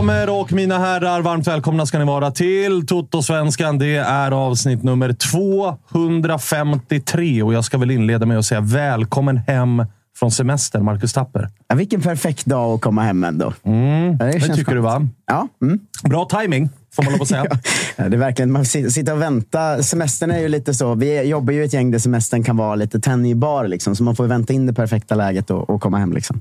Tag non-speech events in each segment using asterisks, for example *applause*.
damer och mina herrar, varmt välkomna ska ni vara till Toto-svenskan. Det är avsnitt nummer 253 och jag ska väl inleda med att säga välkommen hem från semester, Marcus Tapper. Ja, vilken perfekt dag att komma hem ändå. Mm, det, känns tycker skönt. du va? Ja, mm. Bra timing får man lov att säga. *laughs* Ja, det är verkligen, man sit- sitter och väntar. Semestern är ju lite så. Vi jobbar ju ett gäng där semestern kan vara lite tänjbar. Liksom, så man får vänta in det perfekta läget och, och komma hem. Liksom.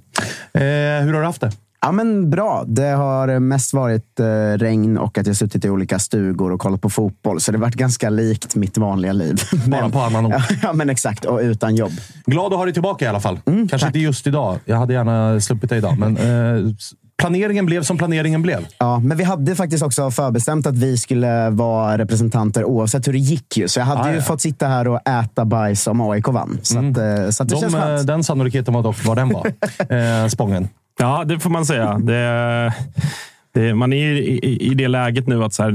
eh, hur har du haft det? Ja, men bra. Det har mest varit eh, regn och att jag suttit i olika stugor och kollat på fotboll. Så det har varit ganska likt mitt vanliga liv. *laughs* Bara på annan. Ja, ja, men exakt. Och utan jobb. Glad att ha dig tillbaka i alla fall. Kanske Mm, tack. inte just idag. Jag hade gärna sluppit dig idag, men eh, planeringen blev som planeringen blev. Ja, men vi hade faktiskt också förbestämt att vi skulle vara representanter oavsett hur det gick. Ju. Så jag hade Ah, ju ja. fått sitta här och äta bajs om AIK vann. Så, att, eh, så att det De, känns eh, skönt. den sannolikheten var dock vad den var. *laughs* eh, Spången. Ja, det får man säga. Det, det, man är i, i, det läget nu att så här,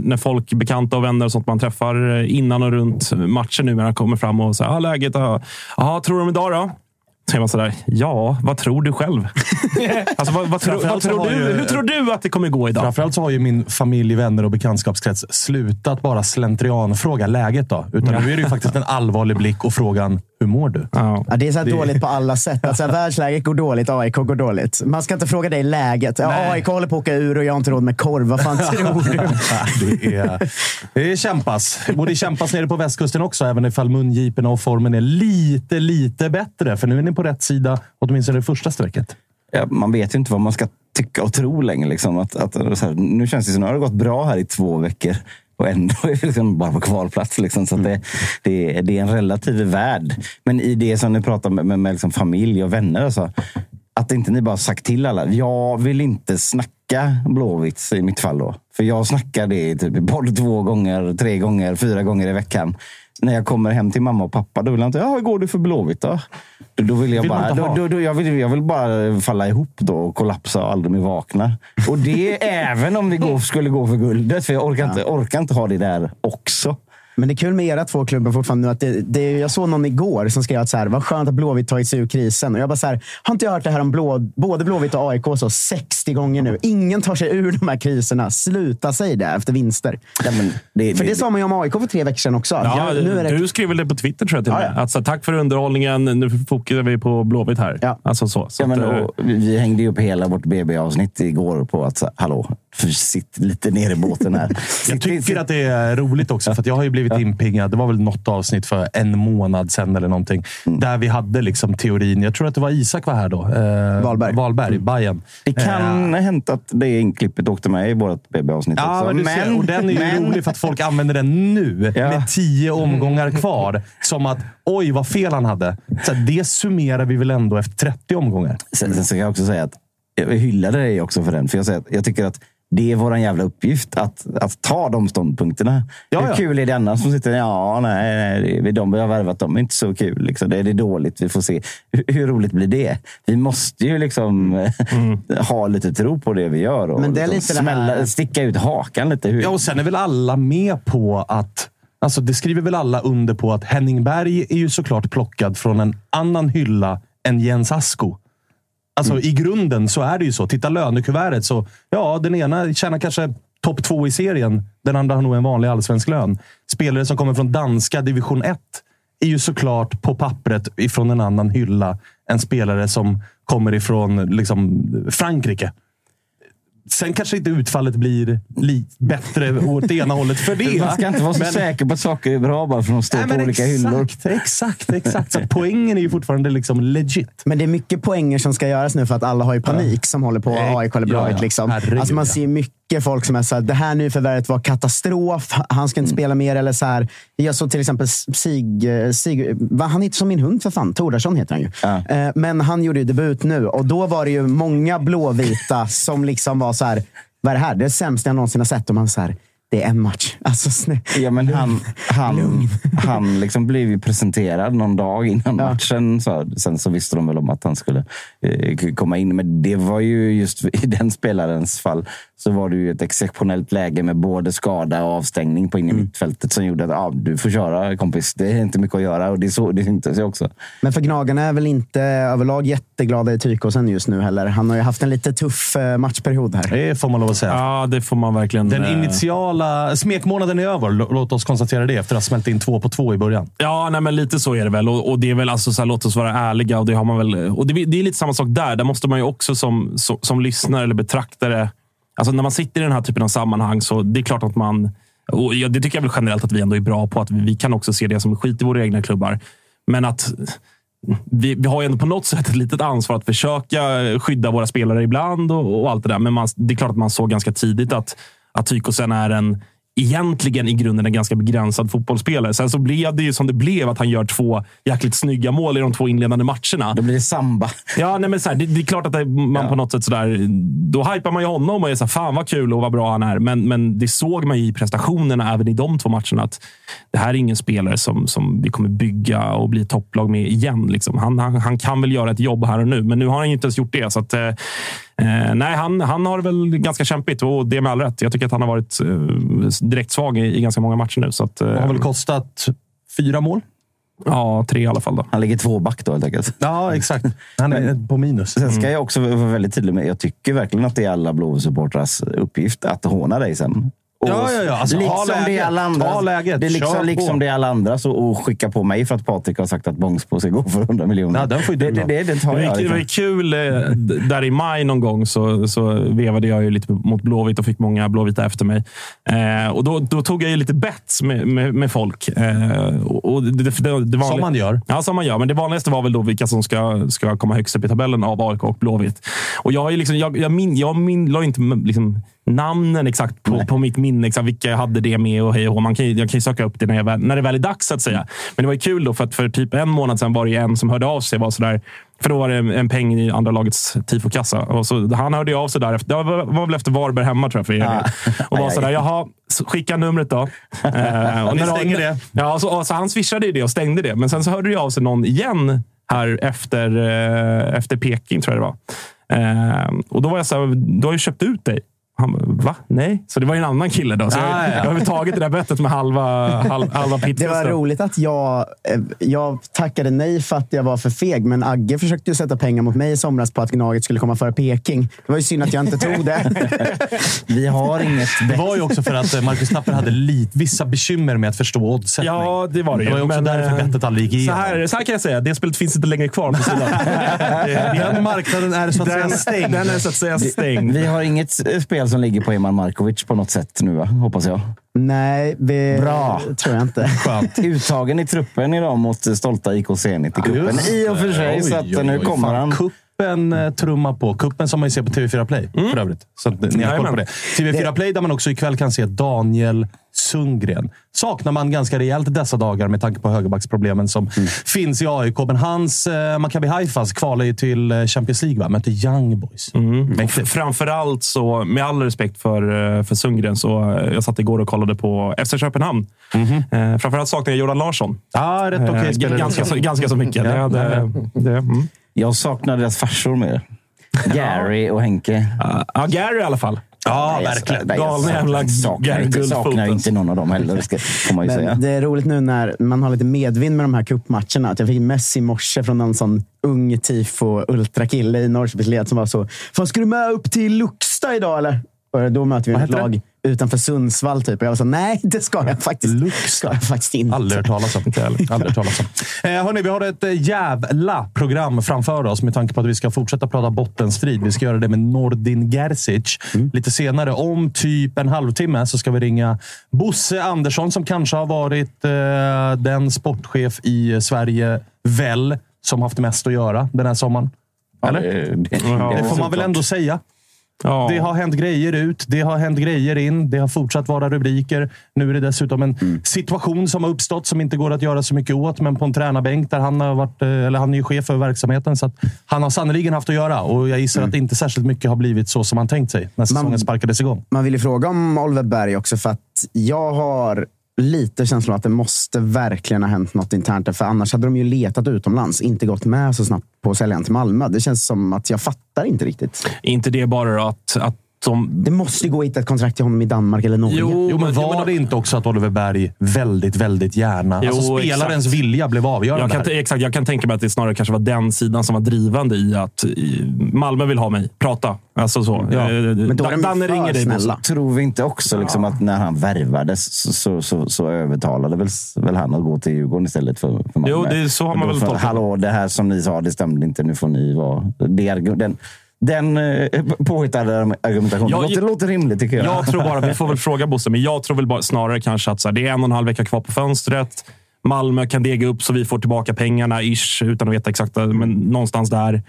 när, folk, bekanta och vänner och sånt man träffar innan och runt matchen numera kommer fram och säger ah, läget. Ja, ah, tror du om idag då? Så man sådär, ja, vad tror du själv? *laughs* alltså, vad, vad, tror- vad tror du? ju- Hur tror du att det kommer gå idag? Framförallt så har ju min familj, vänner och bekantskapskrets slutat bara slentrianfråga läget. då. Utan nu är det ju faktiskt en allvarlig blick och frågan, hur mår du? Ja. Ja, det är så här dåligt på alla sätt. Alltså, världsläget går dåligt, AIK går dåligt. Man ska inte fråga dig läget. Ja. AIK håller på att åka ur och jag har inte råd med korv. Vad fan tror du? *laughs* det, är, det är kämpas. Det kämpas nere på västkusten också, även ifall mungiporna och formen är lite, lite bättre. För nu är ni på rätt sida, åtminstone det första strecket. ja, man vet ju inte vad man ska tycka och tro längre. Liksom. Att, att, så här, nu känns det som att det har gått bra här i två veckor. Och ändå är vi liksom bara på kvalplats. Liksom. Så att det, det, är- det är en relativ värld. Men i det som ni pratar med, med, med liksom familj och vänner. Alltså, att inte ni bara sagt till alla. Jag vill inte snacka Blåvitt i mitt fall. då. För jag snackar det typ både två gånger, tre gånger, fyra gånger i veckan. När jag kommer hem till mamma och pappa, då vill jag inte, ja, hur går det för Blåvitt då? Då, då vill jag Vill bara, då, då, då, jag, vill, jag vill bara falla ihop då och kollapsa och aldrig mer vakna. Och det är *laughs* även om det går, skulle gå för guldet. För jag orkar, inte, orkar inte ha det där också. Men det är kul med era två klubbar fortfarande nu. Att det, det, jag såg någon igår som skrev att så här, vad skönt att Blåvitt tagit sig ur krisen. Och jag bara så här, har inte jag hört det här om Blå, både Blåvitt och AIK så 60 gånger nu? Ingen tar sig ur de här kriserna. Sluta säg det efter vinster. Ja, men det, För det sa man ju om AIK för tre veckor sedan också. Ja, Jag- nu är det, Du skrev väl det på Twitter tror jag till Ja, ja. Alltså, tack för underhållningen. Nu fokuserar vi på Blåvitt här. Ja. Alltså så. så Ja, men, att, eh, och, vi vi hängde ju upp hela vårt BB-avsnitt igår på att, så, hallå, för sitt lite ner i båten här. *laughs* Jag tycker att det är roligt också, för jag har ju blivit inpingad. Det var väl något avsnitt för en månad sedan eller någonting. Mm. Där vi hade liksom teorin. Jag tror att det var Isak var här då. Eh, Valberg. Valberg, Bayern. Det kan ha hänt att det inklippet åkte med i vårt BB-avsnitt Ja, också. men ser, och den är ju men- rolig för att folk använder den nu Ja. med tio omgångar kvar. Som att oj, vad fel han hade. Så det summerar vi väl ändå efter 30 omgångar. Sen, sen ska jag också säga att jag hyllade dig också för den. För jag, säger att jag tycker att det är vår jävla uppgift att, att ta de ståndpunkterna. Ja, Hur ja. kul är det annars som sitter ja, nej, nej, är de vi har värvat, de är inte så kul. Liksom. Det är det dåligt, vi får se. Hur, hur roligt blir det? Vi måste ju liksom eh, *laughs* ha lite tro på det vi gör. Och Men det är liksom lite det här- smälla, sticka ut hakan lite. Hur, Ja, och sen är väl alla med på att... Alltså det skriver väl alla under på att Henning Berg är ju såklart plockad från en annan hylla än Jens Asko. Alltså i grunden så är det ju så. Titta lönekuvertet så, ja, den ena tjänar kanske topp två i serien. Den andra har nog en vanlig allsvensk lön. Spelare som kommer från danska division 1 är ju såklart på pappret ifrån en annan hylla än spelare som kommer ifrån liksom, Frankrike. Sen kanske inte utfallet blir li- bättre åt det ena hållet för det. Man ska inte vara så Men- säker på att saker är bra bara för att de står Nej, på olika exakt, hyllor. Exakt, exakt. Så poängen är ju fortfarande liksom legit. Men det är mycket poänger som ska göras nu för att alla har ju panik som håller på AIK eller ja, Blåvitt. ja. Liksom. Herregud, Alltså man ja. ser mycket folk som är så här, det här nyförvärvet var katastrof. Han ska inte Mm. spela mer. Eller så här, jag såg till exempel Sig, Sig va, han heter som min hund för fan. Tordarsson heter han ju. Ja. Eh, Men han gjorde ju debut nu och då var det ju många blåvita *laughs* som liksom var så här, vad är det här? Det är det sämsta jag någonsin har sett. Och man så här, det är en match. Alltså, snä- Ja, men han, *laughs* han, *laughs* han liksom blev ju presenterad någon dag innan matchen. Så, sen så visste de väl om att han skulle eh, komma in. Men det var ju just *laughs* i den spelarens fall så var det ju ett exceptionellt läge med både skada och avstängning på in i mittfältet som gjorde att ah, du får köra kompis. Det är inte mycket att göra och det, är så, det syntes ju också. Men för Gnagarna är väl inte överlag jätteglada i Tykåsen just nu heller. Han har ju haft en lite tuff eh, matchperiod här. Det får man lov att säga. Ja, det får man verkligen... Den eh, alla... smekmånaden är över. Låt oss konstatera det efter att ha smält in två på två i början. Ja, nej, men lite så är det väl. Och, och det är väl alltså så här, låt oss vara ärliga. Och det, har man väl, och det, det är lite samma sak där. Där måste man ju också som, som, som lyssnare eller betraktare... Alltså när man sitter i den här typen av sammanhang så det är klart att man... Och det tycker jag väl generellt att vi ändå är bra på. Att vi, vi kan också se det som skit i våra egna klubbar. Men att vi, vi har ju ändå på något sätt ett litet ansvar att försöka skydda våra spelare ibland och, och allt det där. Men man, det är klart att man såg ganska tidigt att, att Tykosen är en egentligen i grunden en ganska begränsad fotbollsspelare. Sen så blev det ju som det blev, att han gör två jäkligt snygga mål i de två inledande matcherna. Då blir det samba. Ja, nej, men så här, det, det är klart att det, man Ja. på något sätt sådär, då hypar man ju honom och är så här, fan vad kul och vad bra han är. Men, men det såg man ju i prestationerna även i de två matcherna att det här är ingen spelare som, som vi kommer bygga och bli topplag med igen. Liksom. Han, han, han kan väl göra ett jobb här och nu, men nu har han ju inte ens gjort det. Så att, eh, eh, nej, han, han har det väl ganska kämpigt och det med all rätt. Jag tycker att han har varit eh, direkt svag i, i ganska många matcher nu. Så att, eh, har väl kostat fyra mål? ja, tre i alla fall. Då. Han ligger två back då helt enkelt. Ja, exakt. Han är på minus. Sen ska jag också vara väldigt tydlig med, jag tycker verkligen att det är alla Blåvitt-supportrars uppgift att håna dig sen. Ja, ja, ja. Alltså, liksom ha läget. det är alla andra, Ta läget. Det är liksom, liksom det är alla andra så, och skicka på mig för att Patrik har sagt att Bångsbo ska gå för 100 miljoner. Ja, den får ju det, du det, det, det tar Det jag. det var ju kul. eh, Där i maj någon gång så, så vevade jag ju lite mot Blåvitt och fick många Blåvita efter mig. Eh, och då, då tog jag ju lite bets med, med, med folk. Eh, och det, det, det, det vanliga- Som man gör. Ja, som man gör. Men det vanligaste var väl då vilka som ska, ska komma högst upp i tabellen av AIK och Blåvitt. Och jag, har ju liksom, jag, jag, min, jag min, la inte liksom, namnen exakt på, på mitt minne, exakt vilka jag hade det med och hej och man kan, Jag kan ju söka upp det när, jag när det väl är dags, så att säga. Men det var ju kul då, för att för typ en månad sedan var det en som hörde av sig. Var sådär, för då var det en, en peng i andra lagets tifokassa. Och så, han hörde av sig där. Efter, det var, väl efter Varberg hemma, tror jag, för er del. Och var sådär, jaha, så skicka numret då. Eh, och när- stänger det. Ja, så, och så han swishade ju det och stängde det. Men sen så hörde det av sig någon igen här efter, eh, efter Peking, tror jag det var. Eh, och då var jag så här, du har ju köpt ut dig. Han bara, va? Nej? Så det var ju en annan kille då. Så jag, Ah, ja. jag har väl tagit det där bettet med halva, halv, halva Det pitbusten. var roligt att jag, eh, jag tackade nej för att jag var för feg, men Agge försökte ju sätta pengar mot mig i somras på att Gnaget skulle komma före Peking. Det var ju synd att jag inte tog det. *laughs* Vi har inget Det var ju också för att eh, Marcus Tapper hade lit, vissa bekymmer med att förstå oddsättning. Ja, det var det ju. Det var ju också Men, därför eh, bettet aldrig gick Så igenom. här, så här kan jag säga. Det spelet finns inte längre kvar på sidan. *laughs* Den marknaden är så att säga den, stängd. den är så att säga stängd. Vi har inget spel som ligger på Eman Markovic på något sätt nu, va? hoppas jag. nej, vi, Bra. tror jag inte. Skönt. Uttagen i truppen idag mot stolta IK Zenit i cupen. I och för sig, så att nu kommer han. Kuppen eh, trumma på. Kuppen som man ser på TV4 Play för övrigt. Så att ni har koll på det. TV4 Play där man också ikväll kan se Daniel Sundgren. Saknar man ganska rejält dessa dagar med tanke på högerbacksproblemen som finns i AIK. Men hans eh, Maccabi Haifas kvalar ju till eh, Champions League, va? Möter Young Boys. Mäktigt. Framförallt så, med all respekt för, eh, för Sundgren, så jag satt igår och kollade på FC Köpenhamn. Eh, framförallt saknar jag Jordan Larsson. Ja, rätt okej Eh, ganska, så, ganska så mycket. Ja, det, det, mm. Jag saknar deras farsor mer. Gary och Henke. Ja, Gary i alla fall. Ja, Nej, jag- verkligen. jag Galna jävla saknar, Gary inte, Guldfot, saknar inte någon av dem heller, ska, får man ju säga. Det är roligt nu när man har lite medvind med de här cupmatcherna. Att jag fick mess i morse från någon sån ung tifo ultrakille i Norrköpings led som var så. Fan, ska du med upp till Luxta idag eller? Och då möter vi ett lag utanför Sundsvall. Typ. Och jag var så, nej det ska jag faktiskt, Luxta? ska jag faktiskt inte. Aldrig hört talas om. *laughs* Aldrig hört talas om. Eh, hörni, vi har ett eh, jävla program framför oss med tanke på att vi ska fortsätta prata bottenstrid. Vi ska göra det med Nordin Gerzic. Lite senare, om typ en halvtimme, så ska vi ringa Bosse Andersson som kanske har varit eh, den sportchef i Sverige, väl, som haft mest att göra den här sommaren. Eller? Det, det, Ja. Det får man väl ändå säga. Ja. Det har hänt grejer ut, det har hänt grejer in, det har fortsatt vara rubriker. Nu är det dessutom en Mm. situation som har uppstått som inte går att göra så mycket åt, men på en tränarbänk där han har varit, eh, eller han är ju chef för verksamheten, så att han har sannoliken haft att göra. Och jag gissar Mm. att inte särskilt mycket har blivit så som han tänkt sig när säsongen sparkades igång. Man vill ju fråga om Oliver Berg också, för att jag har lite känslan att det måste verkligen ha hänt något internt. För annars hade de ju letat utomlands, inte gått med så snabbt på att sälja till Malmö. Det känns som att jag fattar inte riktigt. inte det bara då att, att de... Det måste ju gå att hitta ett kontrakt till honom i Danmark eller Norge. Jo, Jo, men var men- det inte också att Oliver Berg väldigt, väldigt gärna... Jo, alltså spelarens exakt. vilja blev avgörande. Jag kan, exakt, jag kan tänka mig att det snarare kanske var den sidan som var drivande i att i, Malmö vill ha mig. Prata. Alltså så. Ja. Eh, Men då är de Danne ringer dig. Snälla. Tror vi inte också liksom att när han värvades så, så, så, så övertalade väl, väl han att gå till Djurgården istället för, för Malmö? Jo, det- så har man väl tolkat det. Hallå, det här som ni sa, det stämde inte. Nu får ni vara... Det, den den eh, påhittade argumentationen. Ja, det låter, jag- låter rimligt tycker jag. Jag tror bara, vi får väl *laughs* fråga Bosse, men jag tror väl bara snarare kanske att så här, det är en och en halv vecka kvar på fönstret. Malmö kan dega upp så vi får tillbaka pengarna, ish, utan att veta exakt, men någonstans där.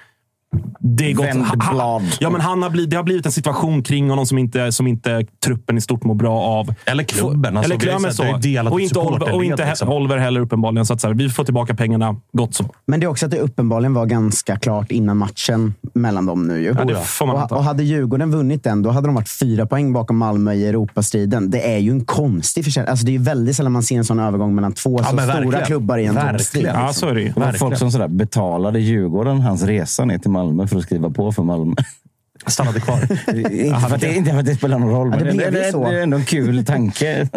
Det är gott. Blad. Ja, men han har blivit, det har blivit en situation kring honom som inte, som inte truppen i stort mår bra av. Eller klubben. Alltså, Eller klubben sett det är så. Och inte, Oliver, och inte liksom. Oliver heller uppenbarligen. Så att så här, vi får tillbaka pengarna. Gott så. Men det är också att det uppenbarligen var ganska klart innan matchen mellan dem nu. Ju. Ja, det får man och, och hade Djurgården vunnit den, då hade de varit fyra poäng bakom Malmö i Europastriden. Det är ju en konstig försäljning. Alltså, det är ju väldigt sällan man ser en sån övergång mellan två Ja, så stora klubbar i en Verkligen. toppstrid. Ja, så är det ju. Var folk som sådär betalade Djurgården hans resa ner till Malmö för att skriva på för Malmö. Stannade kvar. *laughs* inte, för att det, inte för att det spelar någon roll, Ja, det men blev ju det, så. det är ändå en kul *laughs* tanke.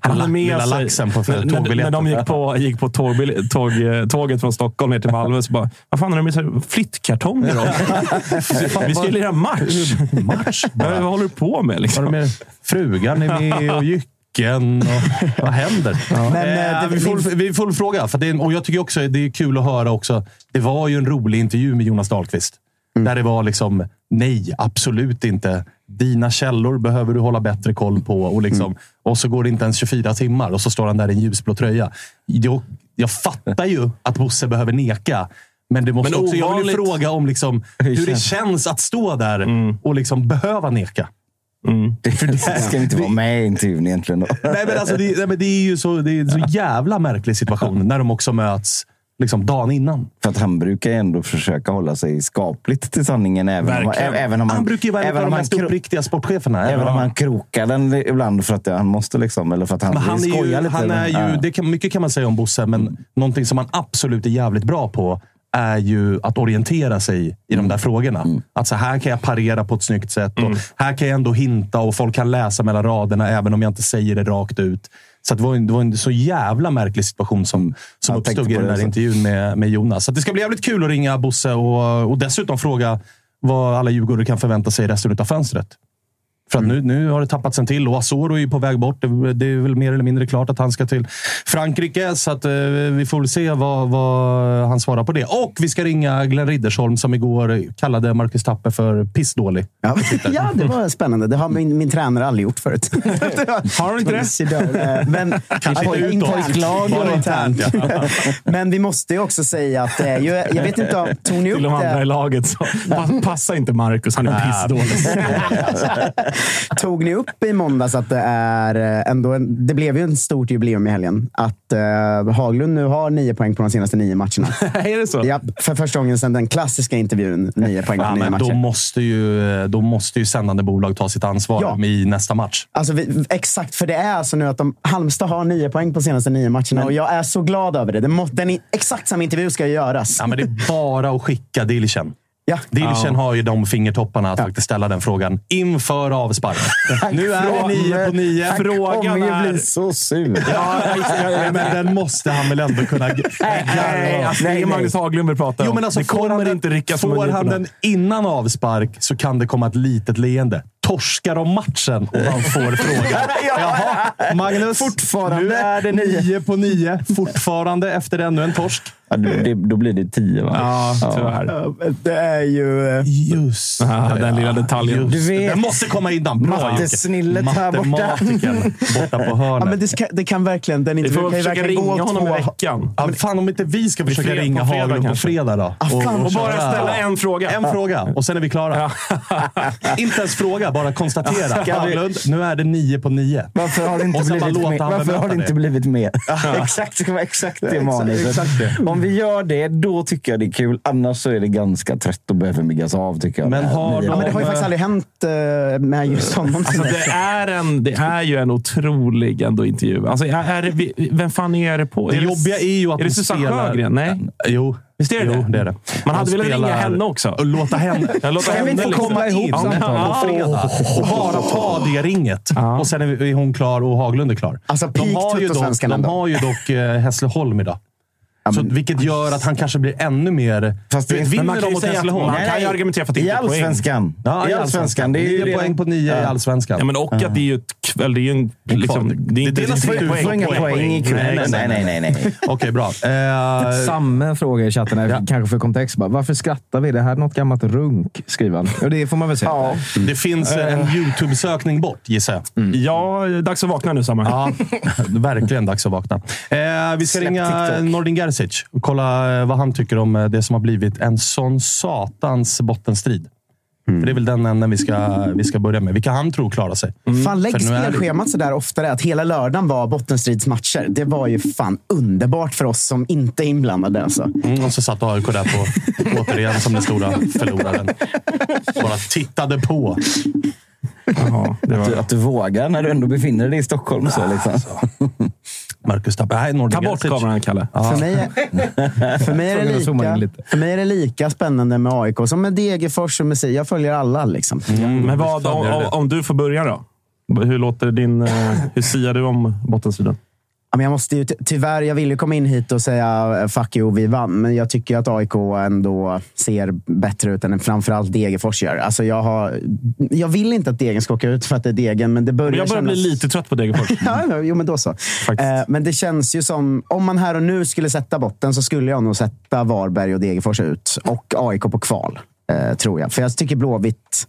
Han hade med Lilla sig, laxen på när, tågbiljetten. när de gick på, gick på tågbil, tåg, tåget från Stockholm ner till Malmö så bara, vad fan har de med sig flyttkartonger? *laughs* Vi ska ju lira match. Match? Ja, Vad håller du på med? Var Liksom? det med frugan är med och jycken? Och, *laughs* vad händer? Men, Eh, eh, det- vi, får, vi får fråga. För det, är- och jag tycker också det är kul att höra också. Det var ju en rolig intervju med Jonas Dahlqvist. Där det var liksom, nej, absolut inte. Dina källor behöver du hålla bättre koll på. Och, liksom, och så går det inte ens 24 timmar och så står han där i en ljusblå tröja. Jag, jag fattar ju att Bosse behöver neka. Men det måste Men också, jag vill ju ovanligt- fråga om liksom, *laughs* hur det känns att stå där och liksom behöva neka. Det ska inte vara med i intervjun egentligen. Då. Nej, men alltså, det, nej, men det är ju så, det är en så jävla märklig situation när de också möts liksom dagen innan. För att han brukar ju ändå försöka hålla sig skapligt till sanningen. Även om, Verkligen. även om Han, brukar ju vara en av de han mest uppriktiga sportcheferna. Även om han krokar den ibland för att han måste liksom, eller för att han, Men han vill är skoja ju, lite. han är ju, Ja. det kan, mycket kan man säga om Bosse, men någonting som han absolut är jävligt bra på är ju att orientera sig i de där frågorna. Att så här kan jag parera på ett snyggt sätt. Och här kan jag ändå hinta och folk kan läsa mellan raderna även om jag inte säger det rakt ut. Så det, var en, det var en så jävla märklig situation som, som Jag uppstod i den där intervjun med, med Jonas. Så det ska bli jävligt kul att ringa Bosse och, och dessutom fråga vad alla djurgårdare kan förvänta sig resten av fönstret. För att nu, nu har det tappats en till och Asoro är ju på väg bort. Det, det är väl mer eller mindre klart att han ska till Frankrike. Så att, eh, vi får väl se vad, vad han svarar på det. Och vi ska ringa Glenn Riddersholm som igår kallade Marcus Tapper för pissdålig. Ja. ja, det var spännande. Det har min, min tränare aldrig gjort förut. *laughs* Har han inte det? Eh, Men, Kanske inte pojklag Bara internt, internt. *laughs* Men vi måste ju också säga att det är ju... Jag vet inte, om- tog ni upp Till de andra i det? laget. Så, pa- passa inte Marcus, han är pissdålig. *laughs* Tog ni upp i måndags att det är eh, ändå en, Det blev ju en stort jubileum i helgen. Att eh, Haglund nu har nio poäng på de senaste nio matcherna. *laughs* är det så? Ja, för första gången sedan den klassiska intervjun. Nio poäng på Ja, nio men då, matcher. måste ju, då måste ju sändande bolag ta sitt ansvar Ja. i nästa match. Alltså, vi, exakt, för det är alltså nu att de, Halmstad har nio poäng på senaste nio matcherna och jag är så glad över det. det må, den, exakt samma intervju ska ju göras. Ja, men det är bara att skicka Dilchen. Ja. Dilchen har ju de fingertopparna att faktiskt ställa den frågan inför avspark. nu är det nio på nio. Han Frågan är- bli så sur. Ja, ja, men den måste han väl ändå kunna Nej, garva. alltså, det är Magnus Haglund vi pratar om. Jo, men alltså, det får kommer han den, inte ryckas Får han den innan avspark så kan det komma ett litet leende. Torskar de matchen och han får frågan. *laughs* Jaha, Magnus. Fortfarande Nu är det nio på nio. Fortfarande efter ännu en torsk. Ja, då, det, då blir det tio, va? Ja, tyvärr. Det är ju... eh, Just Ja, den lilla detaljen. Just Du det. vet- Den måste komma innan. Bra Jocke. Mattesnillet här borta. Borta på hörnet. *laughs* Ja, men det, ska, det kan verkligen... Den intervjun får kan försöka verkligen ringa gå honom i två... veckan. Ja, men fan om inte vi ska försöka fred- ringa Haglund på fredag då. Ah, fan, Och bara köra- ställa en fråga. En fråga och sen är vi klara. *laughs* inte ens fråga, bara konstatera. Haglund, nu är det nio på nio. Varför har det inte Och bara blivit mer? Varför har det inte det. blivit mer? *laughs* exakt, det ska vara exakt det Exakt, manuset. Om vi gör det, då tycker jag det är kul. Annars så är det ganska trött och behöver miggas av, tycker jag. Men har nya- Ja, men det har ju Ja, faktiskt aldrig hänt eh, med just honom. Alltså, det, är en, det är ju en otrolig ändå intervju. Alltså, är, är vem fan är det på? Det är jobbiga är ju att Är det de Susanne spelar- Sjögren? Nej. Jo. Visst är det jo, det? är det. Man hade De velat ringa henne också. Och låta henne, *laughs* Ja, låta Kan vi henne inte liksom- komma ihop Ja, ja. på fredag och bara ta det ringet. Och sen är hon klar och Haglund är klar. Alltså, de har ju dock, de ändå. har ju dock eh, Hässleholm idag. Så, vilket gör att han kanske blir ännu mer... Fast det- vinner man kan mot Hässleholm? Nej, kan ju argumentera för att det I inte är poäng. allsvenskan. Ja, I allsvenskan. Det är ju redan- poäng på nio i allsvenskan. Ja, men och att det är ju ett kväll. Det är ju en... Liksom, det är inte Det delas ut. Du får inga poäng i kvällen. Nej, Nej, nej, nej. *laughs* Okej, bra. Eh, Samme fråga i chatten, här, kanske för kontext. Bara, varför skrattar vi? Det här är något gammalt runk, skriver han. Och det får man väl säga. Ja. det finns eh, en YouTube-sökning bort, gissar jag. Ja, dags att vakna nu, Samma. Ja, *laughs* verkligen dags att vakna. Eh, vi ska ringa. Nordin Gerzic och kolla eh, vad han tycker om eh, det som har blivit en sån satans bottenstrid. Mm. För det är väl den änden vi ska, vi ska börja med. Vilka han tror klarar sig. Fan, lägg är det- spelschemat sådär oftare. Att hela lördagen var bottenstridsmatcher. Det var ju fan underbart för oss som inte är inblandade. Alltså. Mm, och så satt AIK där på, återigen som den stora förloraren. Bara tittade på. Jaha, det Att, du, var... att du vågar när du ändå befinner dig i Stockholm. Så, liksom. Marcus Tapper. Nej, Nordin Ta bort Gerzic. kameran, Kalle. För, mig är, *laughs* för, mig är det lika, lite. för mig är det lika spännande med AIK som med Degerfors och med Sia. Jag följer alla. Liksom. Men vad, om, om, om du får börja då? Hur låter din... eh, Hur siar du om bottenstriden? Men jag måste ju, ty- tyvärr, jag ville komma in hit och säga eh, fuck you, vi vann. Men jag tycker att AIK ändå ser bättre ut än framförallt Degerfors gör. Alltså jag, har, jag vill inte att Degen ska åka ut för att det är Degen, men det börjar Men jag börjar bli kännas- lite trött på Degerfors. *laughs* Ja, jo, men då så. Eh, men det känns ju som, om man här och nu skulle sätta botten så skulle jag nog sätta Varberg och Degerfors ut. Och AIK på kval, eh, tror jag. För jag tycker Blåvitt...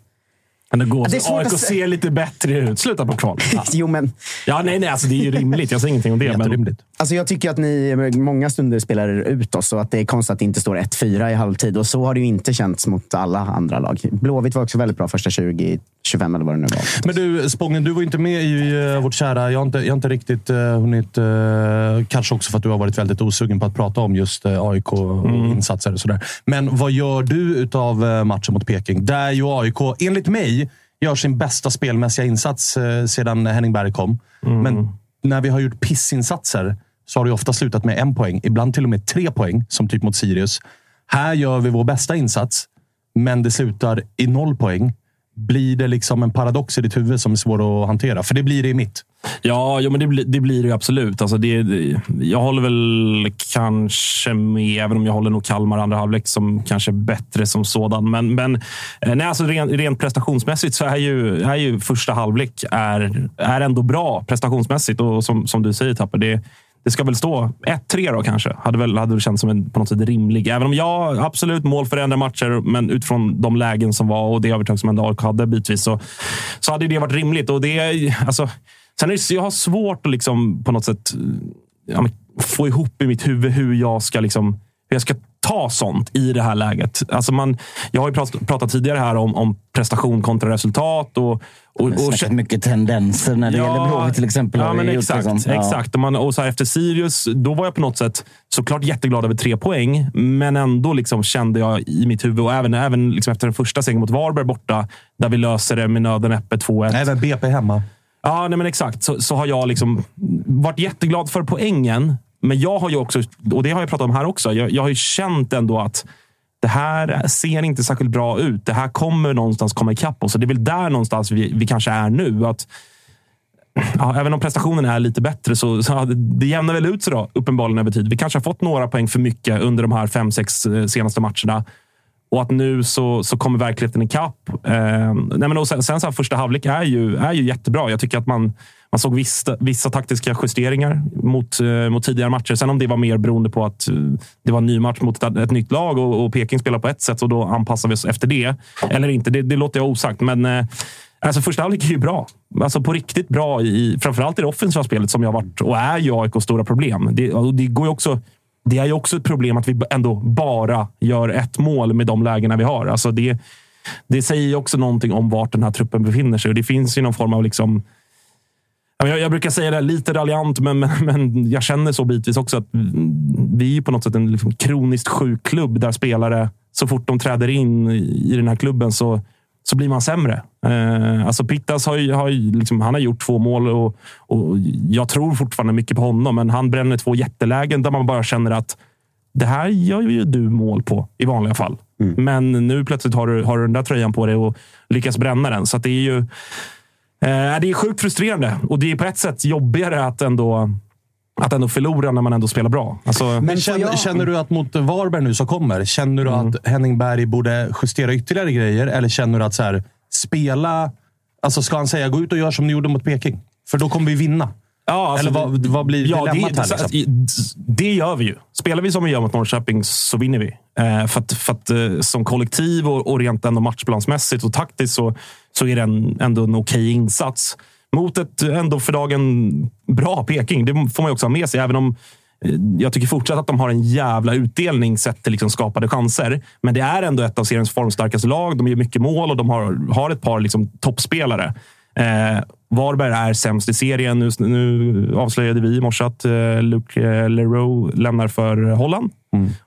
Det går det är AIK att ser lite bättre ut. Sluta på kval. Ja, *laughs* Jo, men ja nej, nej. Alltså, det är ju rimligt. Jag säger ingenting om det. Men, Jätterimligt. Alltså jag tycker att ni många stunder spelar ut oss och att det är konstigt att det inte står 1-4 i halvtid. Och så har det ju inte känts mot alla andra lag. Blåvitt var också väldigt bra första 20, 25 eller vad det nu var. Men du, Spången, du var inte med i uh, vårt kära... Jag har inte, jag har inte riktigt uh, hunnit... Uh, kanske också för att du har varit väldigt osugen på att prata om just uh, AIK och insatser och sådär. Men vad gör du utav uh, matchen mot Peking? Där ju AIK, enligt mig, gör sin bästa spelmässiga insats uh, sedan Henning Berg kom. Men när vi har gjort pissinsatser så har det ofta slutat med en poäng. Ibland till och med tre poäng, som typ mot Sirius. här gör vi vår bästa insats, men det slutar i noll poäng. Blir det liksom en paradox i ditt huvud som är svår att hantera? För det blir det i mitt. Ja, ja men det, blir- det blir det ju absolut. Alltså det, det- jag håller väl kanske med, även om jag håller nog Kalmar andra halvlek som kanske bättre som sådan. Men, men eh, nej, alltså rent, rent prestationsmässigt så är ju, är ju första halvlek är, är ändå bra prestationsmässigt. Och som, som du säger Tapper, det, det ska väl stå 1-3 då kanske. Hade väl, hade väl känts som en på något sätt rimlig. Även om jag absolut mål förändrar matcher, men utifrån de lägen som var och det övertag som ändå AIK hade bitvis så, så hade det varit rimligt. Och det, alltså, sen är det, jag har svårt att liksom på något sätt ja, men, få ihop i mitt huvud hur jag ska liksom, hur jag ska ta sånt i det här läget. Alltså man, jag har ju pratat, pratat tidigare här om, om prestation kontra resultat. Och, och, Och, och, mycket tendenser när det gäller Blåvitt till exempel. Ja, men exakt. liksom. Ja. exakt. Och, man, och så här, efter Sirius, då var jag på något sätt såklart jätteglad över tre poäng. Men ändå liksom kände jag i mitt huvud, och även, även liksom efter den första segern mot Varberg borta, där vi löser det med nöden näppe 2-1. Även BP hemma. Ja, nej men exakt. Så, så har jag liksom varit jätteglad för poängen. Men jag har ju också, och det har jag pratat om här också, jag, jag har ju känt ändå att det här ser inte särskilt bra ut. Det här kommer någonstans komma ikapp oss. Och det är väl där någonstans vi, vi kanske är nu. Att, ja, även om prestationen är lite bättre så, så det, det jämnar väl ut sig då, uppenbarligen över tid. Vi kanske har fått några poäng för mycket under de här fem, sex eh, senaste matcherna. Och att nu så, så kommer verkligheten ikapp. Eh, nej men och sen, sen så här, första halvlek är ju, är ju jättebra. Jag tycker att man, man såg vissa, vissa taktiska justeringar mot, eh, mot tidigare matcher. Sen om det var mer beroende på att eh, det var en ny match mot ett, ett nytt lag och, och Peking spelar på ett sätt och då anpassar vi oss efter det. Eller inte, det, det låter jag osagt. Men eh, alltså första halvlek är ju bra. Alltså på riktigt bra, i, framförallt i det offensiva spelet som jag har varit och är ju AIKs stora problem. Det, och det går ju också det är ju också ett problem att vi ändå bara gör ett mål med de lägena vi har. Alltså det, det säger ju också någonting om vart den här truppen befinner sig. Och det finns ju någon form av... liksom Jag, jag brukar säga det lite raljant, men, men, men jag känner så bitvis också att vi är på något sätt en liksom kroniskt sjuk klubb där spelare, så fort de träder in i den här klubben så, så blir man sämre. Eh, alltså Pittas har, har liksom, han har gjort två mål och, och jag tror fortfarande mycket på honom, men han bränner två jättelägen där man bara känner att det här gör ju du mål på i vanliga fall. Men nu plötsligt har du, har du den där tröjan på dig och lyckas bränna den. Så det är ju eh, det är sjukt frustrerande och det är på ett sätt jobbigare att ändå, att ändå förlora när man ändå spelar bra. Alltså, Men känner, jag- känner du att mot Varberg nu som kommer, känner du Mm. att Henning Berg borde justera ytterligare grejer? Eller känner du att så här, spela... Alltså ska han säga gå ut och gör som ni gjorde mot Peking? För då kommer vi vinna. Ja, alltså, Eller vad, vad blir Ja, dilemmat det, här? Liksom? det gör vi ju. Spelar vi som vi gör mot Norrköping så vinner vi. Eh, för att, för att eh, som kollektiv och, och rent ändå matchplansmässigt och taktiskt så, så är det en, ändå en okej insats. Mot ett ändå för dagen bra Peking. Det får man ju också ha med sig. Även om eh, jag tycker fortsatt att de har en jävla utdelning sett till liksom skapade chanser. Men det är ändå ett av seriens formstarkaste lag. De gör mycket mål och de har, har ett par liksom toppspelare. Eh, Varberg är sämst i serien. Nu, nu avslöjade vi i morse att eh, Luc eh, Leroux lämnar för Holland.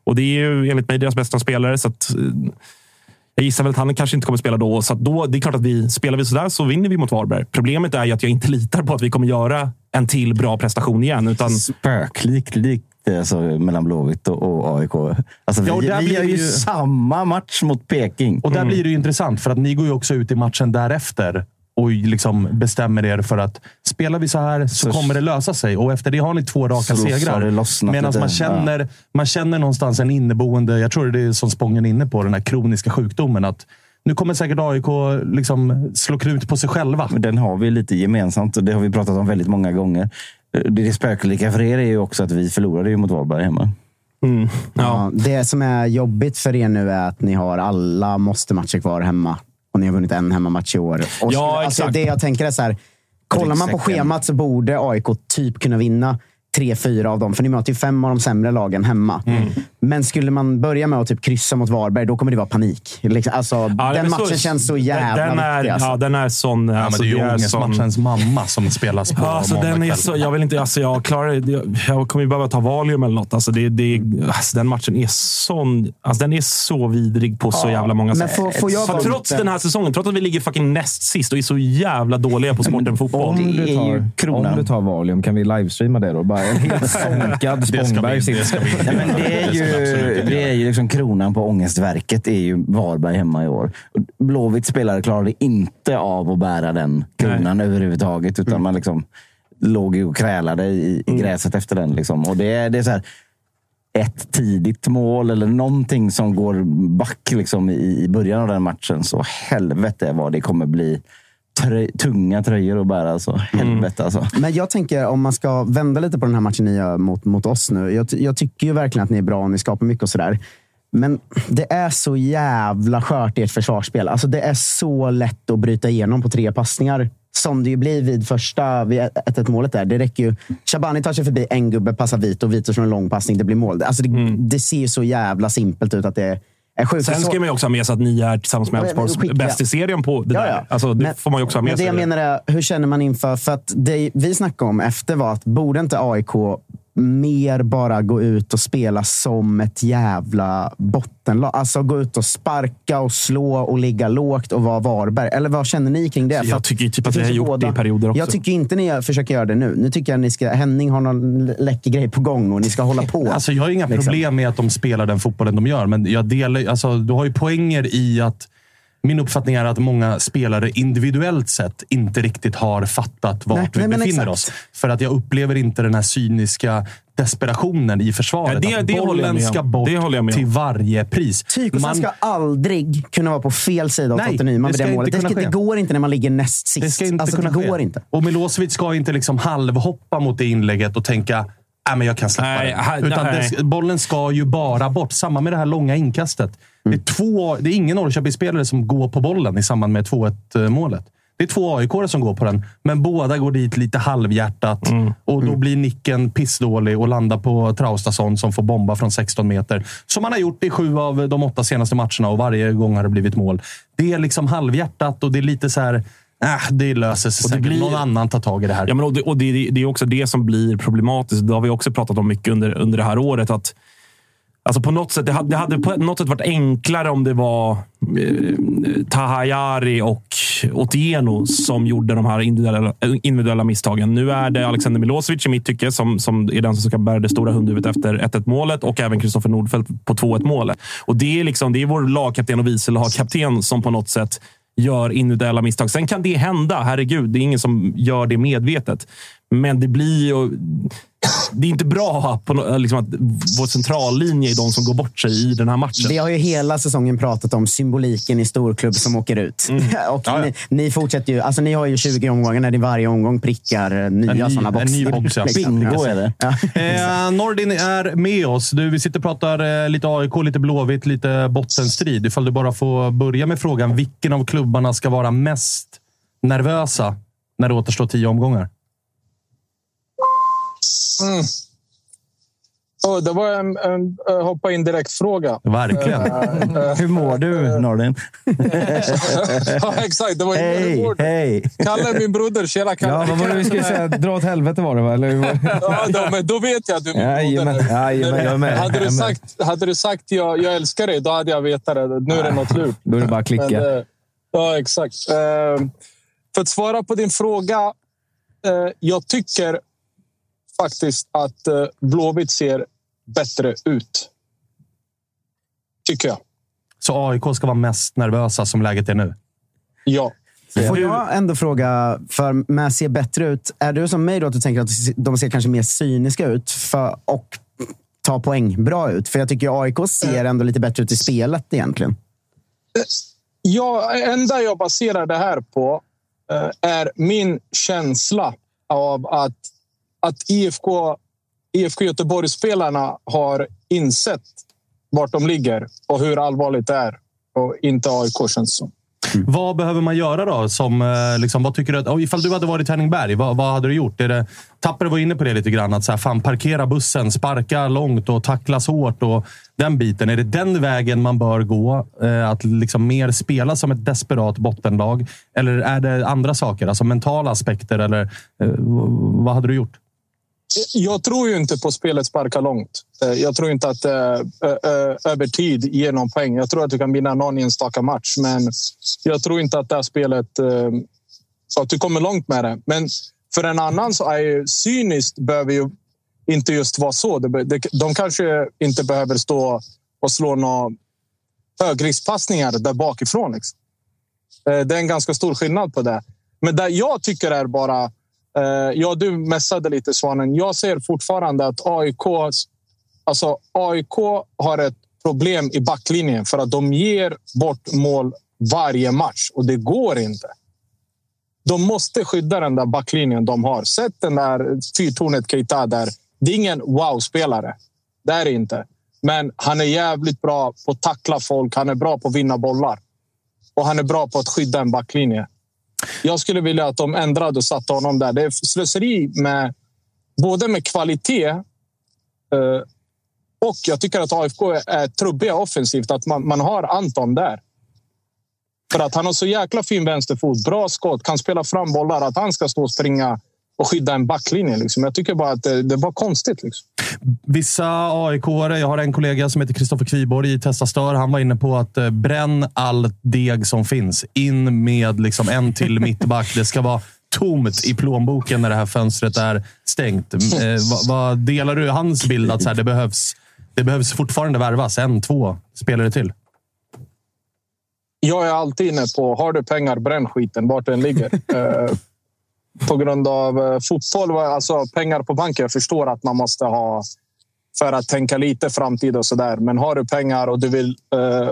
Och det är ju enligt mig deras bästa spelare. Så att, eh, jag gissar väl att han kanske inte kommer spela då. Så att då det är klart att vi spelar vi sådär så vinner vi mot Varberg. Problemet är ju att jag inte litar på att vi kommer göra en till bra prestation igen. Utan, Spöklikt likt alltså, mellan Blåvitt och, och AIK. Alltså, Ja, och vi där vi blir gör ju samma match mot Peking. Och där blir det ju intressant, för att ni går ju också ut i matchen därefter och liksom bestämmer er för att spelar vi så här så, Så- kommer det lösa sig. Och efter det har ni två raka segrar. Medan man känner, man känner någonstans en inneboende, jag tror det är som Spången inne på, den här kroniska sjukdomen. att Nu kommer säkert AIK liksom slå krut på sig själva. Men Den har vi lite gemensamt och det har vi pratat om väldigt många gånger. Det, det spöklika för er är ju också att vi förlorade ju mot Varberg hemma. mm, ja. Ja, det som är jobbigt för er nu är att ni har alla måste-matcher kvar hemma. Och ni har vunnit en hemmamatch i år. Och Ja, alltså, exakt. det jag tänker är så här. Kollar man på schemat så borde AIK typ kunna vinna tre, fyra av dem. För ni möter ju fem av de sämre lagen hemma. Mm. Men skulle man börja med att typ kryssa mot Varberg, då kommer det vara panik. Liksom, alltså, Ja, den matchen känns så jävla den är, viktig. Alltså. Ja, den är sån. Ja, alltså, det är ju är sån- ångestmatchens mamma som spelas på Ja, alltså, måndag den är kväll. så, jag vill inte... Alltså, jag, klarar, jag, jag kommer ju behöva ta Valium eller något. Alltså, det, det, alltså, den matchen är sån... Alltså, den är så vidrig på så jävla många sätt. får- får jag För vara trots den här säsongen, trots att vi ligger fucking näst sist och är så jävla dåliga på sporten fotboll. Om Det du, tar, om du tar Valium, kan vi livestreama det då? Bara En helt *laughs* sånkad Det ska vi- Spångberg det sitter. ska Nej, det är ju, det är ju liksom kronan på ångestverket är ju Varberg hemma i år. Och Blåvitts spelare klarade inte av att bära den kronan överhuvudtaget. Utan Mm. man liksom låg och krälade i, i gräset efter den. Liksom. Och det, det är så här, ett tidigt mål eller någonting som går back liksom, i, i början av den matchen. Så helvete vad det kommer bli trö- tunga tröjor att bära. Alltså. Helvete alltså. Men jag tänker om man ska vända lite på den här matchen ni gör mot, mot oss nu. Jag, jag tycker ju verkligen att ni är bra och ni skapar mycket och sådär. Men det är så jävla skört i ett försvarsspel. Alltså det är så lätt att bryta igenom på tre passningar. Som det ju blir vid första vid 1-1 målet där. Det räcker ju. Shabani tar sig förbi en gubbe, passar Vito. Vito slår en lång passning. Det blir mål. Alltså det, det ser så jävla simpelt ut att det är sjukt. Sen Så- ska man ju också ha med sig att ni är tillsammans med skickliga. bäst i serien på det Ja, där. ja. Alltså, det Men- får man ju också ha med Men det sig. jag menar är, hur känner man inför... För att det vi snackade om efter var att borde inte AIK mer bara gå ut och spela som ett jävla bottenlag? Alltså gå ut och sparka och slå och ligga lågt och vara Varberg. Eller vad känner ni kring det? Jag För att tycker typ att vi har gjort båda. det i perioder också. Jag tycker inte ni försöker göra det nu. Nu tycker jag att ni ska, Henning har någon läcker grej på gång och ni ska hålla på. *laughs* Alltså, jag har inga Liksom. problem med att de spelar den fotbollen de gör, men jag delar, alltså, du har ju poänger i att min uppfattning är att många spelare individuellt sett inte riktigt har fattat vart Nej, vi nej, befinner oss. För att jag upplever inte den här cyniska desperationen i försvaret. Ja, det- att det håller jag bollen med om. ska bort Det håller jag med om. till varje pris. Tykosen Man- ska aldrig kunna vara på fel sida av Nej, Totte Nyman det målet. Det, ska, det ske. går inte när man ligger näst sist. Det ska inte alltså, kunna det ske. går inte. Och Milosevic ska inte liksom halvhoppa mot det inlägget och tänka Nej, men jag kan släppa Nej, det. ha- Utan nej. det, bollen ska ju bara bort. Samma med det här långa inkastet. Det, är två, det är ingen Norrköpingsspelare som går på bollen i samband med 2-1 målet. Det är två aik som går på den, men båda går dit lite halvhjärtat. Och då blir nicken pissdålig och landar på Traustason som får bomba från 16 meter. Som han har gjort i sju av de åtta senaste matcherna och varje gång har det blivit mål. Det är liksom halvhjärtat och det är lite så här... Äh, det löser sig Och det säkert. blir- Någon annan tar tag i det här. Ja, men och det, och det, det är också det som blir problematiskt. Det har vi också pratat om mycket under, under det här året. Att, alltså på något sätt, det, hade, det hade på något sätt varit enklare om det var eh, Tahayari och Otieno som gjorde de här individuella, eh, individuella misstagen. Nu är det Alexander Milosevic i mitt tycke som, som är den som ska bära det stora hundhuvudet efter 1-1 målet och även Kristoffer Nordfeldt på 2-1 målet. Och det är, liksom, det är vår lagkapten och vice lagkapten som på något sätt gör individuella misstag. Sen kan det hända, herregud. Det är ingen som gör det medvetet. Men det blir ju... Det är inte bra på, liksom att vår centrallinje är de som går bort sig i den här matchen. Vi har ju hela säsongen pratat om symboliken i storklubb som åker ut. Mm. *laughs* och ni, ni fortsätter ju. Alltså ni har ju 20 omgångar när ni varje omgång prickar eh, nya En ny- sådana en boxar. ny box, ja. *laughs* Liksom. Bingo är det. Eh, Nordin är med oss. Du, vi sitter och pratar eh, lite AIK, lite Blåvitt, lite bottenstrid. Ifall du bara får börja med frågan. Vilken av klubbarna ska vara mest nervösa när det återstår tio omgångar? Mm. Oh, det var en, en, en hoppa in direkt-fråga. Verkligen. Hur mår du, Nordin? *laughs* ja, exakt. Det var Hej, reward. hej! Kalle, min broder. Tjena, Kalle. Ja, vad var det vi skulle säga? Dra åt helvete var det, va? Eller hur? *laughs* Ja, då, men då vet jag att du är min Jajamän, broder. jajamän, jag är med. Hade du sagt, hade du sagt jag, jag älskar dig, då hade jag vetat det. Nu är det något lurt. Då är det bara att klicka. Men, eh, ja, exakt. Eh, för att svara på din fråga. Eh, jag tycker faktiskt att eh, Blåvitt ser bättre ut. Tycker jag. Så AIK ska vara mest nervösa som läget är nu? Ja. Får jag ändå fråga, för med se bättre ut. Är du som mig då att du tänker att de ser kanske mer cyniska ut för, och ta poäng bra ut? För jag tycker AIK ser ändå lite bättre ut i spelet egentligen. Ja, enda jag baserar det här på eh, är min känsla av att, att IFK, IFK Göteborg-spelarna har insett vart de ligger och hur allvarligt det är. Och inte AIK känns som. Mm. Vad behöver man göra då? Som, eh, liksom, vad tycker du att, ifall du hade varit Henningberg, vad, vad hade du gjort? Är det, Tapper var inne på det lite grann. Att så här, fan, parkera bussen, sparka långt och tacklas hårt. Och den biten. Är det den vägen man bör gå? Eh, att liksom mer spela som ett desperat bottenlag? Eller är det andra saker? Alltså mentala aspekter? Eller eh, vad hade du gjort? Jag tror ju inte på spelet sparka långt. Eh, jag tror inte att eh, över tid ger någon poäng. Jag tror att du kan vinna någon enstaka match, men jag tror inte att det här spelet... Eh, att du kommer långt med det. Men för en annan så är ju cyniskt behöver ju... inte just vara så. De kanske inte behöver stå och slå några högriskpassningar där bakifrån. Liksom. Det är en ganska stor skillnad på det. Men det jag tycker är bara... Eh, ja, du mässade lite, Svanen. Jag ser fortfarande att AIK... Alltså, AIK har ett problem i backlinjen för att de ger bort mål varje match och det går inte. De måste skydda den där backlinjen de har. Sätt den där fyrtornet Keita där. Det är ingen wow-spelare. Det är det inte. Men han är jävligt bra på att tackla folk. Han är bra på att vinna bollar. Och han är bra på att skydda en backlinje. Jag skulle vilja att de ändrade och satte honom där. Det är slöseri med både med kvalitet eh, och jag tycker att AFK är trubbiga offensivt. Att man, man har Anton där. För att han har så jäkla fin vänsterfot, bra skott, kan spela fram bollar. Att han ska stå och springa och skydda en backlinje. Liksom. Jag tycker bara att det, det bara konstigt. Liksom. Vissa aik jag har en kollega som heter Kristoffer Kviborg i Testa Stör. Han var inne på att eh, bränn all deg som finns. In med liksom en till *laughs* mittback. Det ska vara tomt i plånboken när det här fönstret är stängt. Eh, vad, vad, delar du hans bild att så här, det, behövs, det behövs fortfarande värvas en, två spelare till? Jag är alltid inne på, har du pengar, bränn skiten vart den ligger. *laughs* På grund av eh, fotboll, alltså pengar på banken. Jag förstår att man måste ha för att tänka lite framtid och så där. Men har du pengar och du vill eh,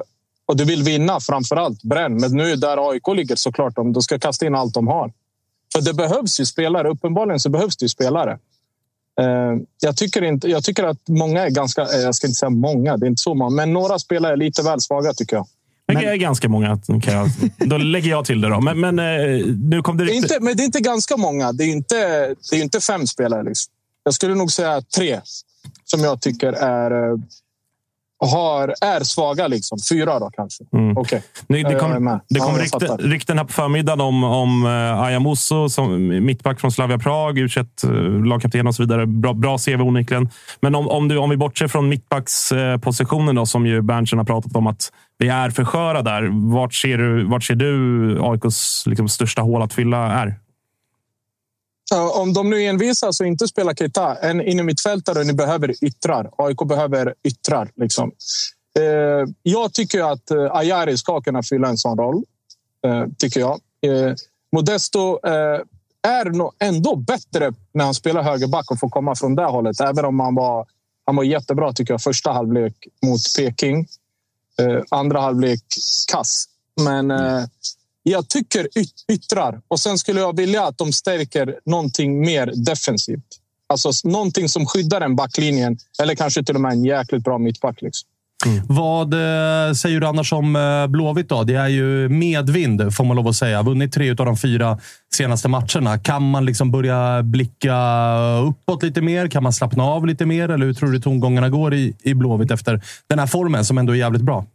och du vill vinna framför allt, bränn. Men nu där AIK ligger såklart, de, de ska kasta in allt de har. För det behövs ju spelare. Uppenbarligen så behövs det ju spelare. Eh, jag tycker, inte, jag tycker att många är ganska... Eh, jag ska inte säga många, det är inte så många. Men några spelare är lite väl svaga tycker jag. Men, det är ganska många. Kan jag, då lägger jag till det. Då. Men, men eh, nu kom det, det är inte, Men det är inte ganska många. Det är inte, det är inte fem spelare. Liksom. Jag skulle nog säga tre som jag tycker är eh, har, är svaga. Liksom. Fyra då kanske. Mm. Okay. Det, det kom, det kom ja, rykten, rykten här på förmiddagen om, om uh, Ayamuso, som mittback från Slavia Prag, u uh, lagkapten och så vidare. Bra, bra CV onekligen. Men om, om, du, om vi bortser från mittbackspositionen, uh, som ju Berntsen har pratat om att vi är för sköra där. Vart ser du, vart ser du AIKs liksom, största hål att fylla är? Om de nu envisas och inte spelar Keita, en innermittfältare, ni behöver yttrar. AIK behöver yttrar. Liksom. Eh, jag tycker att eh, Ayari ska kunna fylla en sån roll. Eh, tycker jag. Modesto är ändå bättre när han spelar högerback och får komma från det hållet. Även om han var, han var jättebra tycker jag första halvlek mot Peking. Andra halvlek kass. Men jag tycker yt yttrar. Och sen skulle jag vilja att de stärker någonting mer defensivt. Alltså någonting som skyddar den backlinjen. Eller kanske till och med en jäkligt bra mittback. Liksom. Mm. Vad eh, säger du annars om eh, Blåvitt? Då? Det är ju medvind, får man lov att säga. Vunnit tre av de fyra senaste matcherna. Kan man liksom börja blicka uppåt lite mer? Kan man slappna av lite mer? Eller hur tror du tongångarna går i, i Blåvitt efter den här formen som ändå är jävligt bra?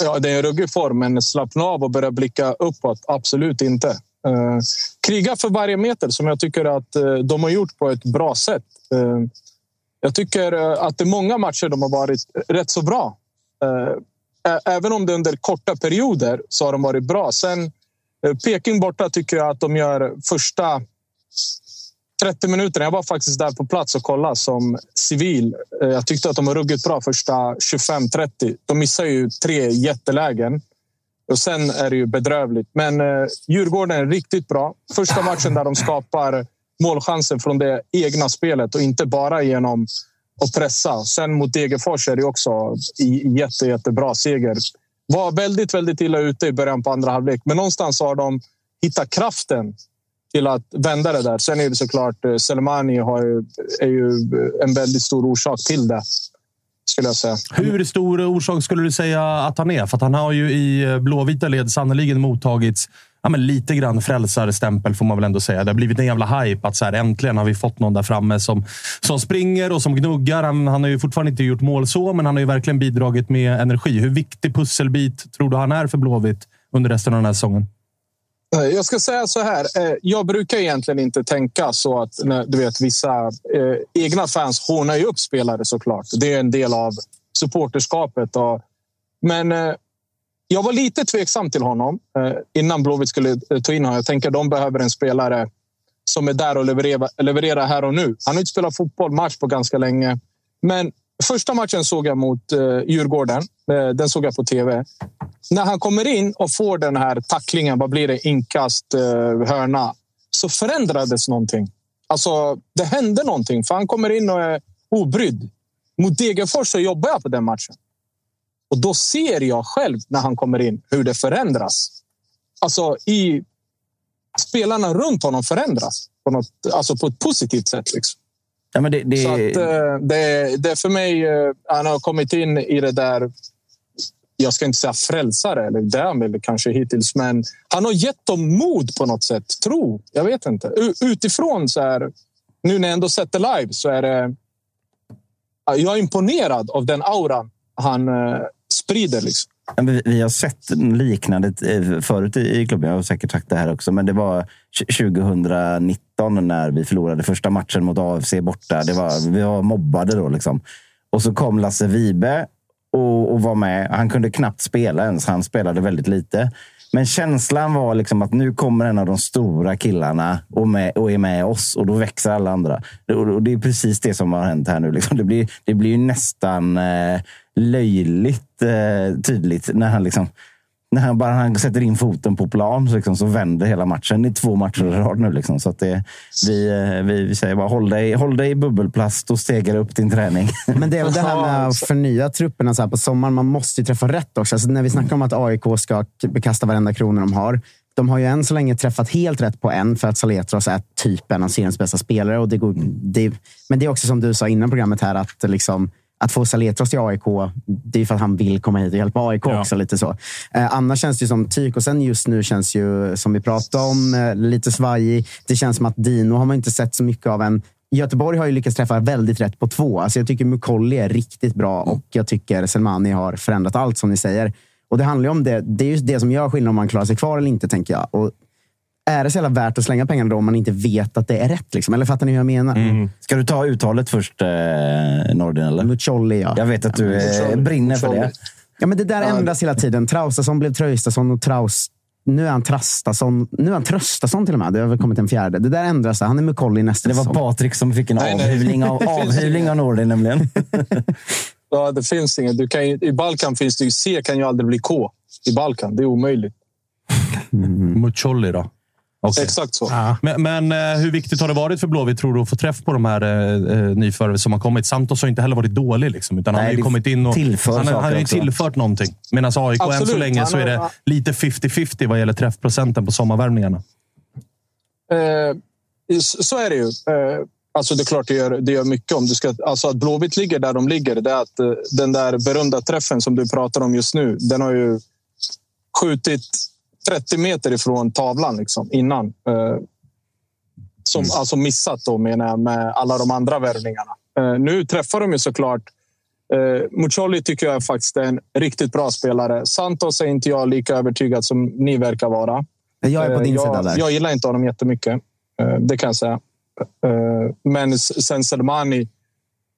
Ja, det är en ruggig form, men slappna av och börja blicka uppåt. Absolut inte. Eh, kriga för varje meter som jag tycker att eh, de har gjort på ett bra sätt. Eh, jag tycker att det är många matcher de har varit rätt så bra. Även om det är under korta perioder så har de varit bra. Sen Peking borta tycker jag att de gör första 30 minuter. Jag var faktiskt där på plats och kollade som civil. Eh, jag tyckte att de var ruggigt bra första 25-30. De missar ju tre jättelägen. Och sen är det ju bedrövligt. Men eh, Djurgården är riktigt bra. Första matchen där de skapar målchanser från det egna spelet och inte bara genom att pressa. Sen mot Degerfors är det också jätte, jättebra seger. Var väldigt, väldigt illa ute i början på andra halvlek, men någonstans har de hittat kraften till att vända det där. Sen är det såklart, eh, Selmani har ju, är ju eh, en väldigt stor orsak till det. Skulle jag säga. Hur stor orsak skulle du säga att han är? För han har ju i eh, blåvita led sannoliken mottagits ja, men lite grann frälsarstämpel får man väl ändå säga. Det har blivit en jävla hype att så här, äntligen har vi fått någon där framme som, som springer och som gnuggar. Han, han har ju fortfarande inte gjort mål så, men han har ju verkligen bidragit med energi. Hur viktig pusselbit tror du han är för Blåvitt under resten av den här säsongen? Eh, jag ska säga så här. Eh, jag brukar egentligen inte tänka så att du vet, vissa eh, egna fans hånar ju upp spelare såklart. Det är en del av supporterskapet. Och, men eh, jag var lite tveksam till honom eh, innan Blåvitt skulle eh, ta in honom. Jag tänker att de behöver en spelare som är där och levererar, levererar här och nu. Han har inte spelat fotboll match på ganska länge. Men första matchen såg jag mot eh, Djurgården. Eh, den såg jag på tv. När han kommer in och får den här tacklingen, vad blir det? Inkast, eh, hörna. Så förändrades någonting. Alltså, det hände någonting, för han kommer in och är obrydd. Mot Degerfors så jobbar jag på den matchen. Och då ser jag själv när han kommer in hur det förändras. Alltså, i spelarna runt honom förändras på, något, alltså på ett positivt sätt. Liksom. Ja, men det, det... Så att, eh, det, det är för mig. Eh, han har kommit in i det där. Jag ska inte säga frälsare eller därmed kanske hittills, men han har gett dem mod på något sätt. Tro. Jag vet inte. Utifrån så här. Nu när jag ändå sett det live så är det. Jag är imponerad av den aura han eh, sprider. Liksom. Vi har sett liknande förut i klubben. Jag har säkert sagt det här också, men det var 2019 2013 när vi förlorade första matchen mot AFC borta. Det var, vi var mobbade då. Liksom. Och så kom Lasse Vibe och, och var med. Han kunde knappt spela ens. Han spelade väldigt lite. Men känslan var liksom att nu kommer en av de stora killarna och, med, och är med oss och då växer alla andra. Och det är precis det som har hänt här nu. Liksom. Det, blir, det blir nästan eh, löjligt eh, tydligt när han liksom när han bara han sätter in foten på plan så, liksom, så vänder hela matchen. Det är två matcher i rad nu. Liksom. Så att det, vi, eh, vi, vi säger bara håll dig, håll dig i bubbelplast och stegar upp din träning. *laughs* Men det är väl det här med att förnya trupperna så här på sommaren. Man måste ju träffa rätt också. Alltså när vi snackar om att AIK ska bekasta varenda krona de har. De har ju än så länge träffat helt rätt på en för att Saletros är typ en av seriens bästa spelare. Och det går, det, men det är också som du sa innan programmet här att liksom, att få Saletros till AIK, det är för att han vill komma hit och hjälpa AIK Ja. också. lite så. Eh, annars känns det ju som tyk och sen just nu känns ju, som vi pratade om, eh, lite svajig. Det känns som att Dino har man inte sett så mycket av än. Göteborg har ju lyckats träffa väldigt rätt på två. Alltså jag tycker Mukolli är riktigt bra och jag tycker Selmani har förändrat allt som ni säger. Och Det handlar om det. Det är ju det som gör skillnad om man klarar sig kvar eller inte, tänker jag. Och är det så jävla värt att slänga pengarna då om man inte vet att det är rätt? Liksom? Eller fattar ni hur jag menar? Ska du ta uttalet först, eh, Nordin? Eller? Mucolli, ja. Jag vet att du eh, brinner för det. Ja, men det där ändras hela tiden. Traustason blev Traustason och Traust... Nu är han Trastason. Nu är han Tröstason till och med. Det har väl kommit en fjärde. Det där ändras. Han är Mukolli nästa Det var. Patrik som fick en avhyvling av, *laughs* avhyvling av Nordin nämligen. *laughs* Ja, det finns inget. Du kan ju, I Balkan finns det ju C kan ju aldrig bli K. I Balkan. Det är omöjligt. *laughs* Mucholli då? Okej. Exakt så. Men, men eh, hur viktigt har det varit för Blåvitt, tror du, att få träff på de här eh, eh, nyförvärven som har kommit? Santos har inte heller varit dålig, liksom, utan han Nej, har ju kommit in och tillför han, har- han har ju saker också. tillfört någonting. Medan AIK än så Absolut. länge Han så är har- det lite 50-50 vad gäller träffprocenten på sommarvärvningarna. Eh, så så är det ju. Eh, alltså det är klart det gör, det gör mycket. om du ska, alltså Att Blåvitt ligger där de ligger, det är att eh, den där berömda träffen som du pratar om just nu, den har ju skjutit 30 meter ifrån tavlan liksom, innan. Eh, som alltså missat då menar jag med alla de andra värvningarna. Eh, nu träffar de ju såklart Eh, Mucolli tycker jag faktiskt är en riktigt bra spelare. Santos är inte jag lika övertygad som ni verkar vara. Jag är på Eh, din jag, sida där. Jag gillar inte honom jättemycket. Eh, Det kan jag säga. Eh, Men sen Selmani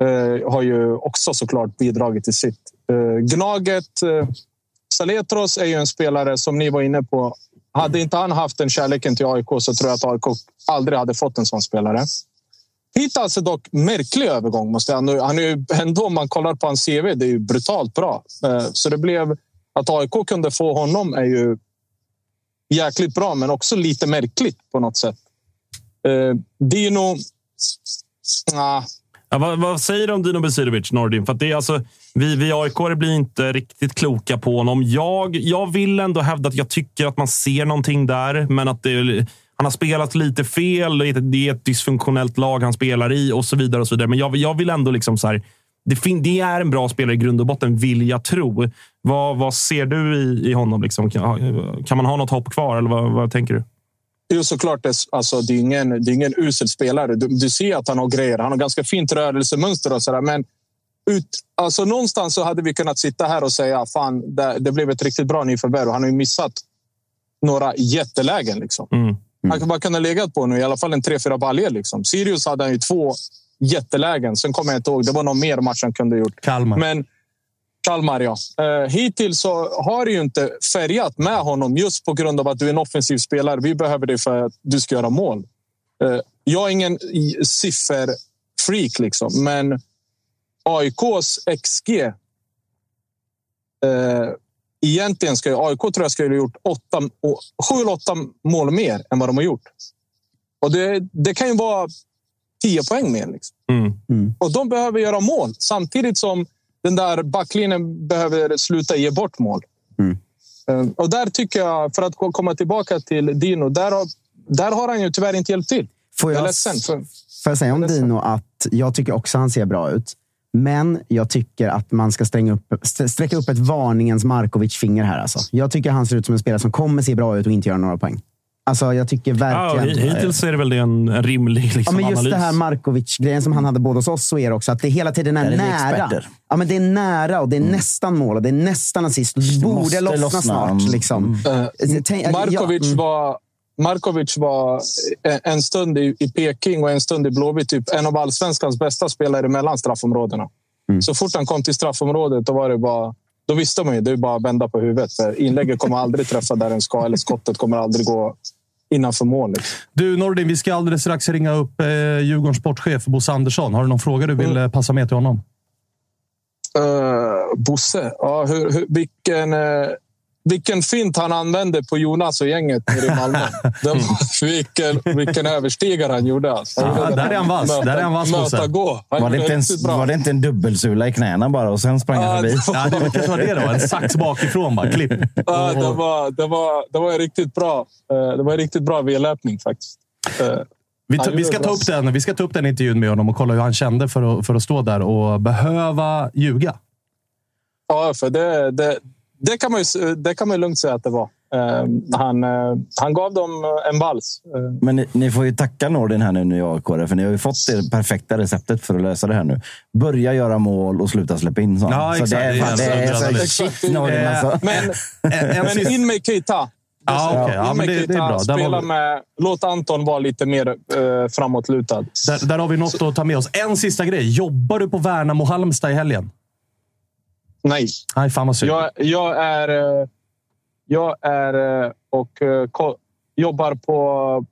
eh, har ju också såklart bidragit till sitt. Eh, Gnaget, eh, Saletros är ju en spelare som ni var inne på. Hade inte han haft den kärleken till AIK så tror jag att AIK aldrig hade fått en sån spelare. Hittills är dock märklig övergång. Måste jag. Han är ju ändå, om man kollar på hans CV, det är ju brutalt bra. Eh, Så det blev att AIK kunde få honom är ju jäkligt bra, men också lite märkligt på något sätt. Eh, Dino... Ah, Ja, vad, vad säger du om Dino Besirovic, Nordin? För att det är alltså, vi, vi aik blir inte riktigt kloka på honom. Jag, jag vill ändå hävda att jag tycker att man ser någonting där, men att det, han har spelat lite fel. Det är ett- det är ett dysfunktionellt lag han spelar i och så vidare. och så vidare. Men jag, jag vill ändå liksom så här, det, fin, det är en bra spelare i grund och botten, vill jag tro. Vad, vad ser du i, i honom? Liksom? Kan, kan man ha något hopp kvar, eller vad, vad tänker du? Jo, såklart. Det, alltså, det, är ingen, det är ingen usel spelare. Du, du ser att han har grejer. Han har ganska fint rörelsemönster och sådär. Men ut, alltså, någonstans så hade vi kunnat sitta här och säga fan, det, det blev ett riktigt bra nyförvärv. Han har ju missat några jättelägen. Liksom. Mm. Han kan bara kunna legat på nu i alla fall en tre, fyra baljor. Liksom. Sirius hade han ju två jättelägen. Sen kommer jag inte ihåg. Det var någon mer match han kunde ha gjort. Kalmar. Men Kalmar, ja. Eh, hittills så har det ju inte färgat med honom just på grund av att du är en offensiv spelare. Vi behöver dig för att du ska göra mål. Eh, jag är ingen sifferfreak, liksom, men AIKs XG... Eh, egentligen ska ju, AIK tror jag skulle ha gjort åtta, sju eller åtta mål mer än vad de har gjort. Och det, det kan ju vara tio poäng mer. Liksom. Mm. Och de behöver göra mål samtidigt som den där backlinjen behöver sluta ge bort mål. Eh, Och där tycker jag, för att ko- komma tillbaka till Dino, där har, där har han ju tyvärr inte hjälpt till. Får Jag jag, ledsen. För, får jag säga om Jag. Dino att jag tycker också han ser bra ut. Men jag tycker att man ska stränga upp, st- sträcka upp ett varningens Markovic-finger här. Alltså. Jag tycker han ser ut som en spelare som kommer se bra ut och inte göra några poäng. Alltså, jag tycker Ja, verkligen... hi- hittills är det väl det en, en rimlig liksom, Ja, men just analys. det här Markovic-grejen som han hade både hos oss och er också. Att det hela tiden är, är nära. Ja, men det är nära och det är nästan mål och det är nästan assist. Det borde lossna, lossna. snart. Mm. Liksom. eh, Tänk- ja, Markovic, mm. var, Markovic var en- en stund i, i Peking och en stund i Blåvitt typ en av allsvenskans bästa spelare mellan straffområdena. Mm. Så fort han kom till straffområdet då var det bara... Då visste man ju det är bara att vända på huvudet. För inlägget kommer aldrig träffa där den ska eller skottet kommer aldrig gå innanför mål. Liksom. Du Nordin, vi ska alldeles strax ringa upp eh, Djurgårdens sportchef Bosse Andersson. Har du någon fråga du vill Mm. eh, passa med till honom? Uh, Bosse, ja, hur, hur, vilken, eh, vilken fint han använde på Jonas och gänget i Malmö. *laughs* Det var, vilken, vilken överstigare han gjorde. Alltså. Han Ja, där det. är han vass. Möta, Där är han vass, möta, gå. Han Var det, inte var det inte en dubbelsula i knäna bara och sen sprang han Ja, förbi? det var- Ja, det kanske var det då. En sax bakifrån bara. Klipp. Ja, det, var, det, var, det var en riktigt bra, eh, det var en riktigt bra vedlöpning faktiskt. Eh, Vi, det vi, ska ta upp den, vi ska ta upp den intervjun med honom och kolla hur han kände för att, för att stå där och behöva ljuga. Ja, för det, det, det, kan man ju, det kan man ju lugnt säga att det var. Eh, Han, eh, han gav dem en vals. Eh, Men ni, ni får ju tacka Nordin här nu, ni AIK, för ni har ju fått det perfekta receptet för att lösa det här nu. Börja göra mål och sluta släppa in sånt. Ja, så exakt. det är, Det är fan, det är en så, shit Nordin Eh, alltså. Men, En, en men in med Keita. Ja, okej. Ja, In men det, det är bra. Spela var, med, låt Anton vara lite mer eh, framåtlutad. där, där har vi något att ta med oss. En sista grej. Jobbar du på Värnamo Halmstad i helgen? Nej, Nej, fan vad synd. jag, jag är, eh, jag är eh, och eh, jobbar på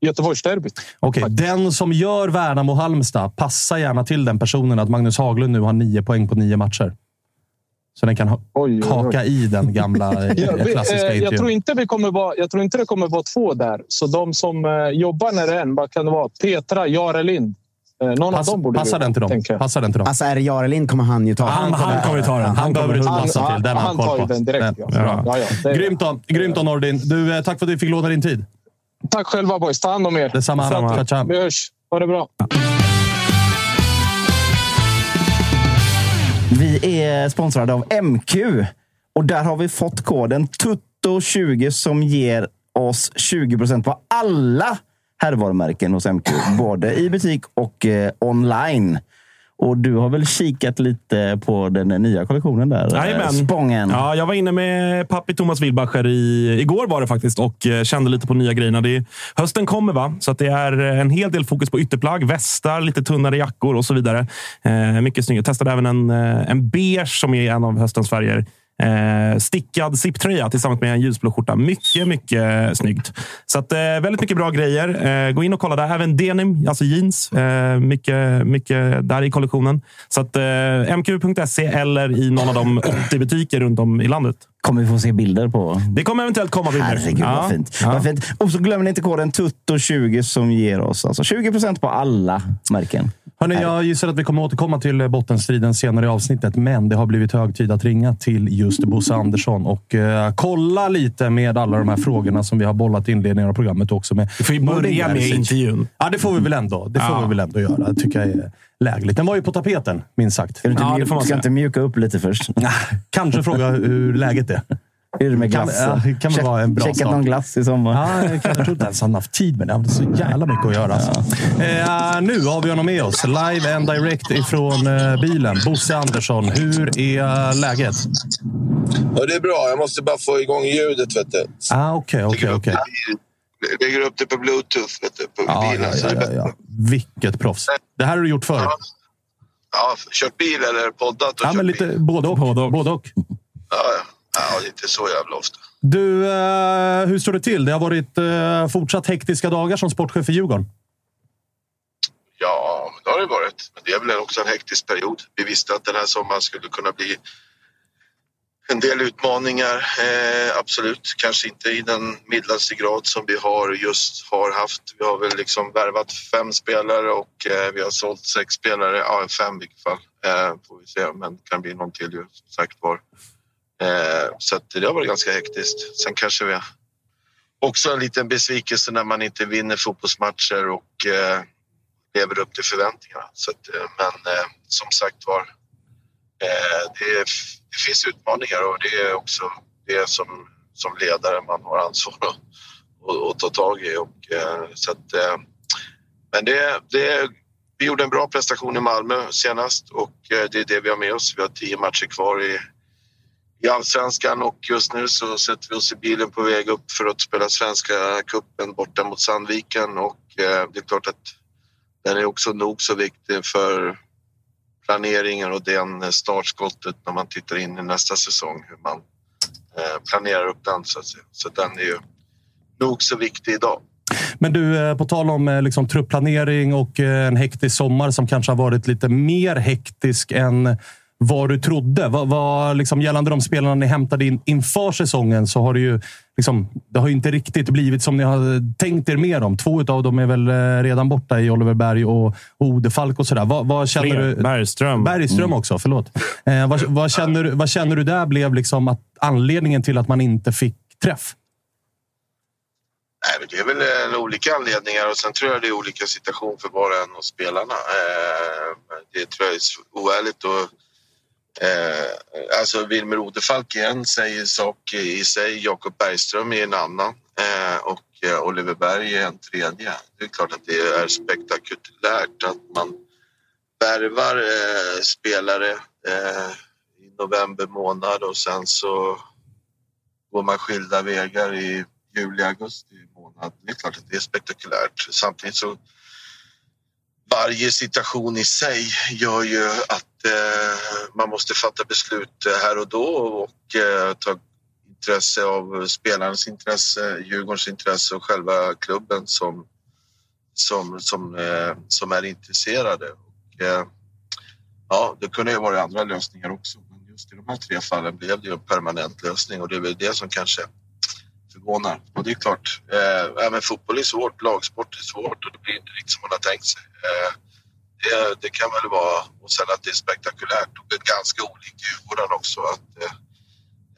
Göteborgsderbyt. Okej, den som gör Värnamo Halmstad, passa gärna till den personen att Magnus Haglund nu har nio poäng på nio matcher. Så den kan ha, Oj, oj, oj. haka i den gamla *laughs* klassiska jag, tror inte vi kommer vara, jag tror inte det kommer vara två där. Så de som jobbar när det är en, vad kan det vara? Petra, Jarelind. Eh, någon Pass, av dem borde passa vi, den till dem. Passa den till dem. Alltså, är det Jarelind kommer han ju ta. Han, han kommer ju ta den. Han behöver du inte Han, passa till. han, Den han han tar ju den direkt. Den- Ja. Ja. Ja, Grymt då, Grymt då Nordin. Du, eh, tack för att vi fick låna din tid. Tack själva boys. Ta hand om er. Detsamma. Tja. Vi hörs. Ha det bra. Vi är sponsrade av MQ och där har vi fått koden TUTTO20 som ger oss 20% på alla herrvarumärken hos MQ. *laughs* Både i butik och eh, online. Och du har väl kikat lite på den nya kollektionen där? eh, Jajamän. Spången. Ja, jag var inne med pappi Thomas Wilbacher i, igår var det faktiskt och eh, kände lite på nya grejerna. Det är, hösten kommer, va? så att det är en hel del fokus på ytterplagg, västar, lite tunnare jackor och så vidare. Eh, mycket snyggt. Jag testade även en, eh, en beige som är en av höstens färger. Eh, stickad zipptröja tillsammans med en ljusblå skjorta. Mycket, mycket snyggt. Så att, eh, väldigt mycket bra grejer. Eh, gå in och kolla där. Även denim, alltså jeans. Eh, mycket, mycket där i kollektionen. Så att, eh, mq.se eller i någon av de 80 butiker runt om i landet. Kommer vi få se bilder på? Det kommer eventuellt komma bilder. Herregud Ja. vad fint. Ja. vad fint. Och så ni inte koden TUTTO20 som ger oss alltså 20% på alla märken. Hörrni, jag gissar att vi kommer återkomma till bottenstriden senare i avsnittet, men det har blivit hög tid att ringa till just Bosse Andersson och eh, kolla lite med alla de här frågorna som vi har bollat i inledningen av programmet också. Med Vi får ju börja med intervjun. Ja, det får vi väl ändå. Det får Ja. vi väl ändå göra. Tycker jag är lägligt. Den var ju på tapeten, minst sagt. Ska du inte, Ja, det mjuk- får man ska säga. inte mjuka upp lite först? *laughs* Kanske fråga hur läget är. Hur är det med Kan- ja, det kan vara en bra Checkat start. någon glass i sommar? Ja, jag kan- jag tror inte ens han haft tid med det. Han hade så jävla mycket att göra. Alltså. Eh, nu har vi honom med oss. Live and direct ifrån eh, bilen. Bosse Andersson, hur är läget? Ja, det är bra. Jag måste bara få igång ljudet. Vet du. Ah, Okej, okej, okej. Lägger upp det på bluetooth vet du, på Ja, bilen. ja, ja, ja, ja. Vilket proffs. Det här har du gjort förr. Ja, kört bil eller poddat och Ja, men bil. lite både och. Både och. Både och. Ja, ja. ja, inte så jävla ofta. Du, eh, hur står det till? Det har varit eh, fortsatt hektiska dagar som sportchef i Djurgården. Ja, det har det varit. Men det är väl också en hektisk period. Vi visste att den här sommaren skulle kunna bli en del utmaningar, eh, absolut. Kanske inte i den mildaste grad som vi har just har haft. Vi har väl liksom värvat fem spelare och eh, vi har sålt sex spelare. Ja, fem i vilket fall. Eh, får vi se, men det kan bli någon till ju, som sagt var. Eh, så att det har varit ganska hektiskt. Sen kanske vi också en liten besvikelse när man inte vinner fotbollsmatcher och eh, lever upp till förväntningarna. Så att, eh, men eh, som sagt var, eh, det, det, finns utmaningar och det är också det som, som ledare man har ansvar att, att ta tag i. Och, eh, så att, eh, men det, det, vi gjorde en bra prestation i Malmö senast och eh, det är det vi har med oss. Vi har tio matcher kvar i i allsvenskan och just nu så sätter vi oss i bilen på väg upp för att spela Svenska kuppen borta mot Sandviken och eh, det är klart att den är också nog så viktig för planeringen och den startskottet när man tittar in i nästa säsong, hur man eh, planerar upp den så att säga. Så den är ju nog så viktig idag. Men du, eh, på tal om eh, liksom, truppplanering och en hektisk sommar som kanske har varit lite mer hektisk än vad du trodde. Vad, vad, liksom, gällande de spelarna ni hämtade in inför säsongen så har det ju liksom, det har ju inte riktigt blivit som ni har tänkt er mer om. Två av dem är väl eh, redan borta i Oliver Berg och, och Ode Falk och sådär. Vad, vad känner Fler. du? Bergström. Bergström mm. också, förlåt. Eh, vad, vad, känner, vad känner du där blev liksom att anledningen till att man inte fick träff? Nej, det är väl eh, olika anledningar och sen tror jag det är olika situation för var och en av spelarna. Eh, det tror jag är oärligt att Eh, alltså Wilmer Odefalk är en säger sak i sig, Jakob Bergström är en annan eh, och eh, Oliver Berg är en tredje. Det är klart att det är spektakulärt att man värvar eh, spelare eh, i november månad och sen så går man skilda vägar i juli, augusti månad. Det är klart att det är spektakulärt. Samtidigt så varje situation i sig gör ju att eh, man måste fatta beslut eh, här och då och eh, ta intresse av spelarens intresse, Djurgårdens intresse och själva klubben som, som, som, eh, som är intresserade. Och, eh, ja, det kunde ju vara andra lösningar också, men just i de här tre fallen blev det ju en permanent lösning och det är väl det som kanske förvånar. Och det är klart, eh, även fotboll är svårt, lagsport är svårt och det blir inte riktigt som man har tänkt sig. Eh, det, det, kan väl vara, och sen att det är spektakulärt och det är ganska olikt Djurgården också. Att, eh,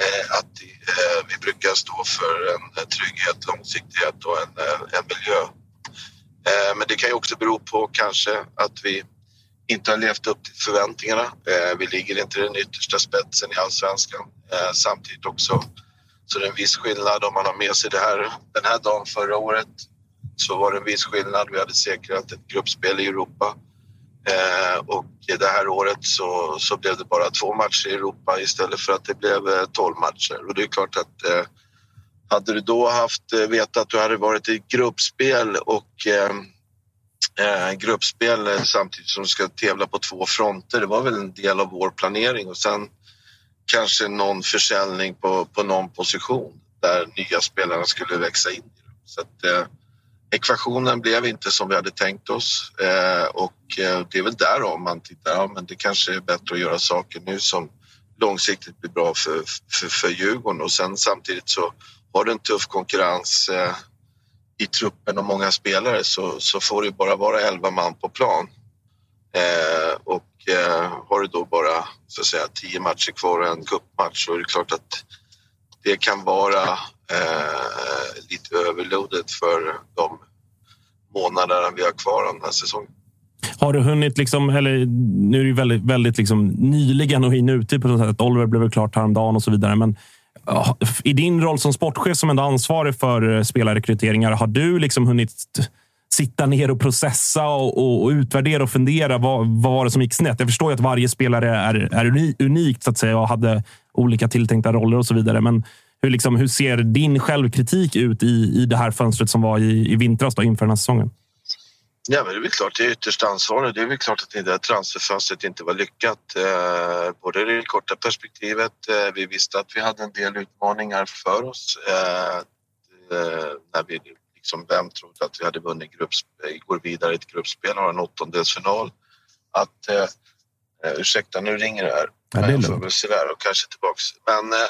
eh att eh, vi brukar stå för en, trygghet, långsiktighet och en, eh, en miljö. Eh, men det kan ju också bero på kanske att vi inte har levt upp till förväntningarna. vi ligger inte i den yttersta spetsen i allsvenskan. samtidigt också så det är en viss skillnad om man har med sig det här. Den här dagen förra året så var det en viss skillnad. Vi hade säkrat ett gruppspel i Europa. Eh, och det här året så, så blev det bara två matcher i Europa istället för att det blev eh, tolv matcher. Och det är klart att eh, hade du då haft eh, vetat att du hade varit i gruppspel och eh, eh, gruppspel samtidigt som du ska tävla på två fronter. Det var väl en del av vår planering och sen kanske någon försäljning på, på någon position där nya spelarna skulle växa in. Så att, eh, ekvationen blev inte som vi hade tänkt oss eh, och eh, det är väl där om man tittar, ja men det kanske är bättre att göra saker nu som långsiktigt blir bra för, för, för Djurgården och sen samtidigt så har du en tuff konkurrens eh, i truppen och många spelare så, så får det bara vara 11 man på plan. Eh, och Eh, har du då bara så att säga, tio matcher kvar och en cupmatch så är det klart att det kan vara eh, lite överloadet för de månaderna vi har kvar av den här säsongen. Har du hunnit, liksom, eller nu är det ju väldigt, väldigt liksom, nyligen och i nutid på något sätt. Oliver blev väl klart häromdagen och så vidare. Men i din roll som sportchef som ändå ansvarig för eh, spelarrekryteringar, har du liksom hunnit sitta ner och processa och, och, och, utvärdera och fundera. Vad, vad var det som gick snett? Jag förstår ju att varje spelare är, är unikt så att säga och hade olika tilltänkta roller och så vidare. Men hur, liksom, hur ser din självkritik ut i, i det här fönstret som var i, i vintras då, inför den här säsongen? Ja, men det är väl klart, det är ytterst ansvarigt. Det är väl klart att det där transferfönstret inte var lyckat. Eh, både i det korta perspektivet, eh, vi visste att vi hade en del utmaningar för oss eh, eh när vi liksom, vem trodde att vi hade vunnit gruppspel, går vidare till gruppspel och en åttondelsfinal. Att, eh, eh, ursäkta, nu ringer det här. Ja, det är lugnt. väl se där och kanske tillbaks. Men, eh,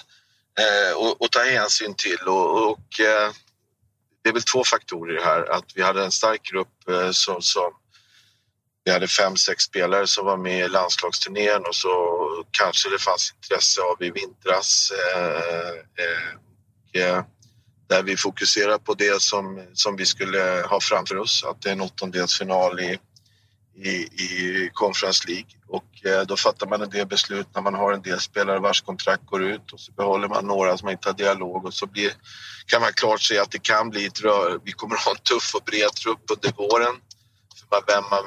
eh, och, och ta hänsyn till och, och eh, det är väl två faktorer i här. Att vi hade en stark grupp eh, som, som vi hade fem, sex spelare som var med i landslagsturnén och så kanske det fanns intresse av i vintras. Eh, eh, eh, där vi fokuserar på det som, som vi skulle ha framför oss. Att det är en åttondelsfinal i, i, i Conference League. Och eh, då fattar man en del beslut när man har en del spelare vars kontrakt går ut och så behåller man några som inte har dialog och så blir, kan man klart se att det kan bli ett rör. Vi kommer att ha en tuff och bred trupp under våren. För vem man,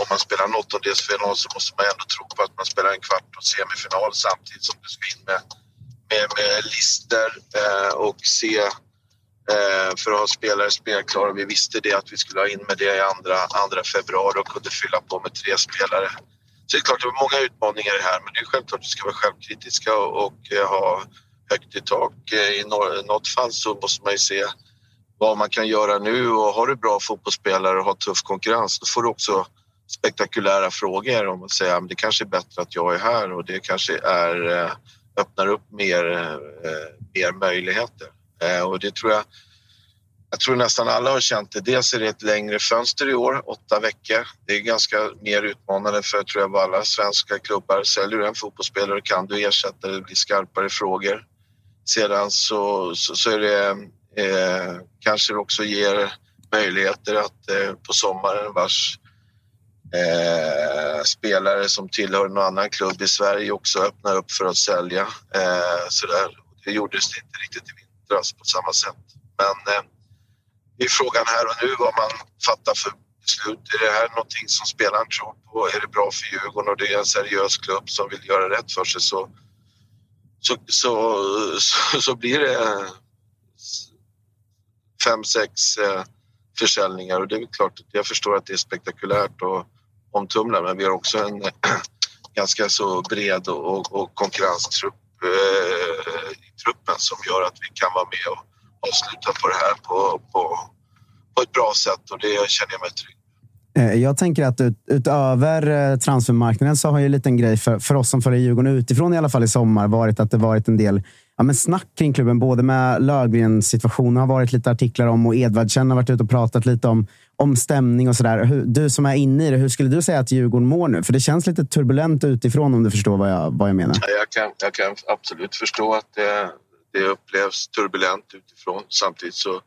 om man spelar en åttondelsfinal så måste man ändå tro på att man spelar en kvart och semifinal samtidigt som du ska in med, med, med lister eh, och se Eh, för att ha spelare spelklara. Vi visste det att vi skulle ha in med det i andra, andra februari och kunde fylla på med tre spelare. Så det är klart, det var många utmaningar i det här men det är självklart att vi ska vara självkritiska och, och eh, ha högt i tak. Eh, I något fall så måste man ju se vad man kan göra nu och har du bra fotbollsspelare och har tuff konkurrens då får du också spektakulära frågor om att säga att det kanske är bättre att jag är här och det kanske är, eh, öppnar upp mer, mer möjligheter. Eh, Och det tror jag jag tror nästan alla har känt det. Dels är det ett längre fönster i år, åtta veckor. Det är ganska mer utmanande för tror jag alla svenska klubbar. Säljer du en fotbollsspelare kan du ersätta det, blir skarpare frågor. Sedan så, så, så är det eh, kanske det också ger möjligheter att eh, på sommaren vars eh, spelare som tillhör någon annan klubb i Sverige också öppnar upp för att sälja. Eh, sådär. Det gjordes det inte riktigt i vintras på samma sätt. Men eh, det är frågan här och nu vad man fattar för beslut. Är det här någonting som spelaren tror på? Är det bra för Djurgården och det är en seriös klubb som vill göra rätt för sig så, så, så, så, så blir det eh, fem, sex eh, försäljningar och det är klart att jag förstår att det är spektakulärt och omtumlande men vi har också en *clears throat* ganska så bred och, och, och konkurrenstrupp eh, truppen som gör att vi kan vara med och avsluta på det här på, på, på ett bra sätt och det känner jag mig trygg eh, Jag tänker att ut, utöver eh, transfermarknaden så har ju en liten grej för, för oss som följer Djurgården utifrån i alla fall i sommar varit att det varit en del ja, men snack kring klubben. Både med Löfgrens situation har varit lite artiklar om och Edvardsen har varit ute och pratat lite om, om stämning och sådär. Du som är inne i det, hur skulle du säga att Djurgården mår nu? För det känns lite turbulent utifrån om du förstår vad jag, vad jag menar. Jag kan, jag kan absolut förstå att det, det upplevs turbulent utifrån. Samtidigt så,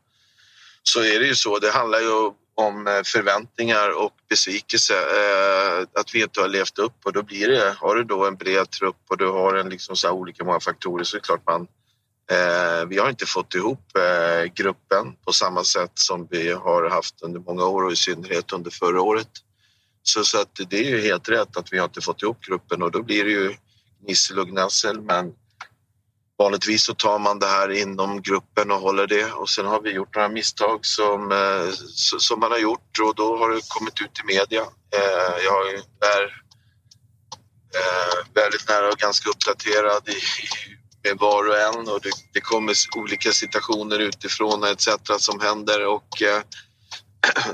så är det ju så. Det handlar ju om eh, förväntningar och besvikelse. Eh, att vi inte har levt upp och då blir det, har du då en bred trupp och du har en liksom så här olika många faktorer så är det klart man Eh, vi har inte fått ihop eh, gruppen på samma sätt som vi har haft under många år och i synnerhet under förra året. Så, så att det är ju helt rätt att vi har inte fått ihop gruppen och då blir det ju gnissel och gnassel. men vanligtvis så tar man det här inom gruppen och håller det och sen har vi gjort några misstag som, eh, som man har gjort och då har det kommit ut i media. Eh, jag är eh, väldigt nära och ganska uppdaterad i, i, var och en och det, det kommer olika situationer utifrån etc. som händer och eh,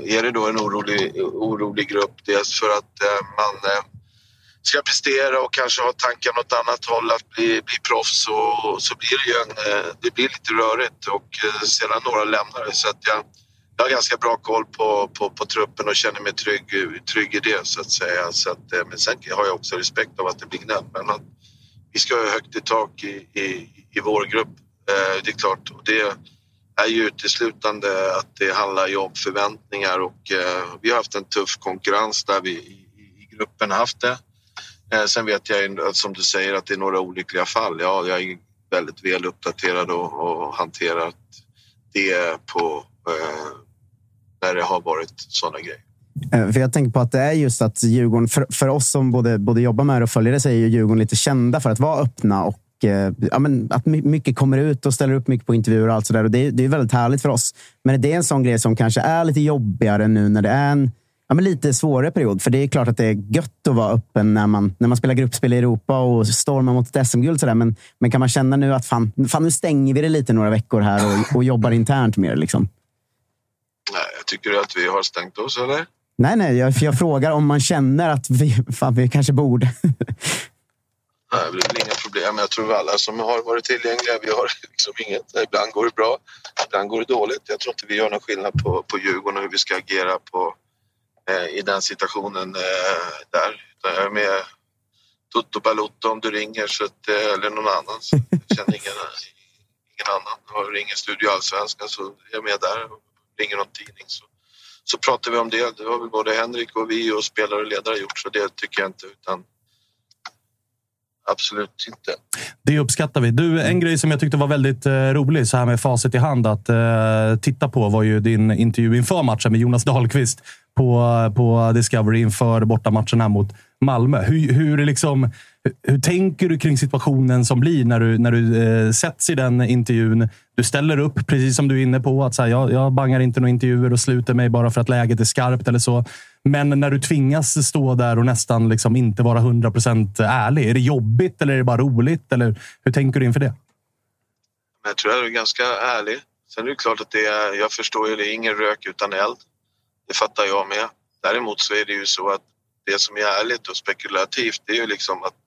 *clears throat* är det då en orolig, orolig grupp dels alltså för att eh, man eh, ska prestera och kanske ha tankar åt annat håll att bli, bli proffs och så blir det ju en, eh, det blir lite rörigt och eh, sedan några lämnar det. Så att jag, jag har ganska bra koll på, på, på truppen och känner mig trygg, trygg i det så att säga. Så att, eh, men sen har jag också respekt av att det blir gnäll. Men vi ska ha högt i tak i, i, i vår grupp. Eh, det är klart. Och det är ju uteslutande att det handlar ju om förväntningar och eh, vi har haft en tuff konkurrens där vi i, i gruppen haft det. Eh, sen vet jag som du säger att det är några olyckliga fall. Ja, jag är väldigt väl uppdaterad och, och hanterat det på eh, när det har varit sådana grejer. Eh, för jag tänker på att det är just att Djurgården, för, för oss som både, både jobbar med det och följer det, så är ju Djurgården lite kända för att vara öppna och eh, ja, men att mycket kommer ut och ställer upp mycket på intervjuer och allt sådär. Det, är- det är väldigt härligt för oss. Men det är en sån grej som kanske är lite jobbigare nu när det är en ja, men lite svårare period. För det är klart att det är gött att vara öppen när man, när man spelar gruppspel i Europa och stormar mot ett SM-guld. Men, men kan man känna nu att fan, fan, nu stänger vi det lite några veckor här och, och jobbar internt mer? Liksom? Tycker du att vi har stängt oss eller? Nej, nej. Jag, jag frågar om man känner att vi, fan, vi kanske borde. Nej, det är väl inga problem. Jag tror alla som har varit tillgängliga, vi har liksom inget. Ibland går det bra, ibland går det dåligt. Jag tror inte vi gör någon skillnad på, på Djurgården och hur vi ska agera på, eh, i den situationen eh, där. Jag är med Toto Balotto om du ringer så att, eh, eller någon annan. Så jag känner ingen, ingen annan. Jag ringer Studio Allsvenskan så är jag med där. Ringer någon tidning så, så pratar vi om det. Det har väl både Henrik och vi och spelare och ledare gjort så det tycker jag inte. Utan absolut inte. Det uppskattar vi. Du, en grej som jag tyckte var väldigt eh, rolig, så här med facit i hand, att eh, titta på var ju din intervju inför matchen med Jonas Dahlqvist på, på Discovery inför bortamatchen här mot Malmö. Hur, hur, liksom, hur, tänker du kring situationen som blir när du, när du eh, sätts i den intervjun? Du ställer upp, precis som du är inne på, att så här, jag, jag bangar inte några intervjuer och sluter mig bara för att läget är skarpt eller så. Men när du tvingas stå där och nästan liksom inte vara 100 procent ärlig, är det jobbigt eller är det bara roligt? Eller hur tänker du inför det? Jag tror jag är ganska ärlig. Sen är det klart att det är, jag förstår ju det är ingen rök utan eld. Det fattar jag med. Däremot så är det ju så att det som är ärligt och spekulativt det är ju liksom att,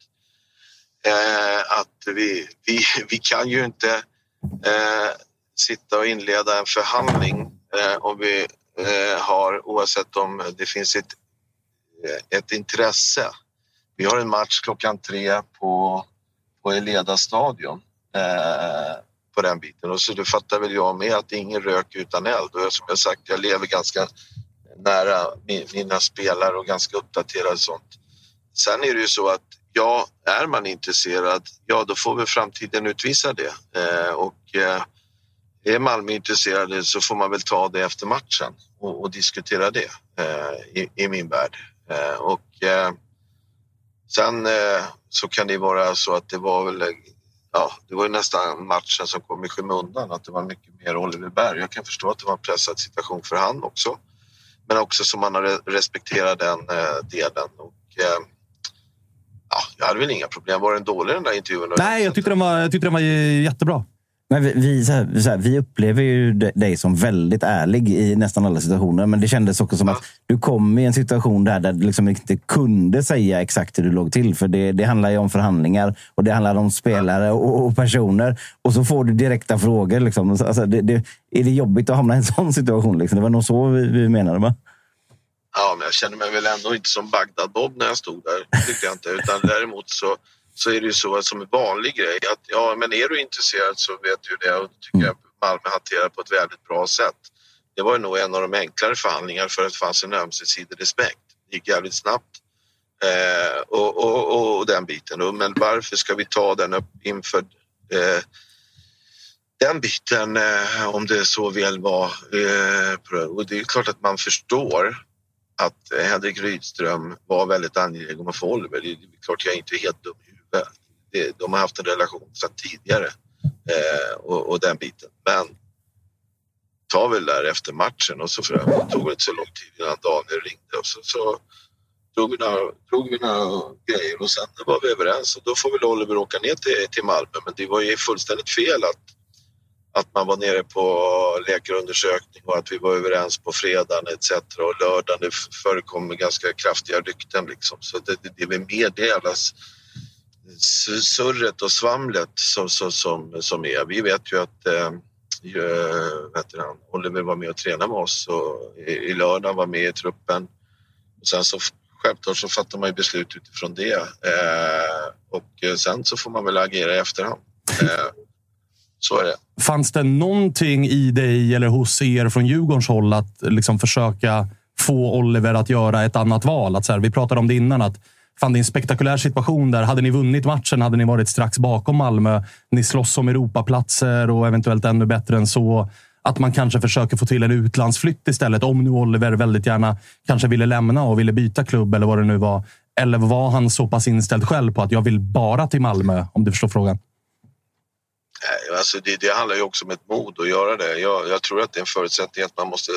eh, att vi, vi, vi kan ju inte eh, sitta och inleda en förhandling eh, om vi eh, har oavsett om det finns ett, eh, ett intresse. Vi har en match klockan tre på, på Eleda stadion eh, på den biten och så det fattar väl jag med att det är ingen rök utan eld och som jag sagt jag lever ganska nära mina spelare och ganska uppdaterad och sånt. Sen är det ju så att ja, är man intresserad, ja då får väl framtiden utvisa det. Eh, och eh, är Malmö intresserade så får man väl ta det efter matchen och, och diskutera det eh, i, i, min värld. Eh, och eh, sen eh, så kan det vara så att det var väl Ja, det var ju nästan matchen som kom i skymundan, att det var mycket mer Oliver Berg. Jag kan förstå att det var en pressad situation för han också men också som man har respekterat den eh, delen. Och, eh, ja, jag hade väl inga problem. Var den dålig den där intervjun? Nej, jag tyckte den var, jag tyckte den var jättebra. Men vi, vi, så här, så här, vi upplever ju dig som väldigt ärlig i nästan alla situationer. Men det kändes också som ja. att du kom i en situation där, där du liksom inte kunde säga exakt hur du låg till. För det, det handlar ju om förhandlingar och det handlar om spelare och, och personer. Och så får du direkta frågor. Liksom. Alltså, det, det, är det jobbigt att hamna i en sån situation? Liksom? Det var nog så vi, vi menade, va? Ja, men jag kände mig väl ändå inte som Bagdad-Bob när jag stod där. tyckte jag inte. Utan däremot så så är det ju så som en vanlig grej att ja, men är du intresserad så vet du det och tycker jag Malmö hanterar på ett väldigt bra sätt. Det var nog en av de enklare förhandlingarna för att det fanns en ömsesidig respekt. Det gick jävligt snabbt eh, och, och, och, den biten. Men varför ska vi ta den upp inför eh, den biten eh, om det så väl var. Eh, och det är klart att man förstår att Henrik Rydström var väldigt angelägen om att få Oliver. Det är klart jag är inte helt dum i huvudet. de har haft en relation sedan tidigare eh, och, och, den biten. Men ta väl där efter matchen och så för det tog inte så lång tid innan Daniel ringde och så, så drog, vi några, drog vi några grejer och sen var vi överens och då får väl Oliver åka ner till, till Malmö. Men det var ju fullständigt fel att, att man var nere på läkarundersökning och att vi var överens på fredagen etc. Och lördagen det förekom ganska kraftiga rykten liksom. Så det, det, det är väl mer det jävlas surret och svamlet som, som, som, som är. Vi vet ju att eh, vet han, Oliver var med och tränade med oss och i, i lördag var med i truppen. Och sen så självklart så fattar man ju beslut utifrån det eh, och sen så får man väl agera i efterhand. Eh, så är det. Fanns det någonting i dig eller hos er från Djurgårdens håll att liksom försöka få Oliver att göra ett annat val? Att så här, vi pratade om det innan, att Fan, det är en spektakulär situation där. Hade ni vunnit matchen hade ni varit strax bakom Malmö. Ni slåss om Europaplatser och eventuellt ännu bättre än så. Att man kanske försöker få till en utlandsflytt istället. Om nu Oliver väldigt gärna kanske ville lämna och ville byta klubb eller vad det nu var. Eller var han så pass inställd själv på att jag vill bara till Malmö? Om du förstår frågan. Alltså det, det handlar ju också om ett mod att göra det. Jag, jag tror att det är en förutsättning att man måste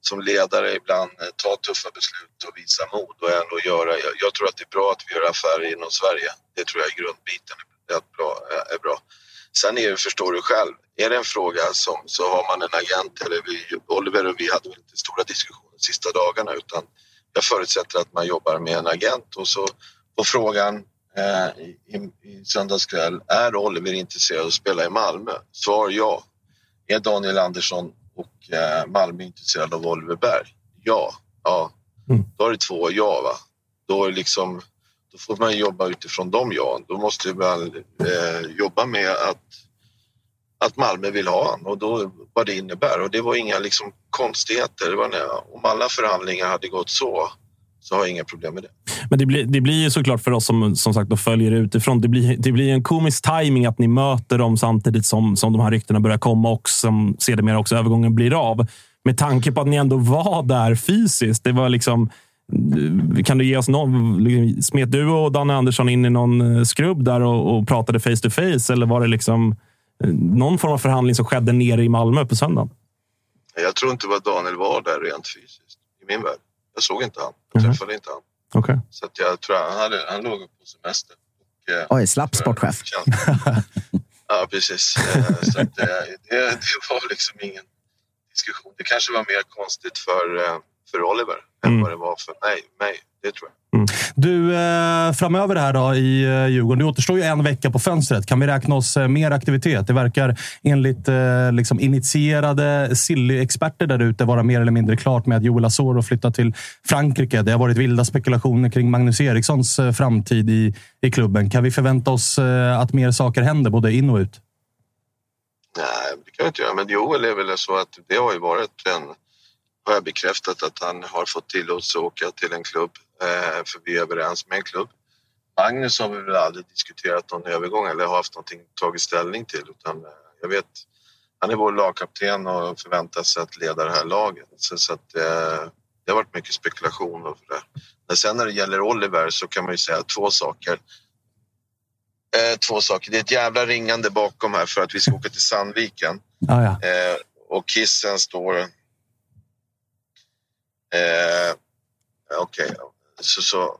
som ledare ibland eh, ta tuffa beslut och visa mod och ändå göra. Jag, jag, tror att det är bra att vi gör affärer inom Sverige. Det tror jag är grundbiten är bra. Eh, är bra. Sen är det, förstår du själv, är det en fråga som, så har man en agent, eller vi, Oliver och vi hade väl inte stora diskussioner de sista dagarna utan jag förutsätter att man jobbar med en agent och så på frågan eh, i, i söndags kväll, är Oliver intresserad av att spela i Malmö? Svar ja. Är Daniel Andersson och eh, Malmö intresserad av Oliver Berg? Ja. ja. Mm. Då är det två ja. Va? Då, är liksom, då får man jobba utifrån de ja. Då måste man eh, jobba med att, att Malmö vill ha honom och då vad det innebär. Och det var inga liksom, konstigheter. Det var, om alla förhandlingar hade gått så så har jag inga problem med det. Men det blir, det blir ju såklart för oss som, som sagt då följer utifrån. Det blir, det blir en komisk timing att ni möter dem samtidigt som, som de här ryktena börjar komma och som sedermera också övergången blir av. Med tanke på att ni ändå var där fysiskt. Det var liksom... Kan du ge oss någon... Smet du och Danne Andersson in i någon eh, skrubb där och, och pratade face to face? Eller var det liksom eh, någon form av förhandling som skedde nere i Malmö på söndagen? Jag tror inte att Daniel var där rent fysiskt i min värld. Jag såg inte han. Jag Mhm. träffade inte han. Okay. Så att jag tror han, hade, han låg på semester. Och, eh, Oj, slapp sportchef. *laughs* ja, precis. Eh, så att, eh, det, det var liksom ingen diskussion. Det kanske var mer konstigt för, för Oliver än vad det var för mig. mig. Det tror jag. Du, eh, framöver här då i eh, Djurgården. Det återstår ju en vecka på fönstret. Kan vi räkna oss eh, mer aktivitet? Det verkar enligt liksom initierade Silly-experter där ute vara mer eller mindre klart med att Joel Asoro flyttar till Frankrike. Det har varit vilda spekulationer kring Magnus Erikssons framtid i, i klubben. Kan vi förvänta oss att mer saker händer både in och ut? Nej, det kan jag inte göra. Men Joel är väl så att det har ju varit en... Har jag bekräftat att han har fått tillåtelse att åka till en klubb. Eh, för vi är överens med en klubb. Magnus har vi väl aldrig diskuterat någon övergång eller haft någonting tagit ställning till. Utan eh, jag vet, han är vår lagkapten och förväntas sig att leda det här laget. Så, så att, eh, det har varit mycket spekulation och det. Men sen när det gäller Oliver så kan man ju säga två saker. Eh, två saker. Det är ett jävla ringande bakom här för att vi ska åka till Sandviken. Ah, ja. Eh, och Kissen står... Eh, Okej, så, så...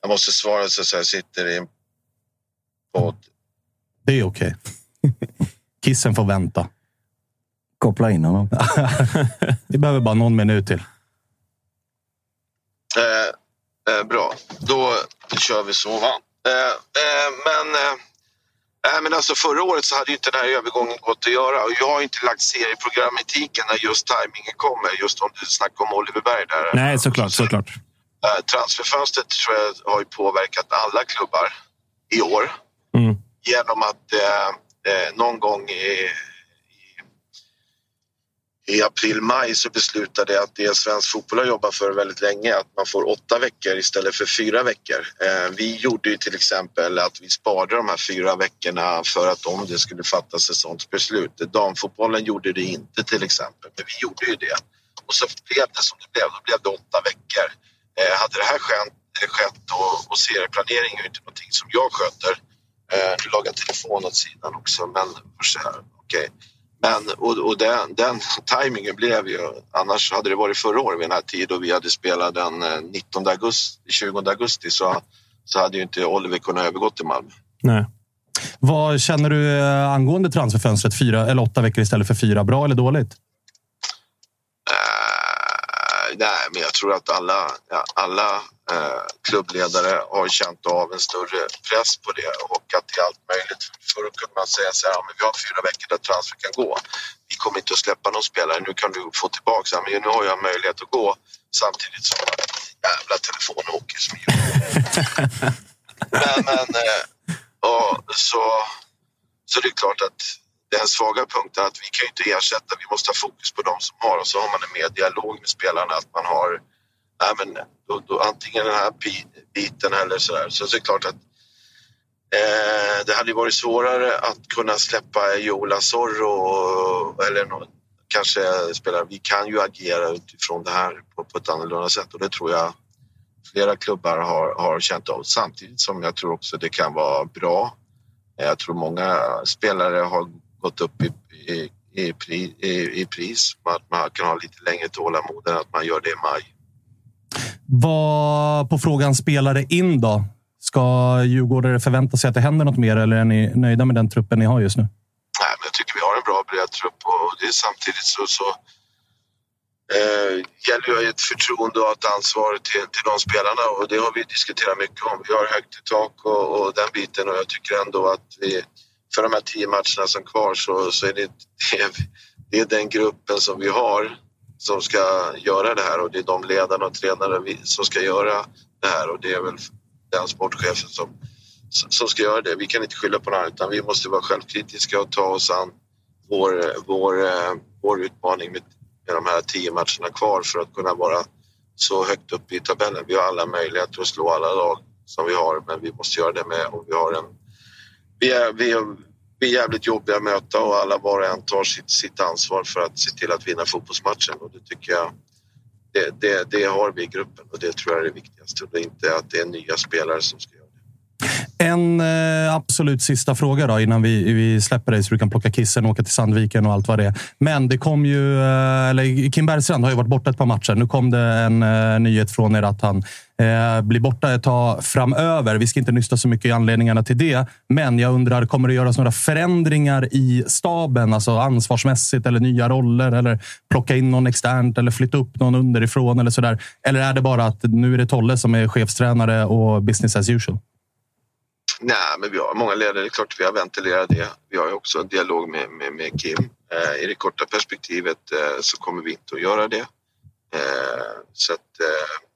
Jag måste svara så att jag sitter i en podd. Det är okej. *laughs* Kissen får vänta. Koppla in honom. *laughs* Vi behöver bara någon minut till. Eh, eh, bra, då kör vi så. Va? Eh, eh, men, eh, nej, men alltså förra året så hade ju inte den här övergången gått att göra och jag har inte lagt serieprogrametiken när just tajmingen kommer. Just om du snackar om Oliver Berg där. Nej, såklart. såklart. Eh, transferfönstret tror jag har ju påverkat alla klubbar i år Mm. genom att eh, eh, någon gång i, i, april-maj så beslutade jag att det svensk fotboll har jobbat för väldigt länge att man får åtta veckor istället för fyra veckor. Eh, vi gjorde ju till exempel att vi sparade de här fyra veckorna för att om det skulle fattas ett sådant beslut. Damfotbollen gjorde det inte till exempel, men vi gjorde ju det. Och så blev det som det blev, då blev det åtta veckor. Eh, hade det här eh, skett, skett och, och serieplanering är ju inte någonting som jag sköter. Nu du lagar telefon åt sidan också, men okej. Okay okej. Men och, och den, den tajmingen blev ju, annars hade det varit förra året vid den här tiden och vi hade spelat den 19 augusti, 20 augusti så, så hade ju inte Oliver kunnat övergå till Malmö. Nej. Vad känner du eh, angående transferfönstret? Fyra eller åtta veckor istället för fyra. Bra eller dåligt? Nej, men jag tror att alla, ja, alla eh, klubbledare har känt av en större press på det och att det är allt möjligt. för kunde man säga så här, ja, men vi har fyra veckor där transfer kan gå. Vi kommer inte att släppa någon spelare, nu kan du få tillbaka. Men nu har jag möjlighet att gå samtidigt som jag jävla telefonåker som är *laughs* Men, men eh, och så, så det är klart att den svaga punkten att vi kan ju inte ersätta, vi måste ha fokus på de som har och så har man en mer dialog med spelarna att man har nej men, då, då, antingen den här biten eller sådär. Så det är klart att eh, det hade varit svårare att kunna släppa Joel Asoro eller någon, kanske spelare. Vi kan ju agera utifrån det här på, på ett annorlunda sätt och det tror jag flera klubbar har, har känt av samtidigt som jag tror också det kan vara bra. Jag tror många spelare har gått upp i, i, i, pri, i, i pris. Att man kan ha lite längre tålamod än att man gör det i maj. Vad på frågan spelare in då? Ska Djurgårdare förvänta sig att det händer något mer eller är ni nöjda med den truppen ni har just nu? Nej, men jag tycker vi har en bra bred trupp och det är samtidigt så, så eh, gäller ju ett förtroende och ett ansvar till, till de spelarna och det har vi diskuterat mycket om. Vi har högt i tak och, och den biten och jag tycker ändå att vi för de här tio matcherna som kvar så, så är det, det, är, det är den gruppen som vi har som ska göra det här och det är de ledarna och tränare som ska göra det här och det är väl den sportchefen som, som ska göra det. Vi kan inte skylla på någon annan utan vi måste vara självkritiska och ta oss an vår, vår, eh, vår utmaning med, med de här tio matcherna kvar för att kunna vara så högt upp i tabellen. Vi har alla möjligheter att slå alla lag som vi har men vi måste göra det med och vi har en vi är, vi, är, vi är jävligt jobbiga att möta och alla var och en tar sitt, sitt ansvar för att se till att vinna fotbollsmatchen och det tycker jag det, det, det har vi i gruppen och det tror jag är det viktigaste. Det är inte att det är nya spelare som ska göra det. En eh, absolut sista fråga då, innan vi, vi släpper dig så du kan plocka kissen och åka till Sandviken och allt vad det är. Men det kom ju... Eh, eller Kim Bergstrand har ju varit borta ett par matcher. Nu kom det en eh, nyhet från er att han eh, blir borta ett tag framöver. Vi ska inte nysta så mycket i anledningarna till det. Men jag undrar, kommer det göras några förändringar i staben? Alltså ansvarsmässigt eller nya roller? Eller plocka in någon externt eller flytta upp någon underifrån eller sådär? Eller är det bara att nu är det Tolle som är chefstränare och business as usual? Nej, men vi har många ledare. Det är klart vi har ventilerat det. Vi har ju också en dialog med, med, med Kim. Eh, I det korta perspektivet eh, så kommer vi inte att göra det. Eh, så att, eh,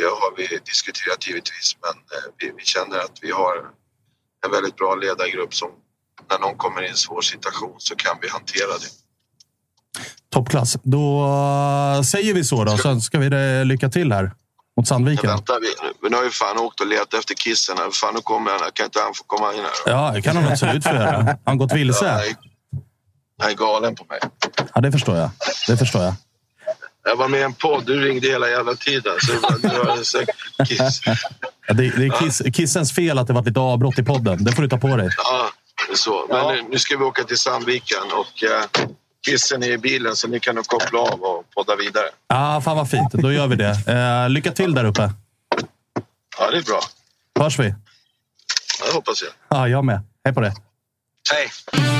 det har vi diskuterat givetvis, men eh, vi, vi känner att vi har en väldigt bra ledargrupp som när någon kommer i en svår situation så kan vi hantera det. Toppklass. Då eh, säger vi så då, så ska vi det lycka till här mot Sandviken. Vänta, vi, men nu har ju fan åkt och letat efter kissen. här. Fan, nu kommer han. Kan inte han få komma in här? då? Ja, det kan han absolut få göra. Han gått Ja, vilse? är- Han är galen på mig. Ja, det förstår jag. Det förstår jag. Jag var med i en podd. Du ringde hela jävla tiden. Så du har säkert kiss. Ja, det, det är kiss, Kissens fel att det varit lite avbrott i podden. Det får du ta på dig. Ja, det så. Men nu, nu ska vi åka till Sandviken och eh, kissen är i bilen så ni kan nog koppla av och podda vidare. Ja, fan vad fint. Då gör vi det. Eh, lycka till där uppe. Ja, det är bra. Hörs vi? Ja, det hoppas jag. Ja, jag med. Hej på det. Hej!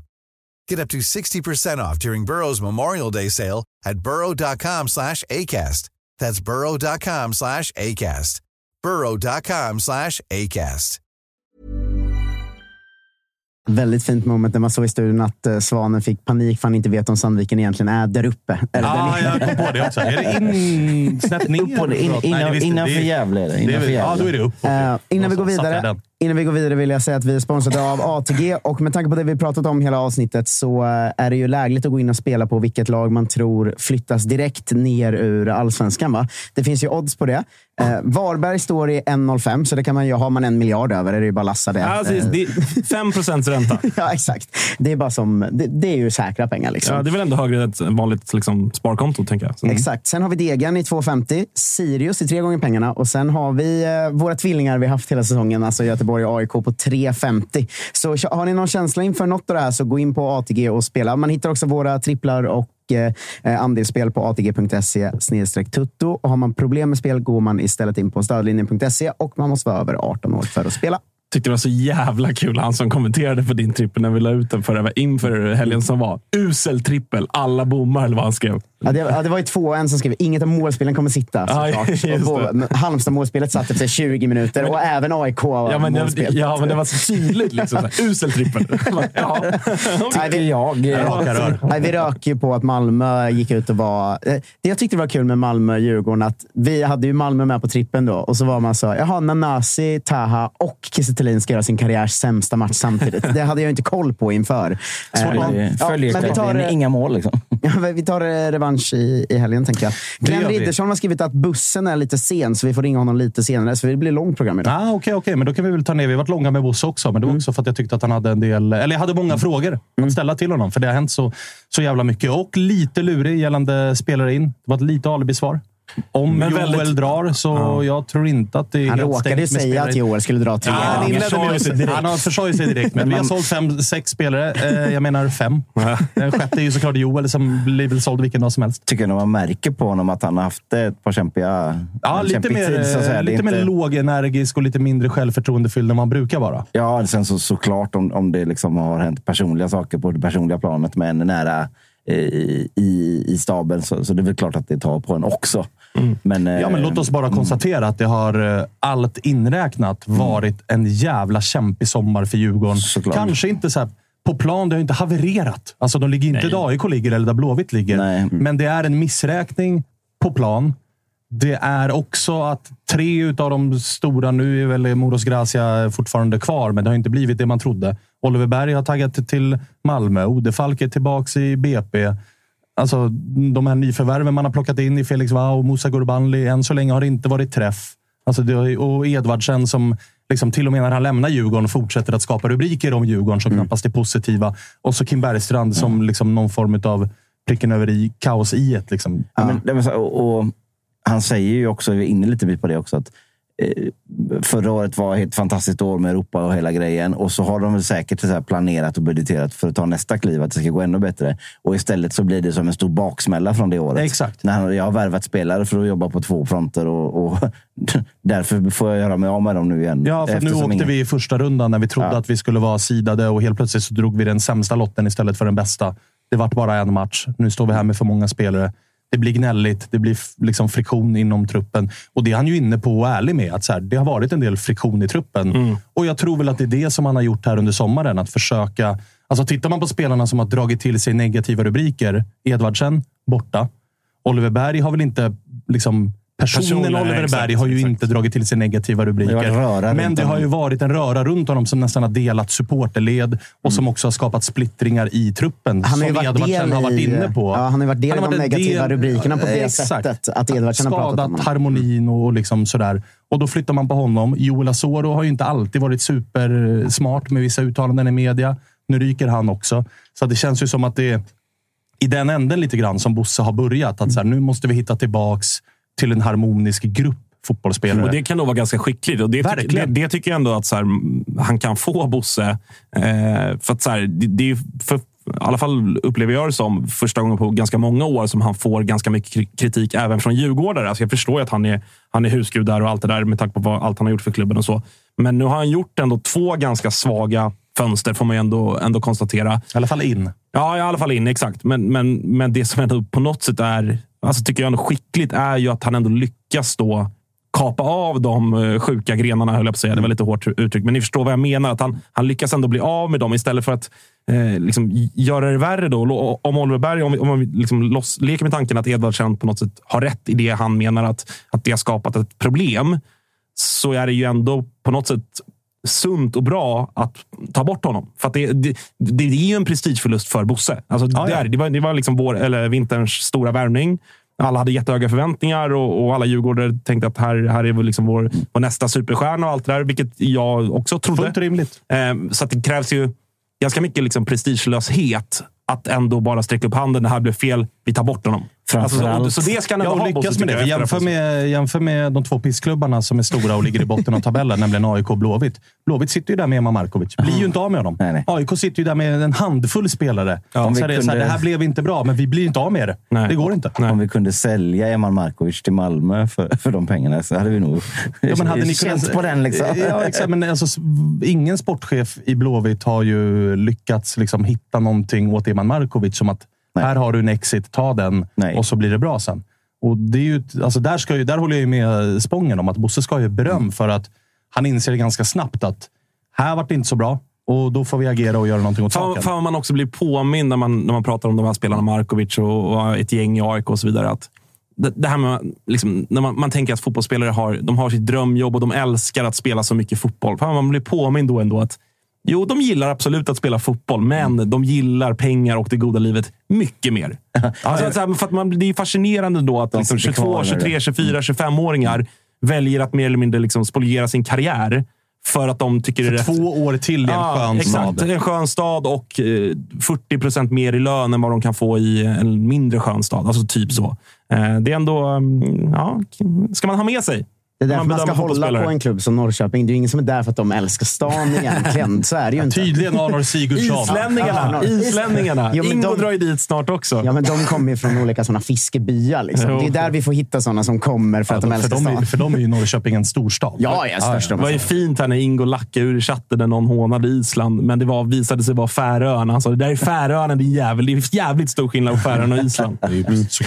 Get up to 60% off during Burrow's Memorial Day sale at burrow.com slash ACAST. That's burrow.com slash ACAST. burrow.com slash ACAST. Väldigt fint moment när man såg i studion att eh, Svanen fick panik för han inte vet om Sandviken egentligen är där uppe. Eller Ja, där jag kom på det också. Är det in, *laughs* snett ner? Upp det, in- innanför Gävle är det, innanför väl- Ja, Gävle. då är det upp. Eh, innan, vi går vidare, den. Innan vi går vidare vill jag säga att vi är sponsrade av ATG och med tanke på det vi pratat om hela avsnittet så eh, är det ju lägligt att gå in och spela på vilket lag man tror flyttas direkt ner ur allsvenskan. Va? Det finns ju odds på det. Eh, Varberg står i 1,05 så det kan man ju, har man en miljard över är det ju bara att lassa det. Eh, Det är 5 procents ränta. *laughs* ja, exakt. Det är, bara som, det, det är ju säkra pengar. Liksom. Ja, det är väl ändå högre än ett vanligt liksom, sparkonto, tänker jag. Så- Exakt. Sen har vi Degen i 2,50. Sirius i tre gånger pengarna. Och sen har vi eh, våra tvillingar vi haft hela säsongen, alltså Göteborg och AIK på 3,50. Så har ni någon känsla inför något av det här så gå in på ATG och spela. Man hittar också våra tripplar och eh, eh, andelsspel på atg.se tutto. Och har man problem med spel går man istället in på stödlinjen.se och man måste vara över 18 år för att spela tyckte det var så jävla kul, han som kommenterade på din trippel när vi la ut den förra, inför helgen som var. Usel trippel, alla bommar, eller vad han skrev. Ja, det, ja, det var ju två en som skrev inget av målspelen kommer sitta. *laughs* Men Halmstad-målspelet satt efter 20 minuter och även AIK Ja men, det, målspelet. ja, men det var så tydligt. Liksom, så usel trippel. *laughs* ja. Nej, vi, jag. Raka rör. Nej, vi rök ju på att Malmö gick ut och var... eh, Det jag tyckte var kul med Malmö-Djurgården, att vi hade ju Malmö med på trippen då. Och så var man så, jaha, Nanasi, Taha och Kiese Thelin ska göra sin karriärs sämsta match samtidigt. Det hade jag inte koll på inför. *laughs* Eh, Ja, Följer men vi tar, inga mål liksom. *laughs* Ja, vi tar eh, revansch i, i helgen, tänker jag. Glenn. Riddersson har skrivit att bussen är lite sen, så vi får ringa honom lite senare. Så det blir långt program idag. Ah, Okej, okej, men då kan vi väl ta ner. Vi har varit långa med Bosse också, men det var också för att jag tyckte att han hade en del... Eller jag hade många frågor att ställa till honom, för det har hänt så, så jävla mycket. Och lite lurig gällande spelare in. Det var ett lite alibisvar. Om Men Joel väldigt- drar, så jag tror inte att det är Han råkade säga spelare att. Joel skulle dra tre. Ja, han inledde att säga *laughs* Han har försörjt sig direkt, men vi har sålt fem, sex spelare. Eh, jag menar fem. *laughs* Den sjätte är ju såklart Joel, som blir väl såld vilken dag som helst. Tycker nog man märker på honom att han har haft ett par kämpiga Ja, lite mer, tid, så att säga. eh, lite mer inte- lågenergisk och lite mindre självförtroendefylld än man brukar vara. Ja, sen så, såklart om, om det liksom har hänt personliga saker på det personliga planet med en nära eh, i, i staben så, så det är väl klart att det tar på en också. Men, Ja, men eh, låt oss bara konstatera att det har eh, allt inräknat varit en jävla kämpig sommar för Djurgården. Såklart. Kanske inte så här, på plan, det har inte havererat. Alltså, de ligger inte där AIK ligger eller där Blåvitt ligger. Nej. Men det är en missräkning på plan. Det är också att tre utav de stora, nu är väl Moros Gracia fortfarande kvar, men det har inte blivit det man trodde. Oliver Berg har taggat till Malmö. Odefalk är tillbaka i BP. Alltså, de här nyförvärven man har plockat in i Felix Wow och Musa Gurbanli. Än så länge har det inte varit träff. Alltså det, och Edvardsen som liksom, till och med när han lämnar Djurgården fortsätter att skapa rubriker om Djurgården som knappast är positiva. Och så Kim Bergstrand som liksom någon form av pricken över i kaos i ett. Liksom. Ja, men, och, och, han säger ju också, vi är inne lite på det också, att förra året var ett fantastiskt år med Europa och hela grejen. Och så har de väl säkert så planerat och budgeterat för att ta nästa kliv, att det ska gå ännu bättre. Och istället så blir det som en stor baksmälla från det året. Exakt. När jag har värvat spelare för att jobba på två fronter och, och *laughs* därför får jag göra mig av med dem nu igen. Ja, för nu åkte ingen- vi i första rundan när vi trodde Ja. att vi skulle vara sidade och helt plötsligt så drog vi den sämsta lotten istället för den bästa. Det vart bara en match. Nu står vi här med för många spelare. Det blir gnälligt. Det blir liksom friktion inom truppen. Och det är han ju inne på och ärlig med. Att så här, det har varit en del friktion i truppen. Och jag tror väl att det är det som han har gjort här under sommaren. Att försöka... Alltså tittar man på spelarna som har dragit till sig negativa rubriker. Edvardsen, borta. Oliver Berg har väl inte... Liksom, personen Personen, Oliver exakt, Berg har ju exakt. inte dragit till sig negativa rubriker. Det Men det har ju varit en röra runt honom som nästan har delat supporterled och som också har skapat splittringar i truppen. Han har ju varit del har varit inne på. ja, han har varit del i de negativa rubrikerna på det Exakt. sättet, att Edvardsen har pratat om honom. harmonin och liksom sådär. Och då flyttar man på honom. Joel Asoro har ju inte alltid varit supersmart med vissa uttalanden i media. Nu ryker han också. Så det känns ju som att det är i den änden lite grann som Bosse har börjat. Att så här, nu måste vi hitta tillbaks till en harmonisk grupp fotbollsspelare. Och det kan nog vara ganska skickligt. Och det, tycker, det, det tycker jag ändå att så här, han kan få Bosse. Eh, för att så här, det, det är för, i alla fall upplever jag det som första gången på ganska många år som han får ganska mycket kri- kritik även från djurgårdare. Alltså jag förstår ju att han är, han är husgud där och allt det där med tanke på vad, allt han har gjort för klubben och så. Men nu har han gjort ändå två ganska svaga fönster får man ju ändå, ändå konstatera. I alla fall in. Ja, i alla fall in. Exakt. Men, men, men det som ändå på något sätt är alltså tycker jag ändå skickligt är ju att han ändå lyckas då kapa av de eh, sjuka grenarna, höll jag på att säga. Det var lite hårt uttryckt, men ni förstår vad jag menar. Att han, han lyckas ändå bli av med dem istället för att eh, liksom, göra det värre. Då. Om Oliver Berg, om vi, om vi liksom loss, leker med tanken att Edvardsen på något sätt har rätt i det han menar att, att det har skapat ett problem, så är det ju ändå på något sätt sunt och bra att ta bort honom. För att det, det, det, är ju en prestigeförlust för Bosse. Alltså, Ja, det, ja. det var, det var liksom vår, eller vinterns stora värvning. alla hade jättehöga förväntningar och, och alla djurgårdare tänkte att här, här är väl liksom vår, vår nästa superstjärna och allt det där, vilket jag också trodde. Fullt rimligt. Eh, så det krävs ju ganska mycket liksom prestigelöshet att ändå bara sträcka upp handen. Det här blev fel. Vi tar bort honom. Alltså, så, så det ska han Ja, ändå lyckas med det. Jämför med, jämför med de två pissklubbarna som är stora och ligger i botten av tabellen, nämligen AIK och Blåvitt. Blåvitt sitter ju där med Ema Markovic. Blir ju inte av med honom. AIK sitter ju där med en handfull spelare. Om så vi det, är så här, kunde- det här blev inte bra, men vi blir inte av med det. Det går inte. Om vi kunde sälja Eman Markovic till Malmö för, för de pengarna så hade vi nog Ja, men hade ni känt kunnat- på den. Liksom. Ja, exakt. Men alltså, ingen sportchef i Blåvitt har ju lyckats liksom hitta någonting åt Eman Markovic som att här har du en exit, ta den och så blir det bra sen. Och det är ju, alltså där, ska ju, där håller jag ju med Spången om att Bosse ska ha ju beröm Mm. för att han inser ganska snabbt att här vart det inte så bra och då får vi agera och göra någonting åt saken. fan vad man också blir påmind när man, när man pratar om de här spelarna, Markovic och, och ett gäng i AIK och så vidare. Att det, det här med, liksom, när man, man tänker att fotbollsspelare har, de har sitt drömjobb och de älskar att spela så mycket fotboll. Fan, man blir påmind då ändå att Jo, de gillar absolut att spela fotboll, men de gillar pengar och det goda livet mycket mer. *laughs* alltså, så här, för att man, det är fascinerande då att liksom, sitter 22, kvar med 23, det. 24, 25-åringar väljer att mer eller mindre liksom spoliera sin karriär för att de tycker det är rätt. Två år till i en skön exakt, stad. En skön stad och eh, 40 procent mer i lön än vad de kan få i en mindre skön stad. Alltså typ så. Eh, Det är ändå... mm, Ja, ska man ha med sig. Det är därför man ska bedömer hålla på en klubb som Norrköping. Det är ju ingen som är där för att de älskar stan egentligen. Så är det ju inte. Tydligen Arnor Sigurdsson. Islänningarna! Ja, Islänningarna! Jo, men Ingo de- drar ju dit snart också. Ja, men de kommer ju från olika såna fiskebyar. Liksom. Det är där vi får hitta såna som kommer för att de för, älskar är, stan. för dem är ju Norrköping en storstad. Ja, ja, störst Det var ju fint här när Ingo lackade ur i chatten när någon hånade Island, men det var, visade sig vara Färöarna. Han sa det där är Färöarna, din jävel. Det är jävligt stor skillnad på Färöarna och *laughs* Island.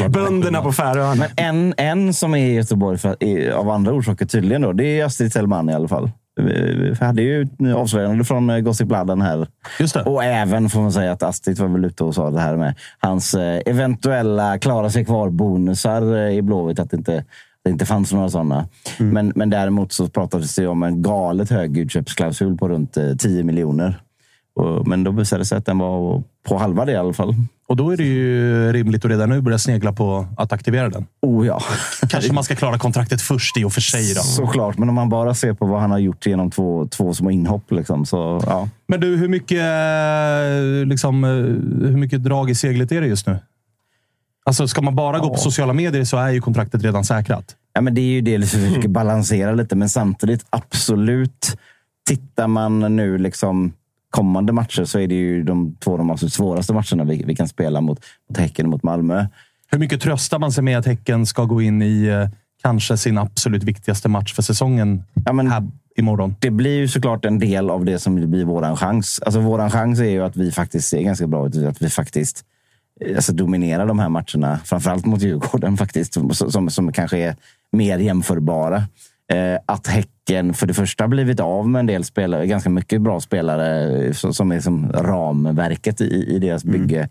Bönderna på Färöarna. Men en, en som är i Göteborg för, är, av andra orsaker tydligen, då, det är Astrid Tellman i alla fall. Vi hade ju avslöjande från eh, Gossip Bladden här. Just det. Och även får man säga att Astrid var väl ute och sa det här med hans eh, eventuella klara sig kvar-bonusar eh, i Blåvitt. Att det inte, det inte fanns några sådana. Men, men däremot så pratades det om en galet hög utköpsklausul på runt eh, 10 miljoner. Men då visade det sig att den var på halva det i alla fall. Och då är det ju rimligt att redan nu börja snegla på att aktivera den. Oh ja. Kanske man ska klara kontraktet först i och för sig. Då. Såklart, men om man bara ser på vad han har gjort genom två, två små inhopp. Liksom, så, ja. Men du, hur mycket, eh, liksom, eh, hur mycket drag i seglet är det just nu? Alltså, ska man bara gå på sociala medier så är ju kontraktet redan säkrat. Ja, men det är ju det vi försöker balansera lite, men samtidigt absolut. Tittar man nu liksom kommande matcher så är det ju de två de absolut svåraste matcherna vi, vi kan spela mot, mot Häcken och mot Malmö. Hur mycket tröstar man sig med att Häcken ska gå in i eh, kanske sin absolut viktigaste match för säsongen här imorgon? Det blir ju såklart en del av det som blir våran chans. Alltså våran chans är ju att vi faktiskt ser ganska bra ut. Att vi faktiskt eh, alltså, dominerar de här matcherna. Framförallt mot Djurgården faktiskt. Som, som, som kanske är mer jämförbara. Eh, att Häcken för det första blivit av med en del spelare, ganska mycket bra spelare eh, som, är som ramverket i, i deras bygge.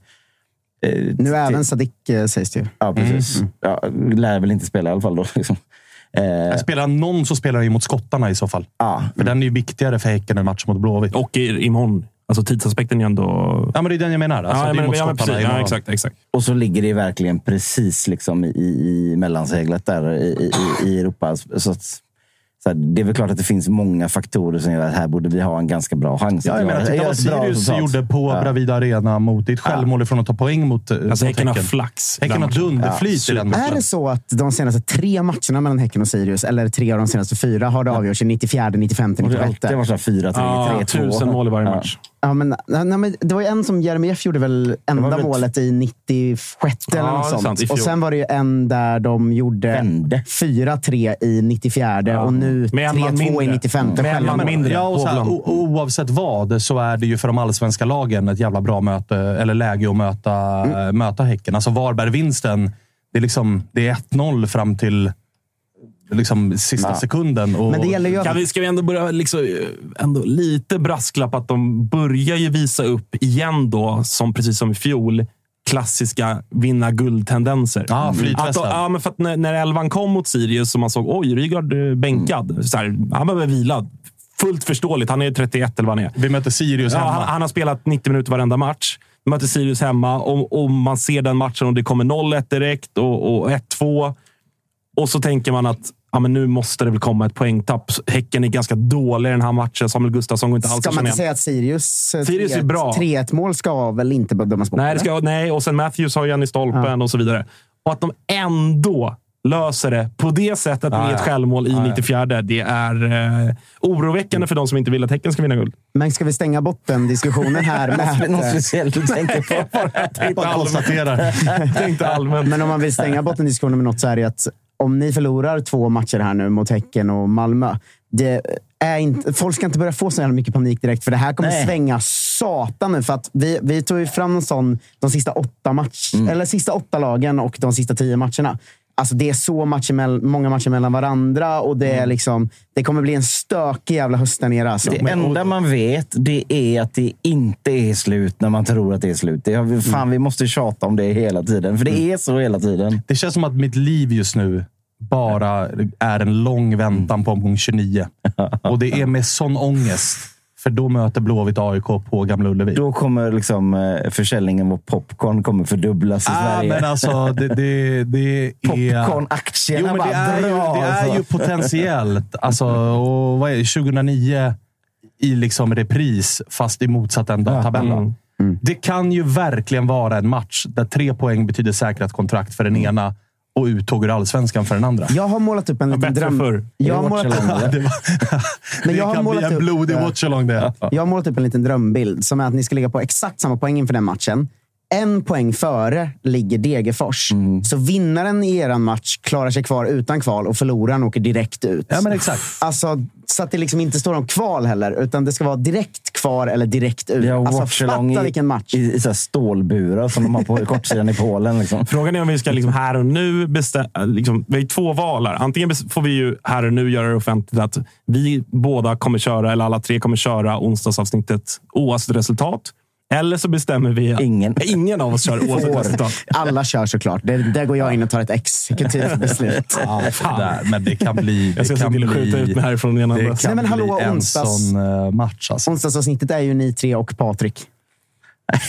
Eh, Nu även Sadik eh, sägs det ju. Ja, precis. Ja, lär väl inte spela i alla fall då. *laughs* Liksom. Eh, Spelar någon så spelar han ju mot skottarna i så fall. Ja. För den är ju viktigare för Häcken än match mot Blåvitt. Och i- imorgon. Alltså tidsaspekten är ändå... Ja, men det är den jag menar. Alltså, ja, det är men, mot ja, men precis. Ja, exakt, exakt. Och så ligger det verkligen precis liksom i, i mellanseglet där i, i, i Europa. Så att, så här, det är väl klart att det finns många faktorer som gör att här borde vi ha en ganska bra chans. Ja, jag menar, titta vad Sirius gjorde på Ja. Bravida Arena mot ditt självmål ifrån att ta poäng mot, eh, Alltså, mot Häcken har flax Häcken har dunderflyt i den matchen. Är det så att de senaste tre matcherna mellan Häcken och Sirius, eller tre av de senaste fyra, har det avgjorts i 94, 95, Och det har 96? varit så här 4-3, Ja, 3-2. tusen mål i varje Ja. match. Ja, men, nej, men det var ju en som Jeremejeff gjorde väl enda väl- målet i 96 eller Ja, något det är sånt. sant, och sen var det ju en där de gjorde Vände. 4-3 i 94 och nu Med en man 3-2 i mindre. 95. Med en man mindre. Ja, och så här, oavsett vad så är det ju för de allsvenska lagen ett jävla bra möte, eller läge att möta, möta Häcken. Alltså Varberg-vinsten, det är, liksom, det är 1-0 fram till liksom, sista Ja. sekunden. Och, Men det gäller ju att Kan vi, ska vi ändå börja liksom, ändå lite brasklapp att de börjar ju visa upp igen då, som precis som i fjol, klassiska vinna guldtendenser. Ja, att, flytvästar. de- ja, men för att när, när elvan kom mot Sirius och man såg oj, Rygaard eh, bänkad. Så här, han behöver vila. Fullt förståeligt. Han är 31 eller vad han är. Vi möter Sirius Ja, hemma. han, han har spelat 90 minuter varenda match. möter Sirius hemma och, och man ser den matchen och det kommer 0-1 direkt och, och 1-2. Och så tänker man att ja, men nu måste det väl komma ett poängtapp. Häcken är ganska dålig i den här matchen. Samuel Gustafsson går inte alls Ska att man känna inte igen. säga att Sirius, eh, Sirius är 3-1 bra. 3-1 mål ska väl inte dömas bort? Nej, det ska, nej, och sen Matthews har ju en i stolpen och så vidare. Och att de ändå löser det på det sättet med Ja, ett ja. självmål i Ja, ja. 94. Det är eh, oroväckande för de som inte vill att Häcken ska vinna guld. Men ska vi stänga bort den diskussionen här? *laughs* med Något eh, speciellt du tänker på? *laughs* Bara konstaterar. Tänkte allmänt. Men om man vill stänga bort den diskussionen med något så är det att om ni förlorar två matcher här nu mot Häcken och Malmö. Det är inte, folk ska inte börja få så jävla mycket panik direkt, för det här kommer Nej. svänga satan nu. För att vi, vi tog ju fram en sån de sista åtta, match, Mm. eller sista åtta lagen och de sista tio matcherna. Alltså det är så matcher mell- många matcher mellan varandra och det, är liksom, det kommer bli en stökig jävla höst där nere. Alltså. Det enda man vet det är att det inte är slut när man tror att det är slut. Det har vi, fan, vi måste tjata om det hela tiden, för det är så hela tiden. Det känns som att mitt liv just nu bara är en lång väntan på omgång 29. *laughs* Och det är med sån ångest. För då möter Blåvitt AIK på Gamla Ullevi. Då kommer liksom, eh, försäljningen av popcorn kommer fördubblas i Ah, Sverige. men alltså, *laughs* det, det, det är... Popcornaktierna Jo, men bara det är, ju, det är ju potentiellt. Alltså, och vad är det? 2009 i liksom repris, fast i motsatt ända av tabellen. Mm. Det kan ju verkligen vara en match där tre poäng betyder säkrat kontrakt för den Mm. ena och uttåg ur allsvenskan för den andra. Jag har målat upp en liten bättre dröm... förr. Jag har Det målat upp, *laughs* det var, *laughs* Men det jag har kan bli målat en blodig Ja. watchalong det. Jag har målat upp en liten drömbild som är att ni ska ligga på exakt samma poäng inför den matchen. En poäng före ligger Degerfors. Mm. Så vinnaren i er match klarar sig kvar utan kval och förloraren åker direkt ut. Ja, men exakt. Alltså, så att det liksom inte står om kval heller, utan det ska vara direkt kvar eller direkt ut. Har Alltså, fatta i, vilken match. i, i så här stålburar som de har på kortsidan i Polen. Liksom. *laughs* Frågan är om vi ska liksom här och nu bestämma... Liksom, vi har ju två val här. Antingen får vi ju här och nu göra det offentligt att vi båda kommer köra, eller alla tre kommer köra onsdagsavsnittet oavsett resultat. Eller så bestämmer vi att Ingen. ingen av oss kör oavsett resultat. Alla kör såklart. Det, där går jag in och tar ett exekutivt beslut. *laughs* Ja, där, men det kan bli... Jag ska se till att skjuta ut mig härifrån innan Det kan Nej, men hallå, bli en onsdags- sån eh, match. Alltså. Onsdagsavsnittet är ju ni tre och Patrik.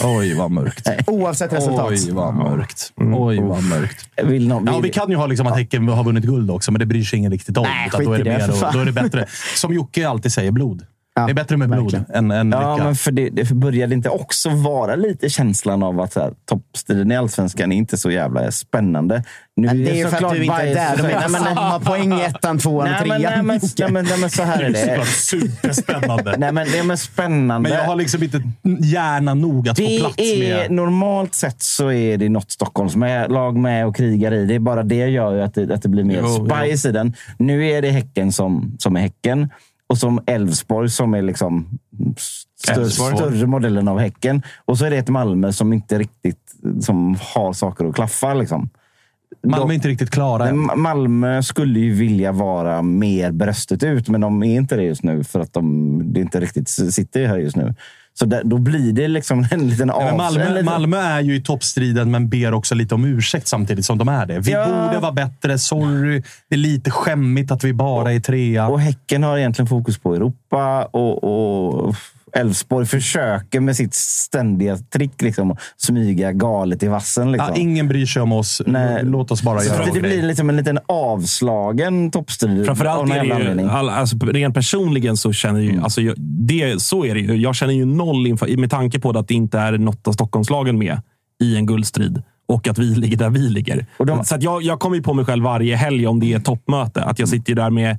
Oj, vad mörkt. *laughs* Oavsett resultat. Oj, vad mörkt. Oj, vad mörkt. Vill någon, Ja, vill, vi kan ju ha liksom att Häcken har vunnit guld också, men det bryr sig ingen riktigt om. Nej, då, är det det, mer, för då, fan. då är det bättre. Som Jocke alltid säger, blod. Ja, det är bättre med blod verkligen. än, än Ja, lycka. men för det, det började inte också vara lite känslan av att toppstriden i Allsvenskan är inte så jävla spännande. Nu Men det är ju för att du inte är där. De är Nej, på men- samma poäng i ettan, tvåan Nej, men, nej, trean. men, *laughs* nej, men, nej, men så här är Det är superspännande. Nej, men det är spännande. Men jag har liksom inte hjärna nog att få det plats är, med... normalt sett så är det något Stockholms med, lag med och krigar i. Det är bara det gör ju att det, att det blir mer Jo, spice i den. Nu är det Häcken som, som är Häcken. Och som Elfsborg som är liksom större, större modellen av Häcken. Och så är det ett Malmö som inte riktigt som har saker att klaffa. Liksom. Malmö är inte riktigt klara än. Malmö skulle ju vilja vara mer bröstet ut, men de är inte det just nu för att de det inte riktigt sitter här just nu. Så där, då blir det liksom en liten av... Malmö, liten- Malmö är ju i toppstriden, men ber också lite om ursäkt samtidigt som de är det. Vi Ja. borde vara bättre. Sorry. Det är lite skämmigt att vi bara är trea. Och Häcken har egentligen fokus på Europa och, och Elfsborg försöker med sitt ständiga trick liksom, smyga galet i vassen. Liksom. Ja, ingen bryr sig om oss. Nej. Låt oss bara Så göra det, det blir liksom en liten avslagen toppstrid. Framförallt är det ju, all, alltså, rent personligen så känner Mm. ju, alltså, jag, det, så är det ju. Jag känner ju noll inför, med tanke på att det inte är något av Stockholmslagen med i en guldstrid och att vi ligger där vi ligger. De- Så att jag, jag kommer ju på mig själv varje helg om det är toppmöte. Att jag sitter ju där med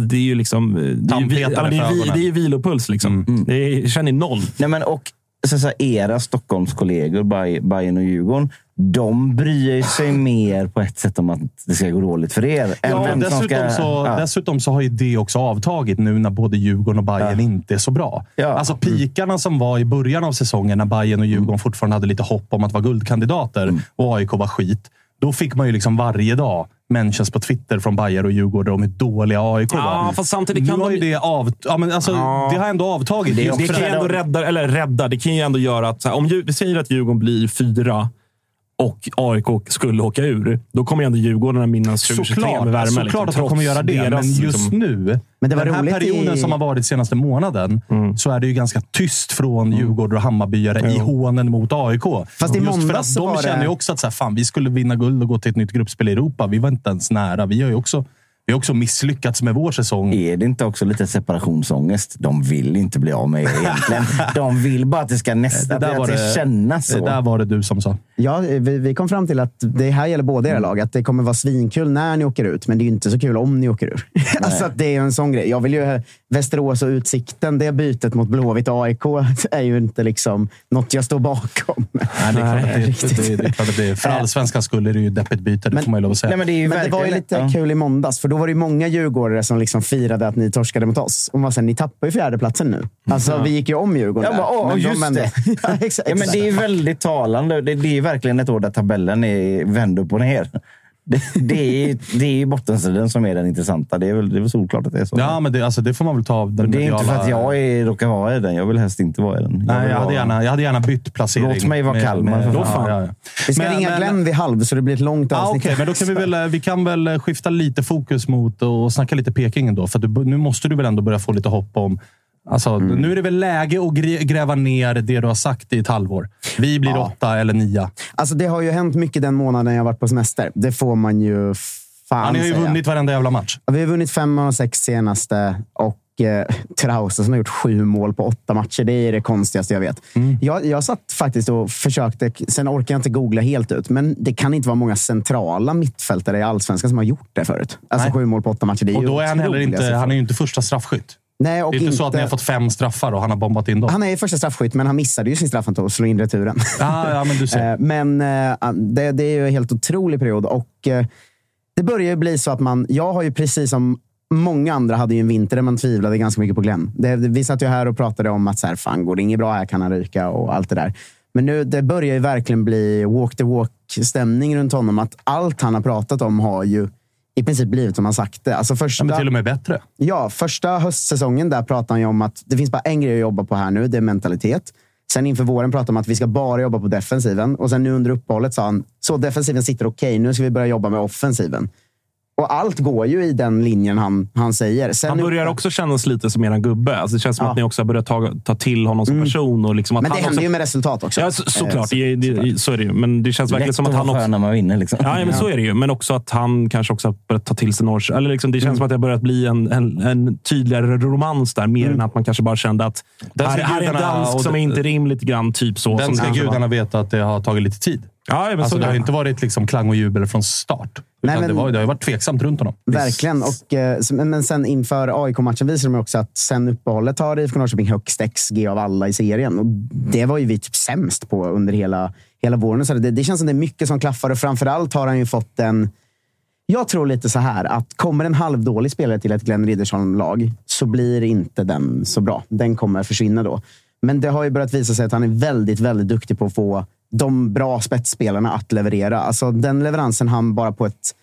det är ju liksom... Det är ju, vi, ja, det är, vi, det är vilopuls. Liksom. Mm. Det är, jag känner noll. Nej, men och så, så här, era Stockholmskollegor, Bay- Bayern och Djurgården, de bryr sig *sighs* mer på ett sätt om att det ska gå dåligt för er. Ja, dessutom, ska- så, ja. dessutom så har ju det också avtagit nu när både Djurgården och Bayern inte är så bra. Ja. Mm. Alltså pikarna som var i början av säsongen när Bayern och Djurgården fortfarande hade lite hopp om att vara guldkandidater Mm. och AIK var skit. Då fick man ju liksom varje dag mentions på Twitter från Bayern och Djurgården om hur dåliga AIK Ja, var. fast samtidigt kan nu har de- ju det av, ja, men alltså, Ja. Det har ändå avtagit. Det Det kan ju ändå rädda, eller rädda, det kan ju ändå göra att här, om vi säger att Djurgården blir fyra och AIK skulle åka ur, då kommer ändå Djurgården minnas 2023 Såklart, med värme. såklart liksom, att de kommer göra det. deras, men just liksom- nu, Men det var den här perioden i- som har varit senaste månaden, Mm. så är det ju ganska tyst från Djurgårdare och Hammarbyare i hånen mot AIK. Fast i just för att de känner ju också att så här, fan, vi skulle vinna guld och gå till ett nytt gruppspel i Europa. Vi var inte ens nära. Vi har ju också, vi har också misslyckats med vår säsong. Är det inte också lite separationsångest? De vill inte bli av med er egentligen. *laughs* De vill bara att det ska nästan Det där att var det det- kännas så. Det där var det du som sa. Ja, vi, vi kom fram till att det här gäller båda era lag. Att det kommer vara svinkul när ni åker ut, men det är ju inte så kul om ni åker ur. *laughs* alltså att det är en sån grej. Jag vill ju Västerås och Utsikten, det bytet mot Blåvitt och AIK *laughs* är ju inte liksom något jag står bakom. Nej, det är klart att det, riktigt. det. För allsvenskans skull är det ju deppigt byte, det får man ju lov att säga. Nej, men det är ju Men det var ju lite ja. kul i måndags, för då var det många djurgårdare som liksom firade att ni torskade mot oss. Och man sa, ni tappar ju fjärdeplatsen nu. Alltså, vi gick ju om Djurgården. Ja, bara, åh, men de just vände. det. *laughs* ja, exakt, Ja, men det är väldigt talande. Det, det är verkligen ett år där tabellen är vänd upp och ner. Det, *laughs* det, är, det är ju bottenstriden som är den intressanta. Det är väl, det är väl solklart att det är så. Ja, men det, alltså, det får man väl ta av den det är inte för mediala- att jag är, råkar vara i den. Jag vill helst inte vara i den. Nej, vill jag hade, vara- gärna, jag hade gärna bytt placering. Låt mig vara Kalmar, med- fan. ja, ja. Vi ska Men- ringa men- Glenn vid halv, så det blir ett långt Ja, avsnitt. Okej, men då kan vi, väl, vi kan väl skifta lite fokus mot och snacka lite Peking ändå. För att du, nu måste du väl ändå börja få lite hopp om... Alltså, Mm. Nu är det väl läge att gräva ner det du har sagt i ett halvår. Vi blir Ja. åtta eller nia. Alltså, det har ju hänt mycket den månaden jag varit på semester. Det får man ju fan Han har ju säga. vunnit varenda jävla match. Ja, Vi har vunnit fem av de sex senaste och eh, Trausta som har gjort sju mål på åtta matcher. Det är det konstigaste jag vet. Mm. Jag, jag satt faktiskt och försökte, sen orkar jag inte googla helt ut, men det kan inte vara många centrala mittfältare i allsvenskan som har gjort det förut. Alltså Nej. sju mål på åtta matcher. Och då är han heller inte, han är ju inte första straffskytt. Nej, och Det är inte, så att ni har fått fem straffar och han har bombat in dem. Han är ju första straffskytt, men han missade ju sin straff och slog in returen. Ja, ja, men du ser. *laughs* Eh, Men eh, det, det är ju en helt otrolig period. Och eh, det börjar ju bli så att man... Jag har ju precis som många andra hade ju en vinter där man tvivlade ganska mycket på Glenn. Det, det, vi satt ju här och pratade om att så här, fan, går det inget bra här kan han ryka och allt det där. Men nu, det börjar ju verkligen bli walk the walk-stämning runt honom. Att allt han har pratat om har ju i princip blivit som han sagt det. Alltså första, Ja, men till och med bättre. Ja, första höstsäsongen där pratade han ju om att det finns bara en grej att jobba på här nu. Det är mentalitet. Sen inför våren pratade han om att vi ska bara jobba på defensiven. Och sen nu under uppehållet sa han, så defensiven sitter okej, nu ska vi börja jobba med offensiven. Och allt går ju i den linjen han, han säger. Sen Han nu- börjar också kännas lite som eran gubbe. Alltså det känns som Ja. att ni också har börjat ta, ta till honom som person. Och liksom att Men det han händer också, ju med resultat också. Ja, så, såklart. Eh, det, det, så är det ju. Men det känns verkligen som att han också... när man vinner. Liksom. Ja, ja, men så är det ju. Men också att han kanske också har börjat ta till sig Norrs... Eller liksom, det känns Mm. som att det har börjat bli en, en, en tydligare romans där. Mer än att man kanske bara kände att Där här, här är en dansk som är det- inte rim lite grann. Typ så. Den ska det gudarna veta att det har tagit lite tid. Ja, men Alltså, så det har det. inte varit liksom klang och jubel från start. Nej, men- det, var, det har varit tveksamt runt honom. Verkligen. Och, eh, men sen inför AIK-matchen visade de också att sen uppehållet har IFK Norrköping högst XG av alla i serien. Och det var ju vi typ sämst på under hela, hela våren. Så det, det känns som det är mycket som klaffar och framförallt har han ju fått en... Jag tror lite så här att kommer en halvdålig spelare till ett Glenn Riddersholm-lag så blir inte den så bra. Den kommer försvinna då. Men det har ju börjat visa sig att han är väldigt, väldigt duktig på att få de bra spetsspelarna att leverera. Alltså den leveransen han bara på ett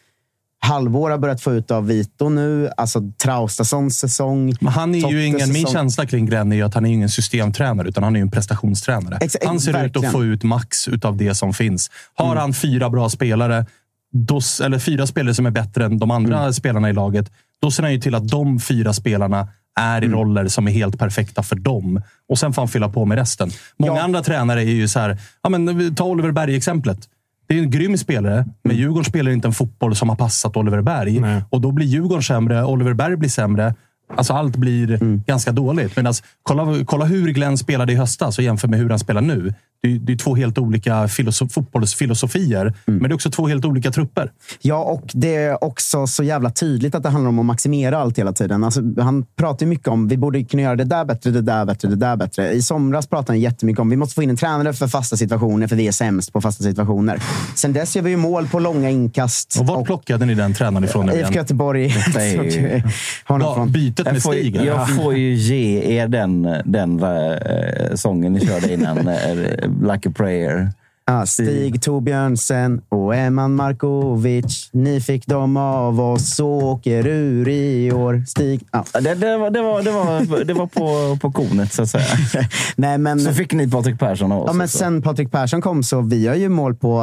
halvår har börjat få ut av Vito nu. Alltså Traustasons säsong. Men han är ju ingen, min känsla kring Glenn är ju att han är ingen systemtränare, utan han är en prestationstränare. Ex- han ser ut verkligen. att få ut max av det som finns. Har Mm. han fyra bra spelare, då, s- eller fyra spelare som är bättre än de andra Mm. spelarna i laget, då ser han ju till att de fyra spelarna är i Mm. roller som är helt perfekta för dem. Och sen får han fylla på med resten. Många Ja. andra tränare är ju så här, ja, men, ta Oliver Berg-exemplet. Det är en grym spelare, men Mm. Djurgården spelar inte en fotboll som har passat Oliver Berg. Nej. Och då blir Djurgården sämre, Oliver Berg blir sämre. Alltså allt blir Mm. ganska dåligt. Medan, kolla, kolla hur Glenn spelade i höstas och jämför med hur han spelar nu. Det är, det är två helt olika filosof, fotbollsfilosofier, Mm. men det är också två helt olika trupper. Ja, och det är också så jävla tydligt att det handlar om att maximera allt hela tiden. Alltså, han pratar ju mycket om vi borde kunna göra det där bättre, det där bättre, det där bättre. I somras pratade han jättemycket om vi måste få in en tränare för fasta situationer, för vi är sämst på fasta situationer. Sen dess gör vi ju mål på långa inkast. Och vart plockade ni den tränaren ifrån nu IFK? Göteborg. *laughs* Ju- Ja, bytet med Jag får, Stig. jag får ju ge er den, den uh, sången ni körde innan. *laughs* like a prayer. Ja, Stig Torbjörnsen och Eman Markovic. Ni fick dem av oss och åker ur i år. Stig... Ja. Det, det, var, det, var, det, var, det var på, på konet, så att säga. *laughs* Nej, men, Så fick ni Patrik Persson av oss. ja, men sen Patrik Persson kom så vi har ju mål på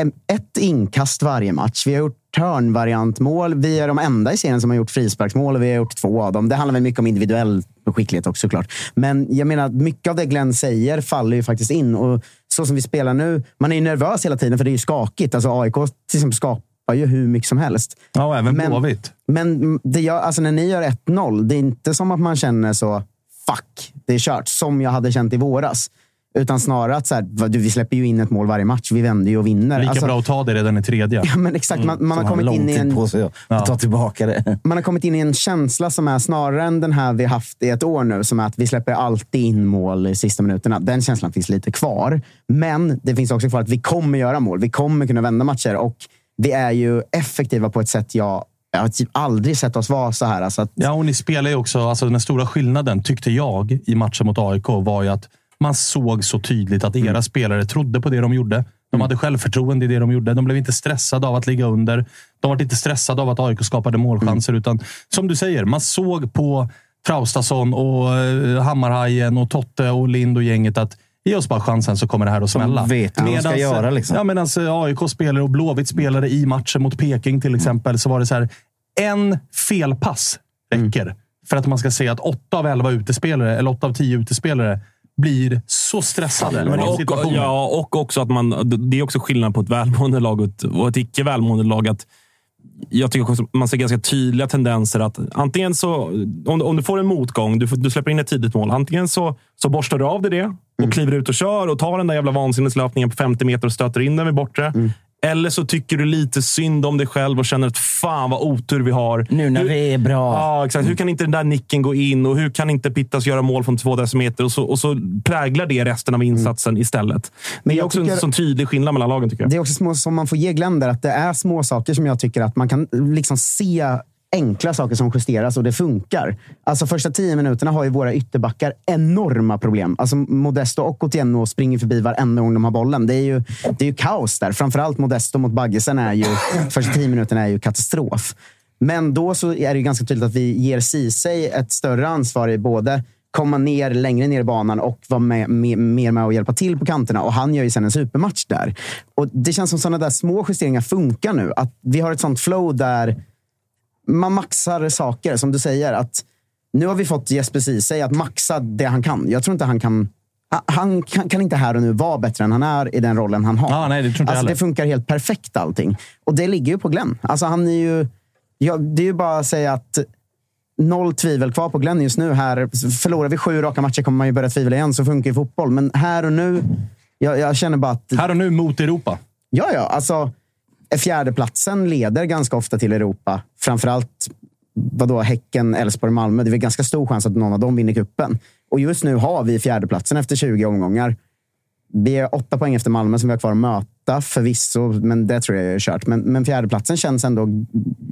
eh, ett inkast varje match. Vi har gjort hörnvariantmål. Vi är de enda i serien som har gjort frisparksmål och vi har gjort två av dem. Det handlar väl mycket om individuell skicklighet också såklart. Men jag menar, mycket av det Glenn säger faller ju faktiskt in. Och så som vi spelar nu, man är ju nervös hela tiden för det är ju skakigt. Alltså AIK till exempel skapar ju hur mycket som helst. Ja, och även Men- Blåvitt. Men det gör, alltså när ni gör 1-0, det är inte som att man känner så fuck, det är kört. Som jag hade känt i våras. Utan snarare att så här, du, vi släpper ju in ett mål varje match. Vi vänder ju och vinner. Lika Alltså- bra att ta det redan i tredje. Ja, men exakt. Man, man, har kommit in i en, på sig att ta tillbaka det. *laughs* man har kommit in i en känsla som är snarare än den här vi haft i ett år nu. Som är att vi släpper alltid in mål i sista minuterna. Den känslan finns lite kvar. Men det finns också kvar att vi kommer göra mål. Vi kommer kunna vända matcher. Och vi är ju effektiva på ett sätt jag, jag har typ aldrig sett oss vara så här. Alltså att, Ja, och ni spelar ju också... Alltså den stora skillnaden, tyckte jag, i matchen mot AIK var ju att man såg så tydligt att era Mm. spelare trodde på det de gjorde. De hade självförtroende i det de gjorde. De blev inte stressade av att ligga under. De var inte stressade av att AIK skapade målchanser. Mm. Utan som du säger, man såg på Traustason och eh, Hammarhajen och Totte och Lind och gänget att Ge oss bara chansen så kommer det här att smälla. De vet vad de ska göra, liksom. Ja, medan AIK spelare och Blåvitt spelare i matchen mot Peking till exempel, så var det så här. En felpass räcker för att man ska se att åtta av elva utespelare, eller åtta av tio utespelare, blir så stressade Men och, ja, och också att man... Det är också skillnad på ett välmående lag och ett, och ett icke välmående lag. Att jag tycker man ser ganska tydliga tendenser att antingen så... Om, om du får en motgång, du, du släpper in ett tidigt mål. Antingen så, så borstar du av dig det och kliver ut och kör och tar den där jävla vansinneslöpningen på 50 meter och stöter in den vid bortre. Eller så tycker du lite synd om dig själv och känner att fan vad otur vi har. Nu när Hur- vi är bra. Ja, exakt. Hur kan inte den där nicken gå in och hur kan inte Pittas göra mål från två decimeter? Och så, och så präglar det resten av insatsen istället. Men det är jag också en tycker- sån tydlig skillnad mellan lagen, tycker jag. Det är också små som man får ge Glenn där, att det är små saker som jag tycker att man kan liksom se enkla saker som justeras och det funkar. Alltså första tio minuterna har ju våra ytterbackar enorma problem. Alltså Modesto och Otieno springer förbi varenda gång de har bollen. Det är ju, det är ju kaos där. Framförallt Modesto mot Baggesen är ju, första tio minuterna är ju katastrof. Men då så är det ju ganska tydligt att vi ger Ceesay ett större ansvar i både komma ner längre ner i banan och vara med, med, mer med och hjälpa till på kanterna. Och han gör ju sen en supermatch där. Och Det känns som sådana där små justeringar funkar nu. Att vi har ett sånt flow där man maxar saker. Som du säger, att nu har vi fått Jesper Ceesay att maxa det han kan. Jag tror inte han kan... Han kan, kan inte här och nu vara bättre än han är i den rollen han har. Ah, nej, det tror inte alltså, det funkar helt perfekt allting. Och det ligger ju på Glenn. Alltså, han är ju... Ja, det är ju bara att säga att noll tvivel kvar på Glenn just nu. Här, förlorar vi sju raka matcher kommer man ju börja tvivla igen. Så funkar ju fotboll. Men här och nu, jag, jag känner bara att... Här och nu mot Europa. Ja, ja. Alltså, fjärdeplatsen leder ganska ofta till Europa. Framförallt vadå, Häcken, Elfsborg, Malmö. Det är väl ganska stor chans att någon av dem vinner kuppen. Och just nu har vi fjärdeplatsen efter 20 omgångar. Vi är åtta poäng efter Malmö som vi har kvar att möta förvisso, men det tror jag är kört. Men, men fjärdeplatsen känns ändå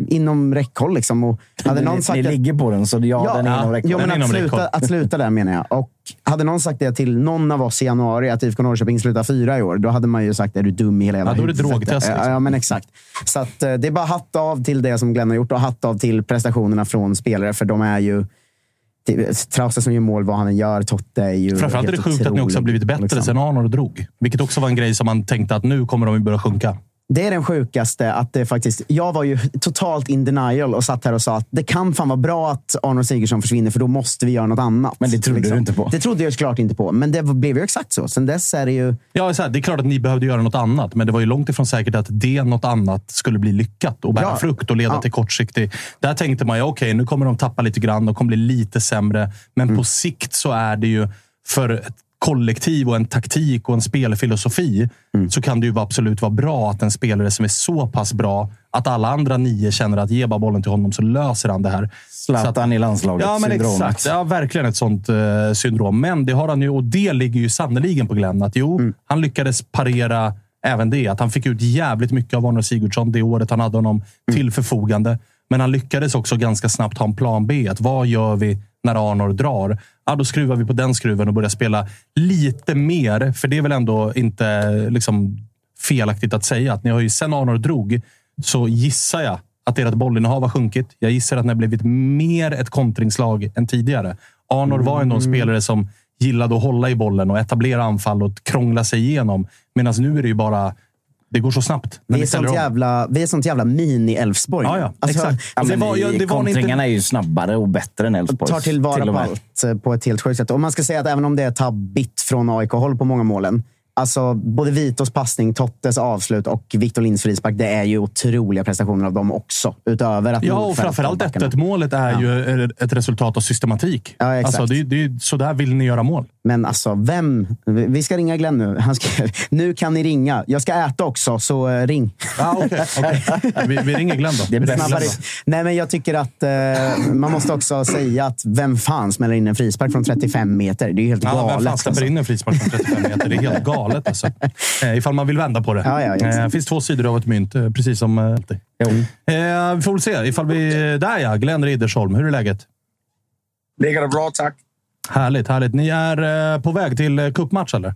inom räckhåll. Liksom. Och hade Ni- någon ni sagt att- ligger på den, så ja, den är inom räckhåll. Jo, men att, inom sluta, räckhåll. att sluta där menar jag. Och hade någon sagt det till någon av oss i januari, att IFK Norrköping slutar fyra i år, då hade man ju sagt är du dum i hela jävla Ja, då är det huvudet?" drogtest, Ja, liksom. Ja, men exakt. Så att, eh, det är bara hatt av till det som Glenn har gjort och hatt av till prestationerna från spelare, för de är ju... Trausta som gör mål, vad han än gör. Totte är ju Framförallt är det sjukt att ni också har blivit bättre liksom. sen Arnor drog. Vilket också var en grej som man tänkte att nu kommer de börja sjunka. Det är den sjukaste. att det faktiskt... Jag var ju totalt in denial och satt här och sa att det kan fan vara bra att Arnold Sigurdsson försvinner, för då måste vi göra något annat. Men det trodde du inte på. Det trodde jag såklart inte på, men det blev ju exakt så. Sen dess är det ju... Ja, det är klart att ni behövde göra något annat, men det var ju långt ifrån säkert att det något annat skulle bli lyckat och bära Ja. frukt och leda Ja. till kortsiktig... Där tänkte man ju, okej, nu kommer de tappa lite grann. De kommer bli lite sämre. Men Mm. på sikt så är det ju för ett kollektiv och en taktik och en spelfilosofi Mm. så kan det ju absolut vara bra att en spelare som är så pass bra att alla andra nio känner att ge bara bollen till honom så löser han det här. Zlatan i landslaget. Ja, men syndromet. exakt. Ja, verkligen ett sånt eh, syndrom. Men det har han ju, och det ligger ju sannoliken på Glenn. Att jo, Mm. han lyckades parera även det. Att han fick ut jävligt mycket av Arnold Sigurdsson det året han hade honom Mm. till förfogande. Men han lyckades också ganska snabbt ha en plan B. Att vad gör vi när Arnor drar, ja, då skruvar vi på den skruven och börjar spela lite mer. För det är väl ändå inte liksom, felaktigt att säga att ni har ju sen Arnor drog så gissar jag att ert bollinnehav har sjunkit. Jag gissar att ni har blivit mer ett kontringslag än tidigare. Arnor var ändå en Mm. spelare som gillade att hålla i bollen och etablera anfall och krångla sig igenom. Medan nu är det ju bara... Det går så snabbt. Vi är, sånt jävla, vi är sånt jävla mini-Elfsborg. Ja, ja, Alltså, exakt. Ja, det var, ja, det var inte... kontringarna är ju snabbare och bättre än Elfsborgs. tar tillvara till på allt eh, på ett helt sjukt sätt. Och man ska säga att även om det är tabbigt från AIK-håll på många målen. Alltså, både Vitos passning, Tottes avslut och Victor Linds frispark. Det är ju otroliga prestationer av dem också. Utöver att Ja, och framförallt backarna. 1 målet är ju ett resultat av systematik. Ja, exakt. Alltså, det, det, så där vill ni göra mål. Men alltså, vem? Vi ska ringa Glenn nu. Han ska, *laughs* nu kan ni ringa. Jag ska äta också, så eh, ring. Ah, okay, okay. *laughs* Vi, vi ringer Glenn då. Det blir snabbare. Nej, men jag tycker att eh, man måste också säga att vem fan smäller in en frispark från 35 meter? Det är ju helt Ja, galet. vem fan släpper alltså. in en frispark från 35 meter? Det är helt galet. Alltså. *laughs* Eh, ifall man vill vända på det. Ja, ja, exakt. Eh, Det finns två sidor av ett mynt, eh, precis som eh, alltid. Eh, vi får väl se. Ifall vi... Där ja, Glenn Riddersholm. Hur är läget? Ligger det bra, tack. Härligt, härligt. Ni är eh, på väg till eh, cupmatch, eller?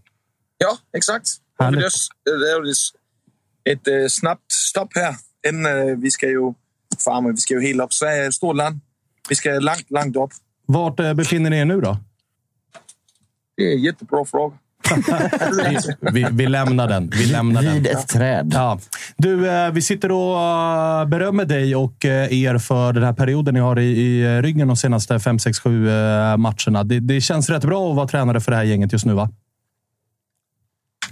Ja, exakt. Och vi lös, lavede et øh, snabbt stop her, inden øh, vi skal jo farme, vi skal jo helt op. Sverige er stort land. Vi skal langt, langt op. Vart eh, befinner ni er nu då? Det er en jättebra fråga. Vi, *laughs* vi, vi lämnar den. Vi lämnar den. Vid ett träd. Ja. Du, eh, vi sitter och eh, berömmer dig och eh, er för den här perioden ni har i, i ryggen de senaste 5, 6, 7 eh, matcherna. Det, det känns rätt bra att vara tränare för det här gänget just nu, va?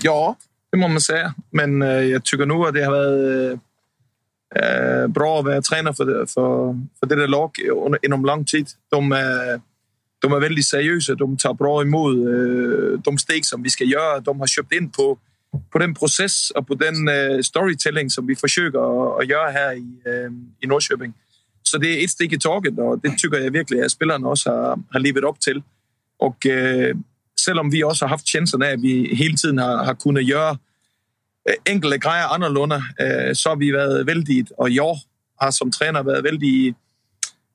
Ja, det må man säga. Men jeg tycker nu, at det har øh, bra at være træner for det, for, for det der lag under, inom lang tid. De de er väldigt seriøse. De tar bra imod øh, de steg, som vi skal göra. De har köpt in på, på den process og på den øh, storytelling, som vi försöker at, at gøre her i, øh, i Norrköping. Så det er ett steg i taget, og det tycker jeg virkelig, at spillerne også har, har levet till. til. Og øh, selvom vi også har haft känslan av at vi hele tiden har, har kunnet gøre øh, enkelte grejer annorlunda, øh, så har vi varit väldigt... og jag har som træner været vældig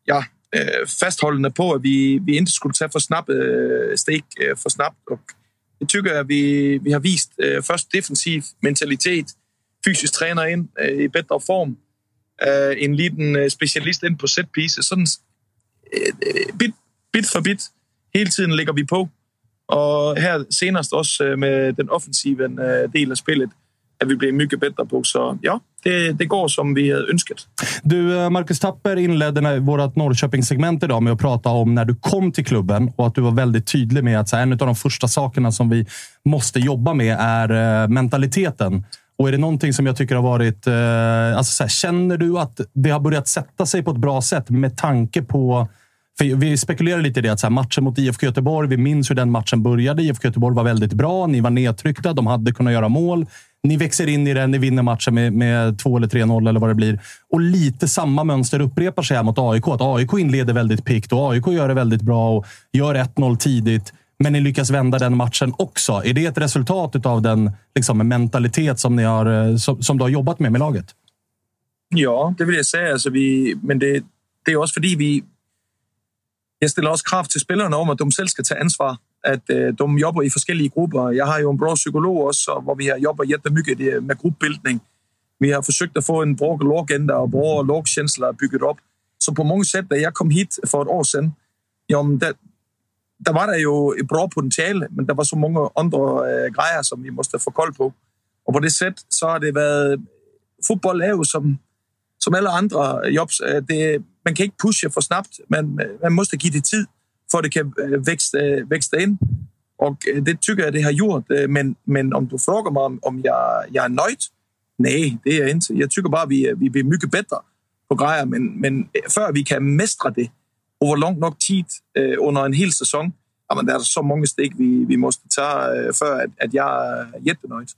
ja, fasthållande fastholdende på, att vi, vi inte skulle ta för snabba steg för snabbt. for det øh, tycker øh, jeg, vi, vi har visat först defensiv mentalitet, fysisk træner in i bättre form, en liten specialist in på set pieces, sådan bit, bit for bit. Hela tiden lägger vi på. Och här senast också med den offensiva delen av spelet, att vi blir mycket bättre på. Så ja, det, det går som vi önskat. Du, eh, Marcus Tapper inledde vårt Norrköping-segment idag med att prata om när du kom till klubben och att du var väldigt tydlig med att så här, en av de första sakerna som vi måste jobba med är eh, mentaliteten. Och är det någonting som jag tycker har varit... Eh, alltså så här, känner du att det har börjat sätta sig på ett bra sätt med tanke på... Vi spekulerar lite i det, att så här, matchen mot IFK Göteborg, vi minns hur den matchen började. IFK Göteborg var väldigt bra, ni var nedtryckta, de hade kunnat göra mål. Ni växer in i den, ni vinner matchen med, med 2 eller 3-0 eller vad det blir. Och lite samma mönster upprepar sig här mot AIK. Att AIK inleder väldigt pikt och AIK gör det väldigt bra och gör 1-0 tidigt. Men ni lyckas vända den matchen också. Är det ett resultat av den liksom, mentalitet som, ni har, eh, som, som du har jobbat med med laget? Ja, det vill jag säga. Alltså vi, men det, det också för att vi, Jag ställer också krav till spelarna om, att de själva ska ta ansvar. At øh, de jobber i forskellige grupper. Jeg har jo en bra psykolog også, hvor vi har jobbat jättemycket med gruppbildning. Vi har försökt att få en bra lagagenda och bra lagkänsla bygget upp. Så på många sätt, när jag kom hit för ett år sedan, ja, der, där var det ju bra potential, men det var så många andra äh, øh, grejer, som vi måste få koll på. Och på det sättet så har det varit... Fotboll är ju som, som alla andra jobb. Øh, det, man kan inte pusha för snabbt, Man, man måste ge det tid, för att det kan växa, växa in. Och det tycker jag det har gjort. Øh, men, men om du frågar mig, om, om jag, jeg er? Nej, det är jag inte. Jag tycker bara att vi, øh, vi blir mycket bättre på grejer, men, men øh, för vi kan mästra det över lång nog tid under en hel säsong... jamen, det är så många steg, vi, vi måste ta för att, att jag är jättenöjd.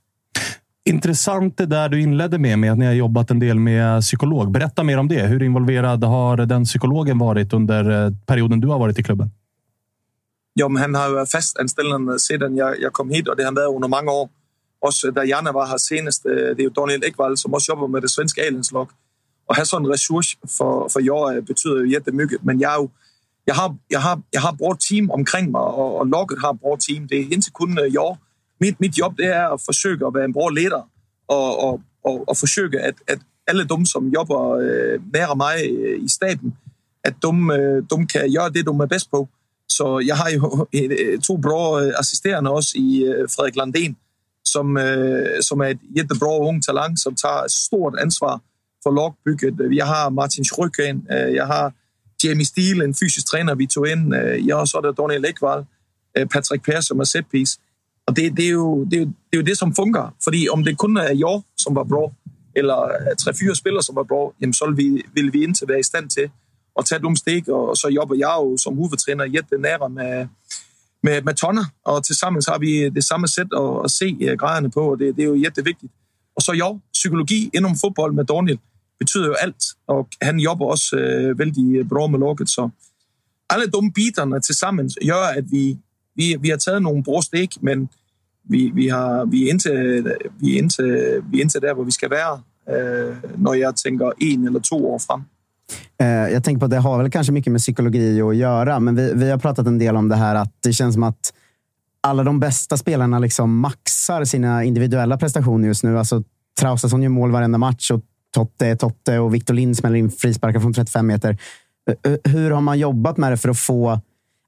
Intressant det där du inledde med, med att ni har jobbat en del med psykolog. Berätta mer om det. Hur involverad har den psykologen varit under eh, perioden du har varit i klubben? Jo, men han har ju været fastanstillende, siden jag kom hit, och det har han varit under många år. Också där Janne var här senast. Øh, det är ju Daniel Ekvall som också jobbar med det svenska A-landslaget. Att ha sådan en ressource för, for betyder ju jättemycket. Men jag er har, jag, har, jag har bra team omkring mig, och, och laget har bra team. Det är inte kun øh, jag. Mitt, mitt jobb det är att försöka vara en bra ledare och, och, och, och försöka att, att alla de som jobbar øh, nära mig i staben, att de, de kan göra det, de är bäst på. Så jag har ju *laughs* två bra assisterande också i øh, Fredrik Landén, som, øh, som är ett jättebra ung talang som tar stort ansvar för lagbygget. Jag har Martin Schrøkken, øh, jag har Jamie Steele, en fysisk tränare vi tog in. Jag har så där Daniel Ekvall, Patrick Persson och setpiece. Och det, det, är ju, det, är ju, det är ju det, som funkar. För om det kun är jag som var bra, eller tre, fyra spelare som var bra, jamen så vill vi, vill vi inte vara i stand till at tage nogle stik, og så jobber jeg jo som hovedtræner jætte nære med, med, med tonner, og til sammen så har vi det samme sæt at, at se øh, graderne på, og det, det er jo jætte vigtigt. Og så jo, psykologi inden fodbold med Daniel betyder jo alt, og han jobber også øh, vældig bra med lukket, så alle de biterne til sammen gør, at vi, vi, vi har taget nogle bra stik, men vi, vi, har, vi, er indtil, vi, er indtil, vi er indtil der, hvor vi skal være, øh, når jeg tænker en eller to år frem. Eh, jag tänker på att det har väl kanske mycket med psykologi att göra, men vi, vi har pratat en del om det här att det känns som att alla de bästa spelarna liksom maxar sina individuella prestationer just nu. Alltså, Traustason gör mål varenda match och Totte är Totte och Victor Lind smäller in frisparkar från 35 meter. Eh, eh, hur har man jobbat med det för att få...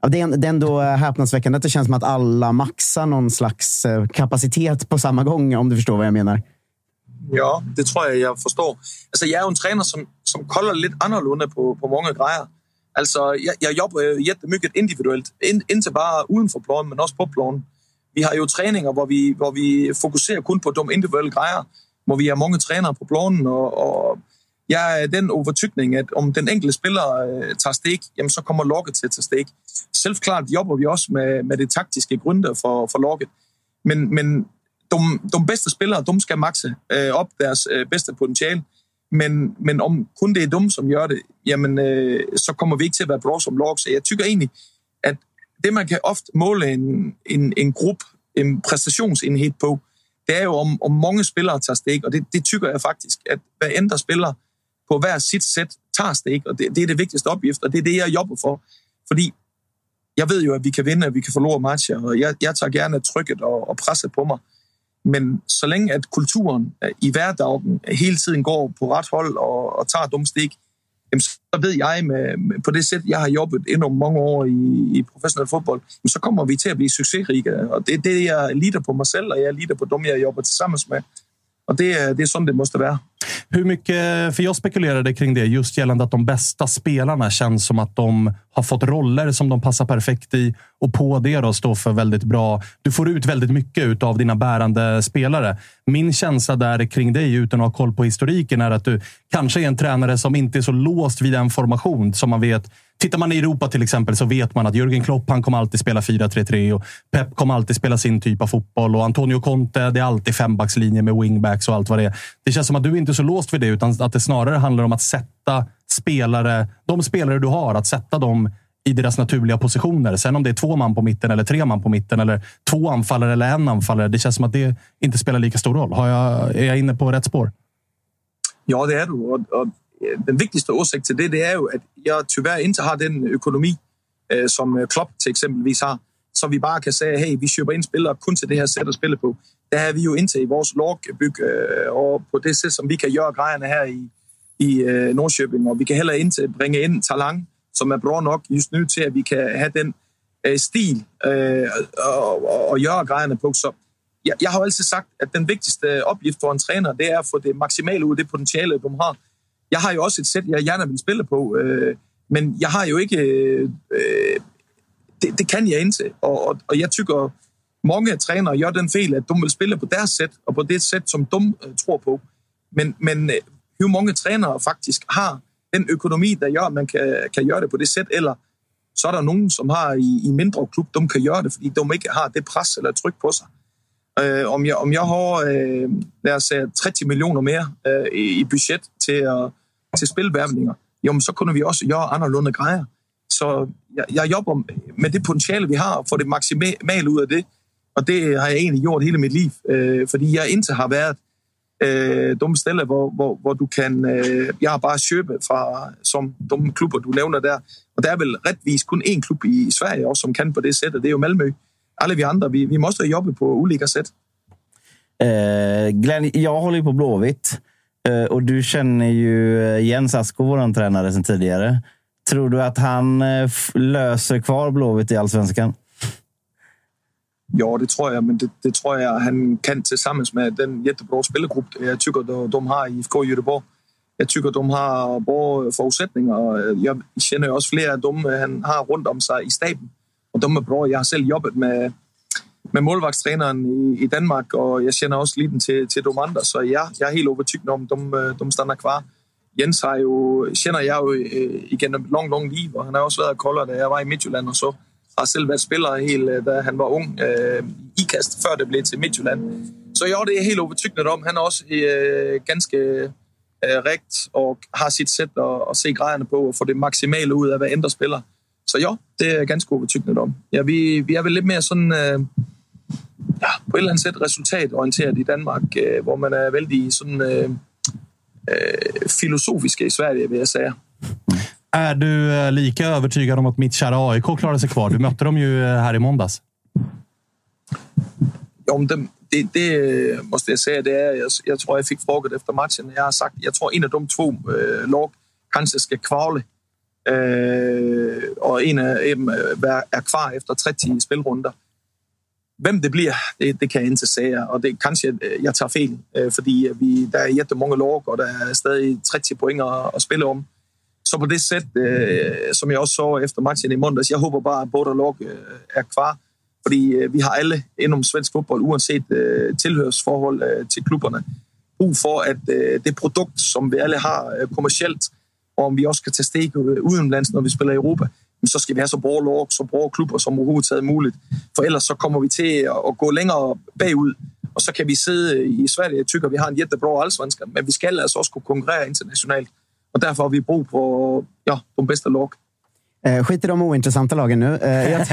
Det är ändå häpnadsväckande att det känns som att alla maxar någon slags kapacitet på samma gång, om du förstår vad jag menar. Ja, det tror jag jag förstår. Alltså, jag är en tränare som, som kollar lite annorlunda på, på många grejer. Jag jobbar jeg jobber øh, jättemycket individuellt, in, inte bara utanför planen, men också på planen. Vi har ju träningar där vi, hvor vi fokuserar kun på de individuella grejer, där vi har många tränare på planen, Och, och jag är den overtykning, att om den enkelte spelaren øh, tar steg jamen så kommer laget att ta steg. Självklart jobbar vi också med, med det taktiska grunden för, för laget. Men, men de, de bästa spelarna de ska maxa øh, op deres øh. Men, men om kun det er dem, som gør det, jamen, øh, så kommer vi ikke til at være bra som lag. Så jeg tykker egentlig, at det, man kan ofte måle en, en, en gruppe, en præstationsenhed på, det er jo, om, om mange spillere tager stik, og det, det tykker jeg faktisk, at hver end spiller på hver sit sæt tager stik, og det, det er det vigtigste opgift, og det er det, jeg jobber for. Fordi jeg ved jo, at vi kan vinde, at vi kan forlore matcher, og jeg, jeg tager gerne trykket og, og presset på mig. Men så længe at kulturen øh, i hverdagen hele tiden går på ret hold og, og tager dumme stik, så ved jeg med, med, på det sæt, jeg har jobbet endnu mange år i, i professionel fodbold, så kommer vi til at blive succesrige. Og det er det, jeg lider på mig selv, og jeg lider på dem, jeg jobber tillsammans med. Och det, det är som det måste vara. Hur mycket, för jag spekulerade kring det, just gällande att de bästa spelarna känns som att de har fått roller som de passar perfekt i och på det då står för väldigt bra. Du får ut väldigt mycket av dina bärande spelare. Min känsla där kring dig, utan att ha koll på historiken, är att du kanske är en tränare som inte är så låst vid en formation som man vet Tittar man i Europa till exempel så vet man att Jürgen Klopp han kommer alltid spela 4-3-3 och Pep kommer alltid spela sin typ av fotboll. Och Antonio Conte, det är alltid fembackslinje med wingbacks och allt vad det är. Det känns som att du inte är så låst vid det, utan att det snarare handlar om att sätta spelare, de spelare du har, att sätta dem i deras naturliga positioner. Sen om det är två man på mitten eller tre man på mitten eller två anfallare eller en anfallare. Det känns som att det inte spelar lika stor roll. Har jag, är jag inne på rätt spår? Ja, det är du. Øh, den vigtigste årsag til det, det er jo, at jeg tyvärr inte har den økonomi, øh, som øh, Klopp til eksempelvis har, så vi bare kan sige, hey, vi køber ind spillere kun til det her sæt at spille på. Der har vi jo indtil i vores logbyg, øh, og på det sæt, som vi kan gøre grejerne her i, i øh, Nordsjøbing, og vi kan heller indtil bringe ind Talang, som er bra nok just nu til, at vi kan have den øh, stil øh, og, og, og gøre grejerne på. Så jeg, jeg har jo altid sagt, at den vigtigste øh, opgift for en træner, det er at få det maksimale ud af det potentiale, de har jeg har jo også et sæt, jeg gerne vil spille på, øh, men jeg har jo ikke... Øh, øh det, det kan jeg inte. og, og, og jeg tykker, mange trænere gør den fejl, at de vil spille på deres sæt, og på det sæt, som de øh, tror på. Men, men øh, hvor mange trænere faktisk har den økonomi, der gør, at man kan, kan gøre det på det sæt, eller så er der nogen, som har i, i mindre klub, de kan gøre det, fordi de ikke har det pres eller tryk på sig. Øh, om, jeg, om jeg har, øh, lad os sige, 30 millioner mere øh, i, i budget til at til spilværvninger, jo, så kunne vi også gøre anderledes grejer. Så jeg, jeg jobber med det potentiale, vi har, for det maksimale ud af det. Og det har jeg egentlig gjort hele mit liv, øh, fordi jeg inte har været øh, de steder, hvor, hvor, hvor du kan øh, ja, bare købe fra som de klubber, du nævner der. Og der er vel retvis kun én klub i Sverige også, som kan på det sæt, og det er jo Malmø. Alla vi andra, vi, vi måste jobba på olika sätt. Eh, øh, Glenn, jag håller ju på Blåvitt Eh, och du känner ju eh, Jens Asko, vår tränare sedan tidigare. Tror du att han eh, löser kvar Blåvitt i allsvenskan? Ja, det tror jag, men det, det tror jag han kan tillsammans med den jättebra spelargrupp jag tycker de, de har i IFK Göteborg. Jag tycker de har bra förutsättningar. Jag känner också flera av dem han har runt om sig i staben. Och de är bra. Jag har själv jobbat med, med målvaktstränaren i, i Danmark och jag känner också lite till, til de andra. Så jeg, jag är helt övertygad om de, øh, de stannar kvar. Jens har ju, jeg jo øh, igennem ett långt, långt liv och han har också været kolder, kollat när jag var i Midtjylland og så har selv været spiller helt, øh, da han var ung øh, ikast, før det blev til Midtjylland. Så jo, det er helt overtygnet om. Han er også øh, ganske øh, rigt og har sit sæt at, at se grejerne på og få det maksimale ud af hver andre spiller. Så ja, det er ganske overtygnet om. Ja, vi, vi er vel lidt mere sådan, øh, ja, på et eller andet sæt resultatorienteret i Danmark, øh, hvor man er vældig sådan øh, øh, filosofisk i Sverige, vil jeg sige. Är du eh, lika övertygad om att mitt kära AIK klarar sig kvar? Du mötte dem ju eh, här i måndags. Ja, men det, det, det måste jag säga. Det är, jag, jag tror, jag fick frågan efter matchen. Jag har sagt, jag tror en av de två äh, lag kanske ska kvala. Äh, och en av dem är kvar efter 30 spelrunder. Vem det blir, det, det, kan jag inte säga. Och det kanske øh, jag tar fel, øh, för øh, vi, det är jättemånga lag och det är stadig 30 poäng att, att spela om. Så på det sätt, som jag också sa efter matchen i måndags, jag hoppas bara att båda lag är kvar. Fordi vi har alla inom svensk fotboll, oavsett tillhörsförhåll till klubbarna, brug for, att det produkt, som vi alla har kommersiellt, och om vi också kan ta steg utomlands när vi spelar i Europa, så skal vi have så bra lag, så bra klubber som overhovedet taget muligt. For ellers så kommer vi til at, gå længere bagud, og så kan vi sidde i Sverige og tykke, at vi har en jättebra allsvenskan men vi skal altså også kunne konkurrere internationalt. og därför har vi brug for ja, de bästa lag. Eh, skit i de ointressanta lagen nu. Eh, jag,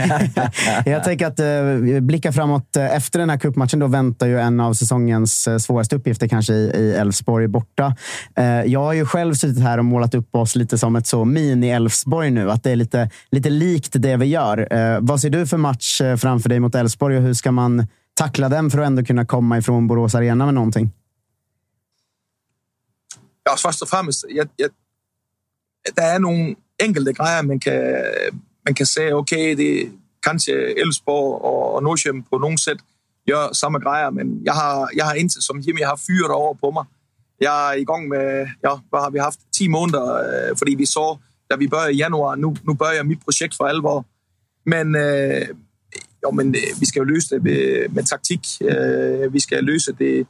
*laughs* jag tänker att eh, blicka framåt. Efter den här cupmatchen då väntar ju en av säsongens svåraste uppgifter kanske i Elfsborg borta. Jag har ju själv suttit här och målat upp oss lite som ett så mini-Elfsborg nu. Att det är lite, lite likt det vi gör. vad ser du för match framför dig mot Elfsborg och hur ska man tackla den för att ändå kunna komma ifrån Borås Arena med någonting? Ja, først og fremmest, jeg, jeg, der er nogle enkelte grejer, man kan, man kan sige, okay, det er Elfsborg och, och Norrköping på något sätt gör samma grejer, men jag har, jag har inte, som Jimmy, jag har fyra år på mig. Jag är igång med, ja, vad har vi haft? tio månader. Øh, för vi såg, när vi började i januari, nu, nu börjar mitt projekt för allvar. Men, øh, men øh, vi ska ju lösa det med, med taktik. Øh, vi ska lösa det,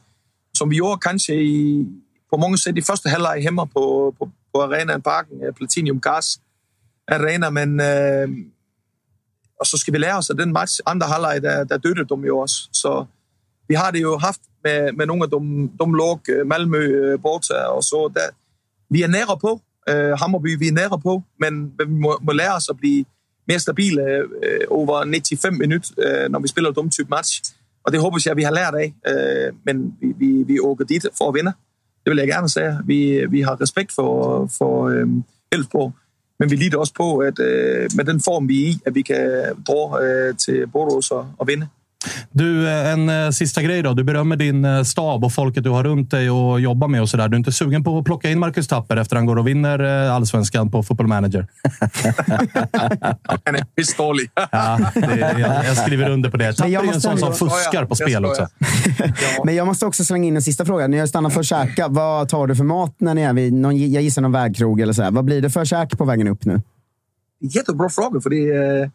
som vi gjorde kanske i, på många sätt i första halvlek hemma på, på, på Arenaen Parken, øh, Platinium, Gas Arena, men øh, og så skal vi lære os af den match, andre halvleg, der, der døde dem jo også. Så vi har det jo haft med, med nogle af dem, dem låg, øh, Malmø, øh, Borta og så. Der, vi er nære på, øh, Hammerby, vi er nære på, men vi må, må lære os at blive mere stabile øh, over 95 minutter, øh, når vi spiller dem type match. Og det håber jeg, vi har lært af, øh, men vi, vi, vi åker dit for at vinde. Det vil jeg gerne sige. Vi, vi har respekt for, for øh, Elfsborg, men vi lider også på, at øh, med den form, vi er i, at vi kan dra øh, til Borås og, og vinde. Du, en eh, sista grej då. Du berömmer din eh, stab och folket du har runt dig och jobbar med och sådär. Du är inte sugen på att plocka in Marcus Tapper efter han går och vinner eh, allsvenskan på Football Manager? Han är pissdålig. *laughs* ja, jag, jag, skriver under på det. Tapper är en sån som fuskar på spel också. *laughs* Men jag måste också slänga in en sista fråga. Ni har stannat för att käka. Vad tar du för mat när ni är vid någon, jag gissar någon vägkrog eller så? Här. Vad blir det för käk på vägen upp nu? Jättebra fråga, för det är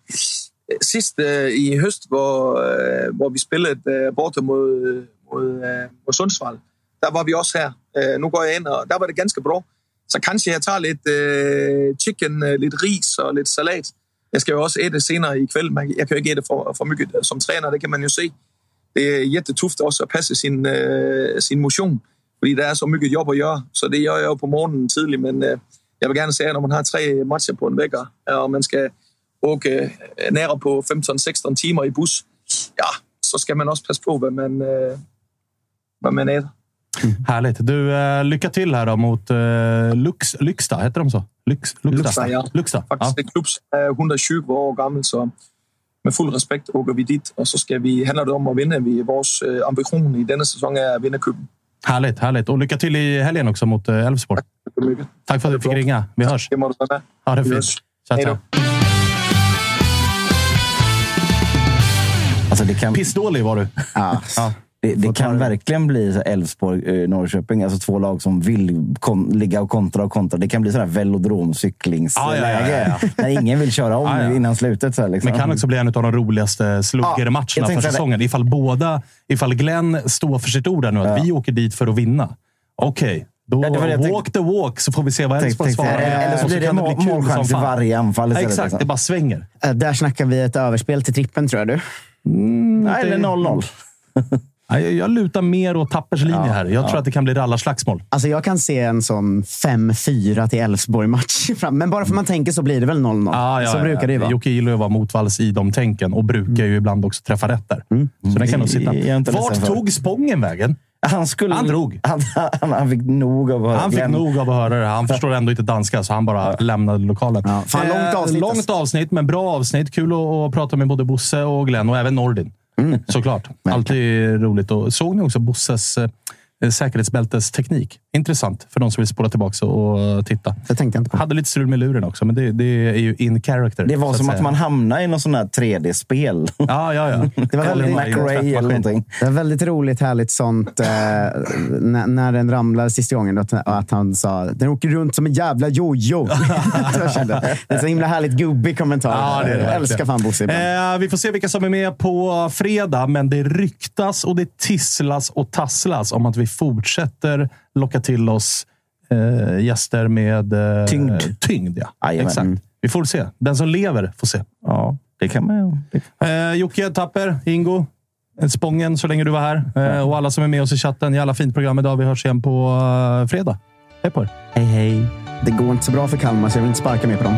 Sist øh, i høst, hvor, øh, hvor vi spillede øh, borte mod, mod, øh, mod Sundsvall, der var vi også her. Nu går jeg ind, og der var det ganske bra. Så kanskje jeg tar lite øh, chicken, øh, lidt ris og lidt salat. Jeg skal jo også æde senere i kveld, men jeg kan jo ikke äta for, for mygget som tränare. det kan man jo se. Det er jättetuft også at passe sin, øh, sin motion, fordi det er så mycket jobb att göra. Så det gör jeg jo på morgenen tidigt, men øh, jeg vil gerne sige, at når man har tre matcher på en vecka. og man skal åka nära på 15-16 timmar i buss, ja, så ska man också passa på vad man, vad man äter. Härligt. *laughs* Du, eh, lycka till här då mot eh, Lux, Lyxta. Heter de så? Lyx, Luxta? Luxta, ja. Luxta. Faktiskt en klubb som är 120 år gammal, så med full respekt åker vi dit och så ska vi, handlar det om att vinna. Vi, vår ambition i denna säsong är att vinna cupen. Härligt, härligt. Och lycka till i helgen också mot Elfsborg. Tack. Tack för att du fick ringa. Vi hörs. Ha det fint. hörs. Tja, Alltså det kan, Pissdålig var du. Ja. Ja. det, det kan verkligen bli Elfsborg-Norrköping. Alltså två lag som vill kon- ligga och kontra och kontra. Det kan bli sån här velodromcyklingsläge. Ja, ja, ja, ja. När ingen vill köra om Ja, ja. innan slutet. Så här, liksom. Men kan också bli en av de roligaste Ja, sluggermatcherna jag för tänkte säsongen. Ifall båda, ifall Glenn står för sitt ord här nu, att Ja. vi åker dit för att vinna. Okej, då Ja, det det walk the walk så får vi se vad Elfsborg tänkte- svarar. Eller så blir det mål- kul målchans i varje anfall istället, Exakt, liksom. det bara svänger. Eh, Där snackar vi ett överspel till trippen, tror jag du. Nej, eller 0-0. *laughs* Nej, jag- Jag lutar mer åt Tappers linje här. Jag ja. tror att det kan bli rallarslagsmål. Alltså jag kan se en sån 5-4 till Elfsborg-match. *laughs* Men bara för man tänker så blir det väl 0-0. Ja, ja, så ja. brukar det ju vara. Jocke gillar ju att vara motvalls i de tänken och brukar ju ibland också träffa rätt där. Så den kan nog sitta. Är inte Vart tog Spången vägen? Han, skulle, Han drog. Han, han, han fick nog av att höra Han fick nog av att höra det. Han förstår ändå inte danska, så han bara lämnade lokalen. Ja, fan, långt Eh, avsnitt, långt alltså. avsnitt, men bra avsnitt. Kul att, att prata med både Bosse och Glenn och även Nordin. Mm. Såklart. Alltid roligt. Och såg ni också Bosses eh, säkerhetsbältesteknik? Intressant för de som vill spåra tillbaka och titta. Det tänkte jag inte på. Hade lite strul med luren också, men det, det är ju in character. Det var så som att säga. man hamnade i någon sån här 3D-spel. *laughs* Ja, ja, ja. Det var väldigt- McRae eller någonting. Det var väldigt roligt, härligt sånt. Eh, när, när den ramlade sista gången. Att, att han sa den åker runt som en jävla jojo. *laughs* Det är så himla härligt gubbig kommentar. Ja, det är det jag älskar fan Bosse. Eh, vi får se vilka som är med på fredag, men det ryktas och det tisslas och tasslas om att vi fortsätter locka till oss eh, gäster med eh, Tyngd. tyngd ja. Exakt. Vi får se. Den som lever får se. Ja, det kan man det, Eh, Jocke, Tapper, Ingo. eh, Spången så länge du var här. Eh, och alla som är med oss i chatten. Jävla fint program idag. Vi hörs igen på eh, fredag. Hej på er. Hej, hej. Det går inte så bra för Kalmar, så jag vill inte sparka mer på dem.